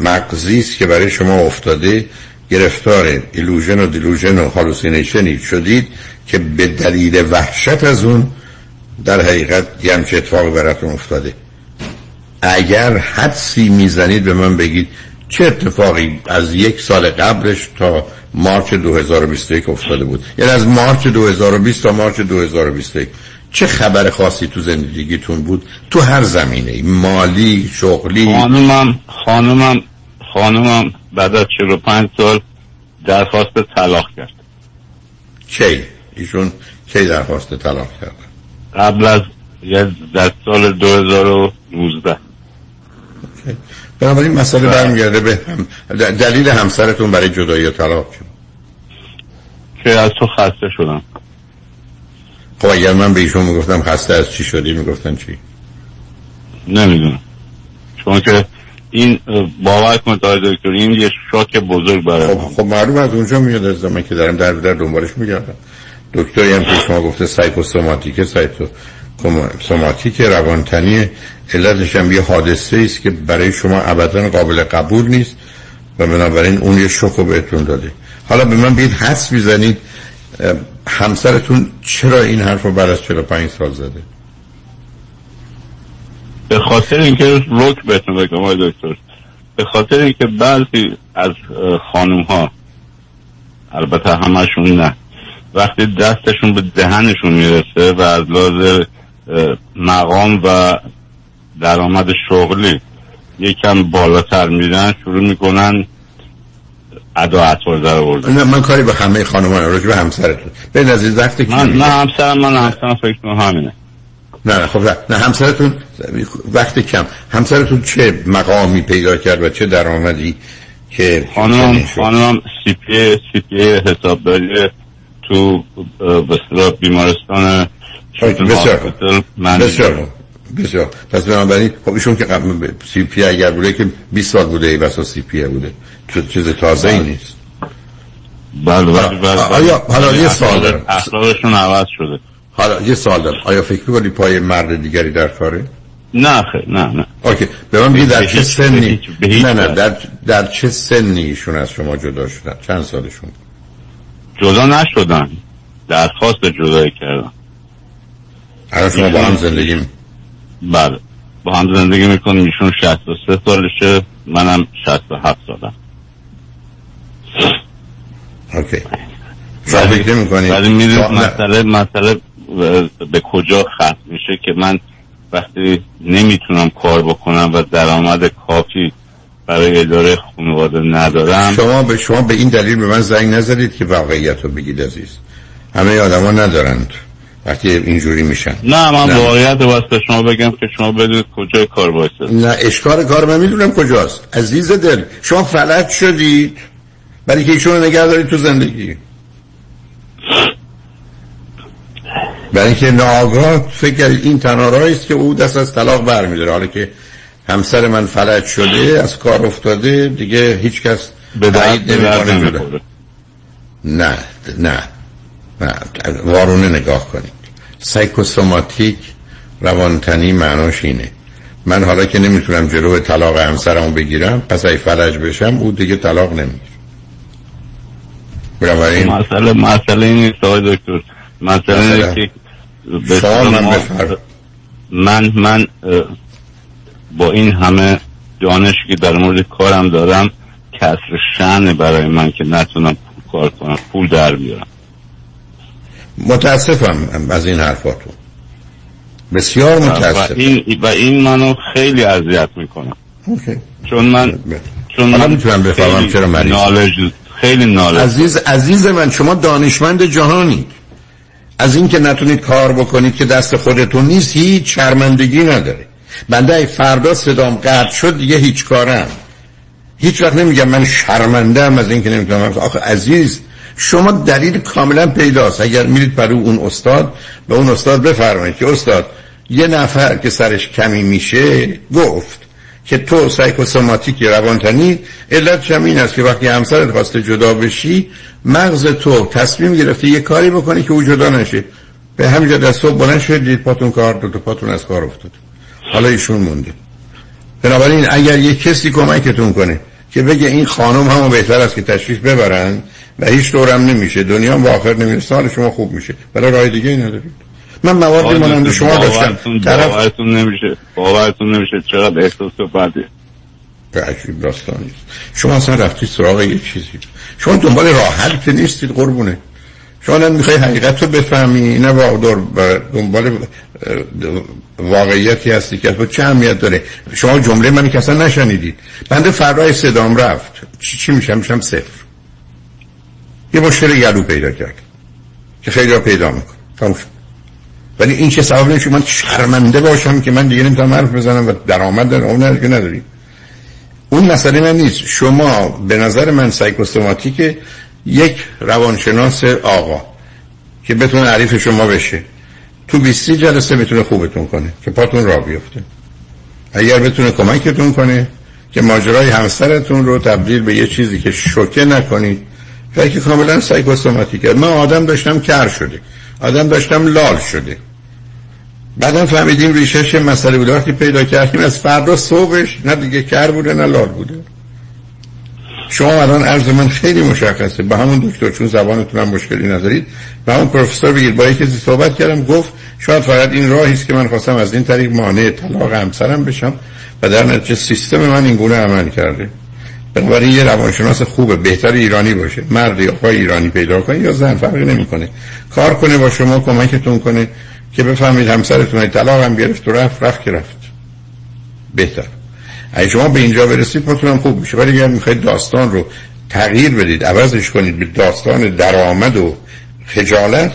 مغزی است که برای شما افتاده گرفتار illusion و delusion و hallucination ی شدید که به دلیل وحشت از اون در حقیقت یه همچه اتفاق براتون افتاده. اگر حدسی می‌زنید به من بگید چه اتفاقی از یک سال قبلش تا مارچ 2021 افتاده بود؟ یعنی از مارچ 2020 تا مارچ 2021 چه خبر خاصی تو زندگیتون بود؟ تو هر زمینه مالی شغلی. خانومم خانومم خانومم بعد از 45 سال درخواست طلاق کرد. کی؟ ایشون کی درخواست طلاق کرد؟ قبل از در سال 2019 بنابراین مسئله برمیگرده به هم دلیل همسرتون برای جدایی و طلاق؟ که از تو خسته شدم. خب اگر من به ایشون می‌گفتم خسته از چی شدی؟ می‌گفتن چی؟ نمی‌دونم. چون که این باور کنید آقای دکتر این یه شاک بزرگ برای خب خب معلوم از اونجا میاد از من که دارم در در دنبالش میگردم. دکتری هم که شما گفته سایکوسوماتیکه سایتو سوماتیک روانتنی. علتش هم یه حادثه است که برای شما ابدا قابل قبول نیست و بنابراین اون یه شوکو بهتون داده. حالا به من بگید حدس می‌زنید اه، همسرتون چرا این حرف رو بعد از 45 سال زده؟ به خاطر اینکه روک بهتون بگم آقای دکتر. به خاطر اینکه بعضی از خانم ها البته همشون نه وقتی دستشون به دهنشون می‌رسه و از لحاظ مقام و درآمد شغلی یکم بالاتر میرن شروع می‌کنن ادا اطوار در آوردن نه من کاری به همه خانمان راجع به همسرتون. به نظر وقتی که من نه همسرم من همسرم فکر کنم همینه. نه نه خب نه, نه همسرتون وقت کم. همسرتون چه مقامی پیدا کرد و چه درآمدی که خانم؟ خانم سی پی سی پی حسابداری تو به بیمارستان بسیار. بسیار بسیار. پس بنابراین خب ایشون که سی پی اگر بوده که 20 سال بوده ای بسا سی پی بوده. چیز- چیز تازه ای نیست. بله بله بله آیا حالا یه سوال دارم. اخلاقشون عوض شده. حالا یه سوال دارم. آیا فکر می‌کنی پای مرد دیگری در کاره نه خیر نه نه. اوکی. به من در به چه به سنی به نه نه. در در چه سنی ایشون از شما جدا شدن؟ چند سالشون؟ جدا نشدن. درخواست جدایی کردن. الان شما با هم زندگی بله. با هم زندگی می‌کنیم. ایشون 63 سالشه. منم 67 سالم. اوکی. فکر ولی می‌دونید. مسئله مسئله به کجا ختم میشه که من وقتی نمی‌تونم کار بکنم و درآمد کافی برای اداره خانواده ندارم شما به شما به این دلیل به من زنگ نزدید که واقعیت رو بگید عزیز. همه آدما ندارند. وقتی اینجوری میشن. نه من واقعیت به شما بگم که شما بدونید کجای کار بایسته نه اشکار کار من می‌دونم کجاست. عزیز دل شما فلج شدید. برای که ایشون نگه دارید تو زندگی. برای اینکه ناگاه فکر این تنها است که او دست از طلاق برمیداره. حالا که همسر من فلج شده از کار افتاده دیگه هیچ کس به درد نمی‌کنه. نه نه. نه وارونه نگاه کنید. سایکوسوماتیک روانتنی معناش اینه. من حالا که نمی‌تونم جلو طلاق همسرمو بگیرم پس ای فلج بشم او دیگه طلاق نمی‌گیره. بنابراین مسئله مسئله این آقای دکتر. مسئله که من من من با این همه دانش که در مورد کارم دارم کسر شن برای من که نتونم کار کنم پول در بیارم. متاسفم از این حرفاتون. بسیار متاسفم. و این, و این منو خیلی اذیت می‌کنه. چون من چون من می‌تونم بفهمم چرا مریض نالج خیلی نالج عزیز عزیز من شما دانشمند جهانید از اینکه نتونید کار بکنید که دست خودتون نیست هیچ شرمندگی نداره. بنده فردا صدام قطع شد دیگه هیچ کارم. هیچ وقت نمیگم من شرمنده از اینکه نمی‌تونم آخه عزیز شما دلیل کاملا پیداست. اگر میرید برای اون استاد به اون استاد بفرمایید که استاد یه نفر که سرش کمی میشه گفت که تو سایکوسوماتیک روانتنی علت این است که وقتی همسرت خواسته جدا بشی مغز تو تصمیم گرفته یه کاری بکنی که او جدا نشه. به همین جد صبح بلند شد دید پاتون کار دو پاتون از کار افتاد. حالا ایشون مونده. بنابراین اگر یه کسی کمکتون کنه که بگه این خانم همون بهتر است که تشریف ببرن و هیچ دورم نمیشه. دنیا هم آخر نمی‌رسه حال شما خوب میشه. برای راه دیگه ای ندارید من موادی مانند شما داشتم. طرف باورتون نمیشه. باورتون نمیشه. چقدر احساس بعدی عجیب داستانی شما اصلا رفتی سراغ یه چیزی. شما دنبال راه حل که نیستید قربونه. شما نه می‌خوای حقیقت رو بفهمی نه دنبال واقعیتی هستی که چه اهمیت داره. شما جمله منی که اصلا نشنیدید. بنده فرای صدام رفت. چی, چی میشم؟ میشم صفر. یه مشکل گلو پیدا کرد که خیلی را پیدا می‌کنه ولی این چه سبب نمیشه من شرمنده باشم که من دیگه نمی‌تونم حرف بزنم و درآمد دارم. اون که نداری اون مسئله من نیست. شما به نظر من سایکوستوماتیک یک روانشناس آقا که بتونه عریف شما بشه تو 20 جلسه می‌تونه خوبتون کنه که پاتون را بیفته. اگر بتونه کمکتون کنه که ماجرای همسرتون رو تبدیل به یه چیزی که شوکه نکنید که کاملا سایکوسوماتیکه من آدم داشتم کر شده. آدم داشتم لال شده. بعدم فهمیدیم ریشش مسئله بوده وقتی پیدا کردیم از فردا صبحش نه دیگه کر بوده نه لال بوده. شما الان عرض من خیلی مشخصه. به همون دکتر چون زبانتون هم مشکلی ندارید به همون پروفسور بگید. با یکی صحبت کردم گفت شاید فقط این راهی است که من خواستم از این طریق مانع طلاق همسرم بشم و در نتیجه سیستم من این گونه عمل کرده. بنابراین یه روانشناس خوبه بهتر ایرانی باشه. مرد یا ایرانی پیدا کنید یا زن فرقی نمی‌کنه. کار کنه با شما کمکتون کنه که بفهمید همسرتون طلاق هم گرفت و رفت رفت که رفت. بهتر. اگه شما به اینجا برسید مطمئن خوب میشه. ولی اگر می‌خواید داستان رو تغییر بدید عوضش کنید به داستان درآمد و خجالت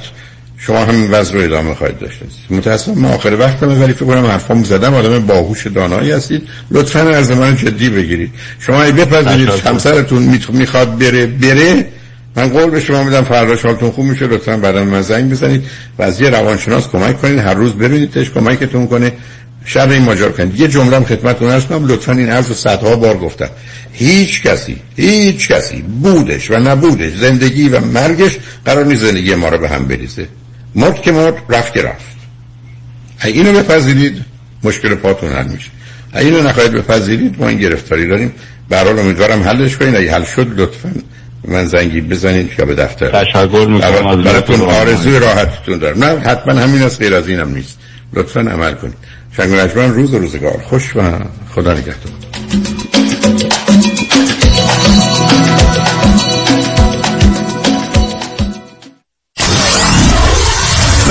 شما همین وضع رو ادامه خواهید داشت متاسفم ما آخر وقت ولی فکر کنم حرفام زدم. آدم باهوش دانایی هستید. لطفا از من جدی بگیرید. شما بپذیرید همسرتون می‌خواد بره بره. من قول به شما میدم فردا حالتون خوب میشه. لطفا بعدا من زنگ بزنید. و از یه روانشناس کمک کنید. هر روز ببینیدش کمکتون کنه. شر این ماجرا کنید. یه جمله هم خدمتتون عرض کنم. لطفا این عرض رو صدها بار گفتم. هیچ کسی هیچ کسی بودش و نبودش زندگی و مرگش قرار نیست زندگی ما رو به هم بریزه. مرد که مرد رفت که رفت. اینو بپذیرید مشکل پاتون حل میشه. اینو نخواهید بپذیرید ما این گرفتاری داریم. برحال امیدوارم حلش کنید اگه حل شد لطفا من زنگی بزنید یا به دفتر. تشکر می‌کنم از براتون آرزوی راحتتون دارم. نه حتما همین از غیر از اینم نیست. لطفا عمل کنید شنگ روز و روزگار. خوش و خدا نگهدار.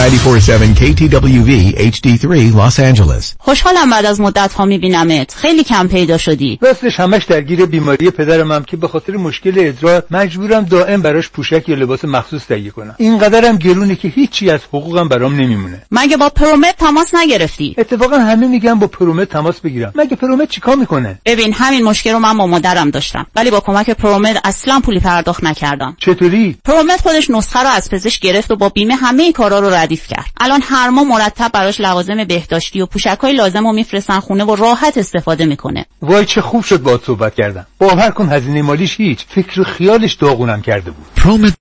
947 KTWV HD3 Los Angeles. خوشحالم بعد از مدت ها میبینمت. خیلی کم پیدا شدی. راستش همش درگیر بیماری پدرمم که به خاطر مشکل ادرار مجبورم دائم براش پوشک یا لباس مخصوص تهیه کنم. اینقدرم گرونه که هیچی از حقوقم برام نمیمونه. مگه با پرومت تماس نگرفتی؟ اتفاقا همه میگن با پرومت تماس بگیرم. مگه پرومت چیکار می‌کنه؟ ببین همین مشکل رو من با مادرم داشتم ولی با کمک پرومت اصلا پولی پرداخت نکردم. چطوری؟ پرومت خودش نسخه رو از پزشک گرفت و با بیمه همه کارا رو ردیف کرد. الان هر ماه مرتب براش لوازم بهداشتی و پوشکای لازم رو میفرستن خونه و راحت استفاده می‌کنه. وای چه خوب شد باهات صحبت کردم. باور کن هزینه مالیش هیچ. فکر و خیالش داغونم کرده بود. پرومت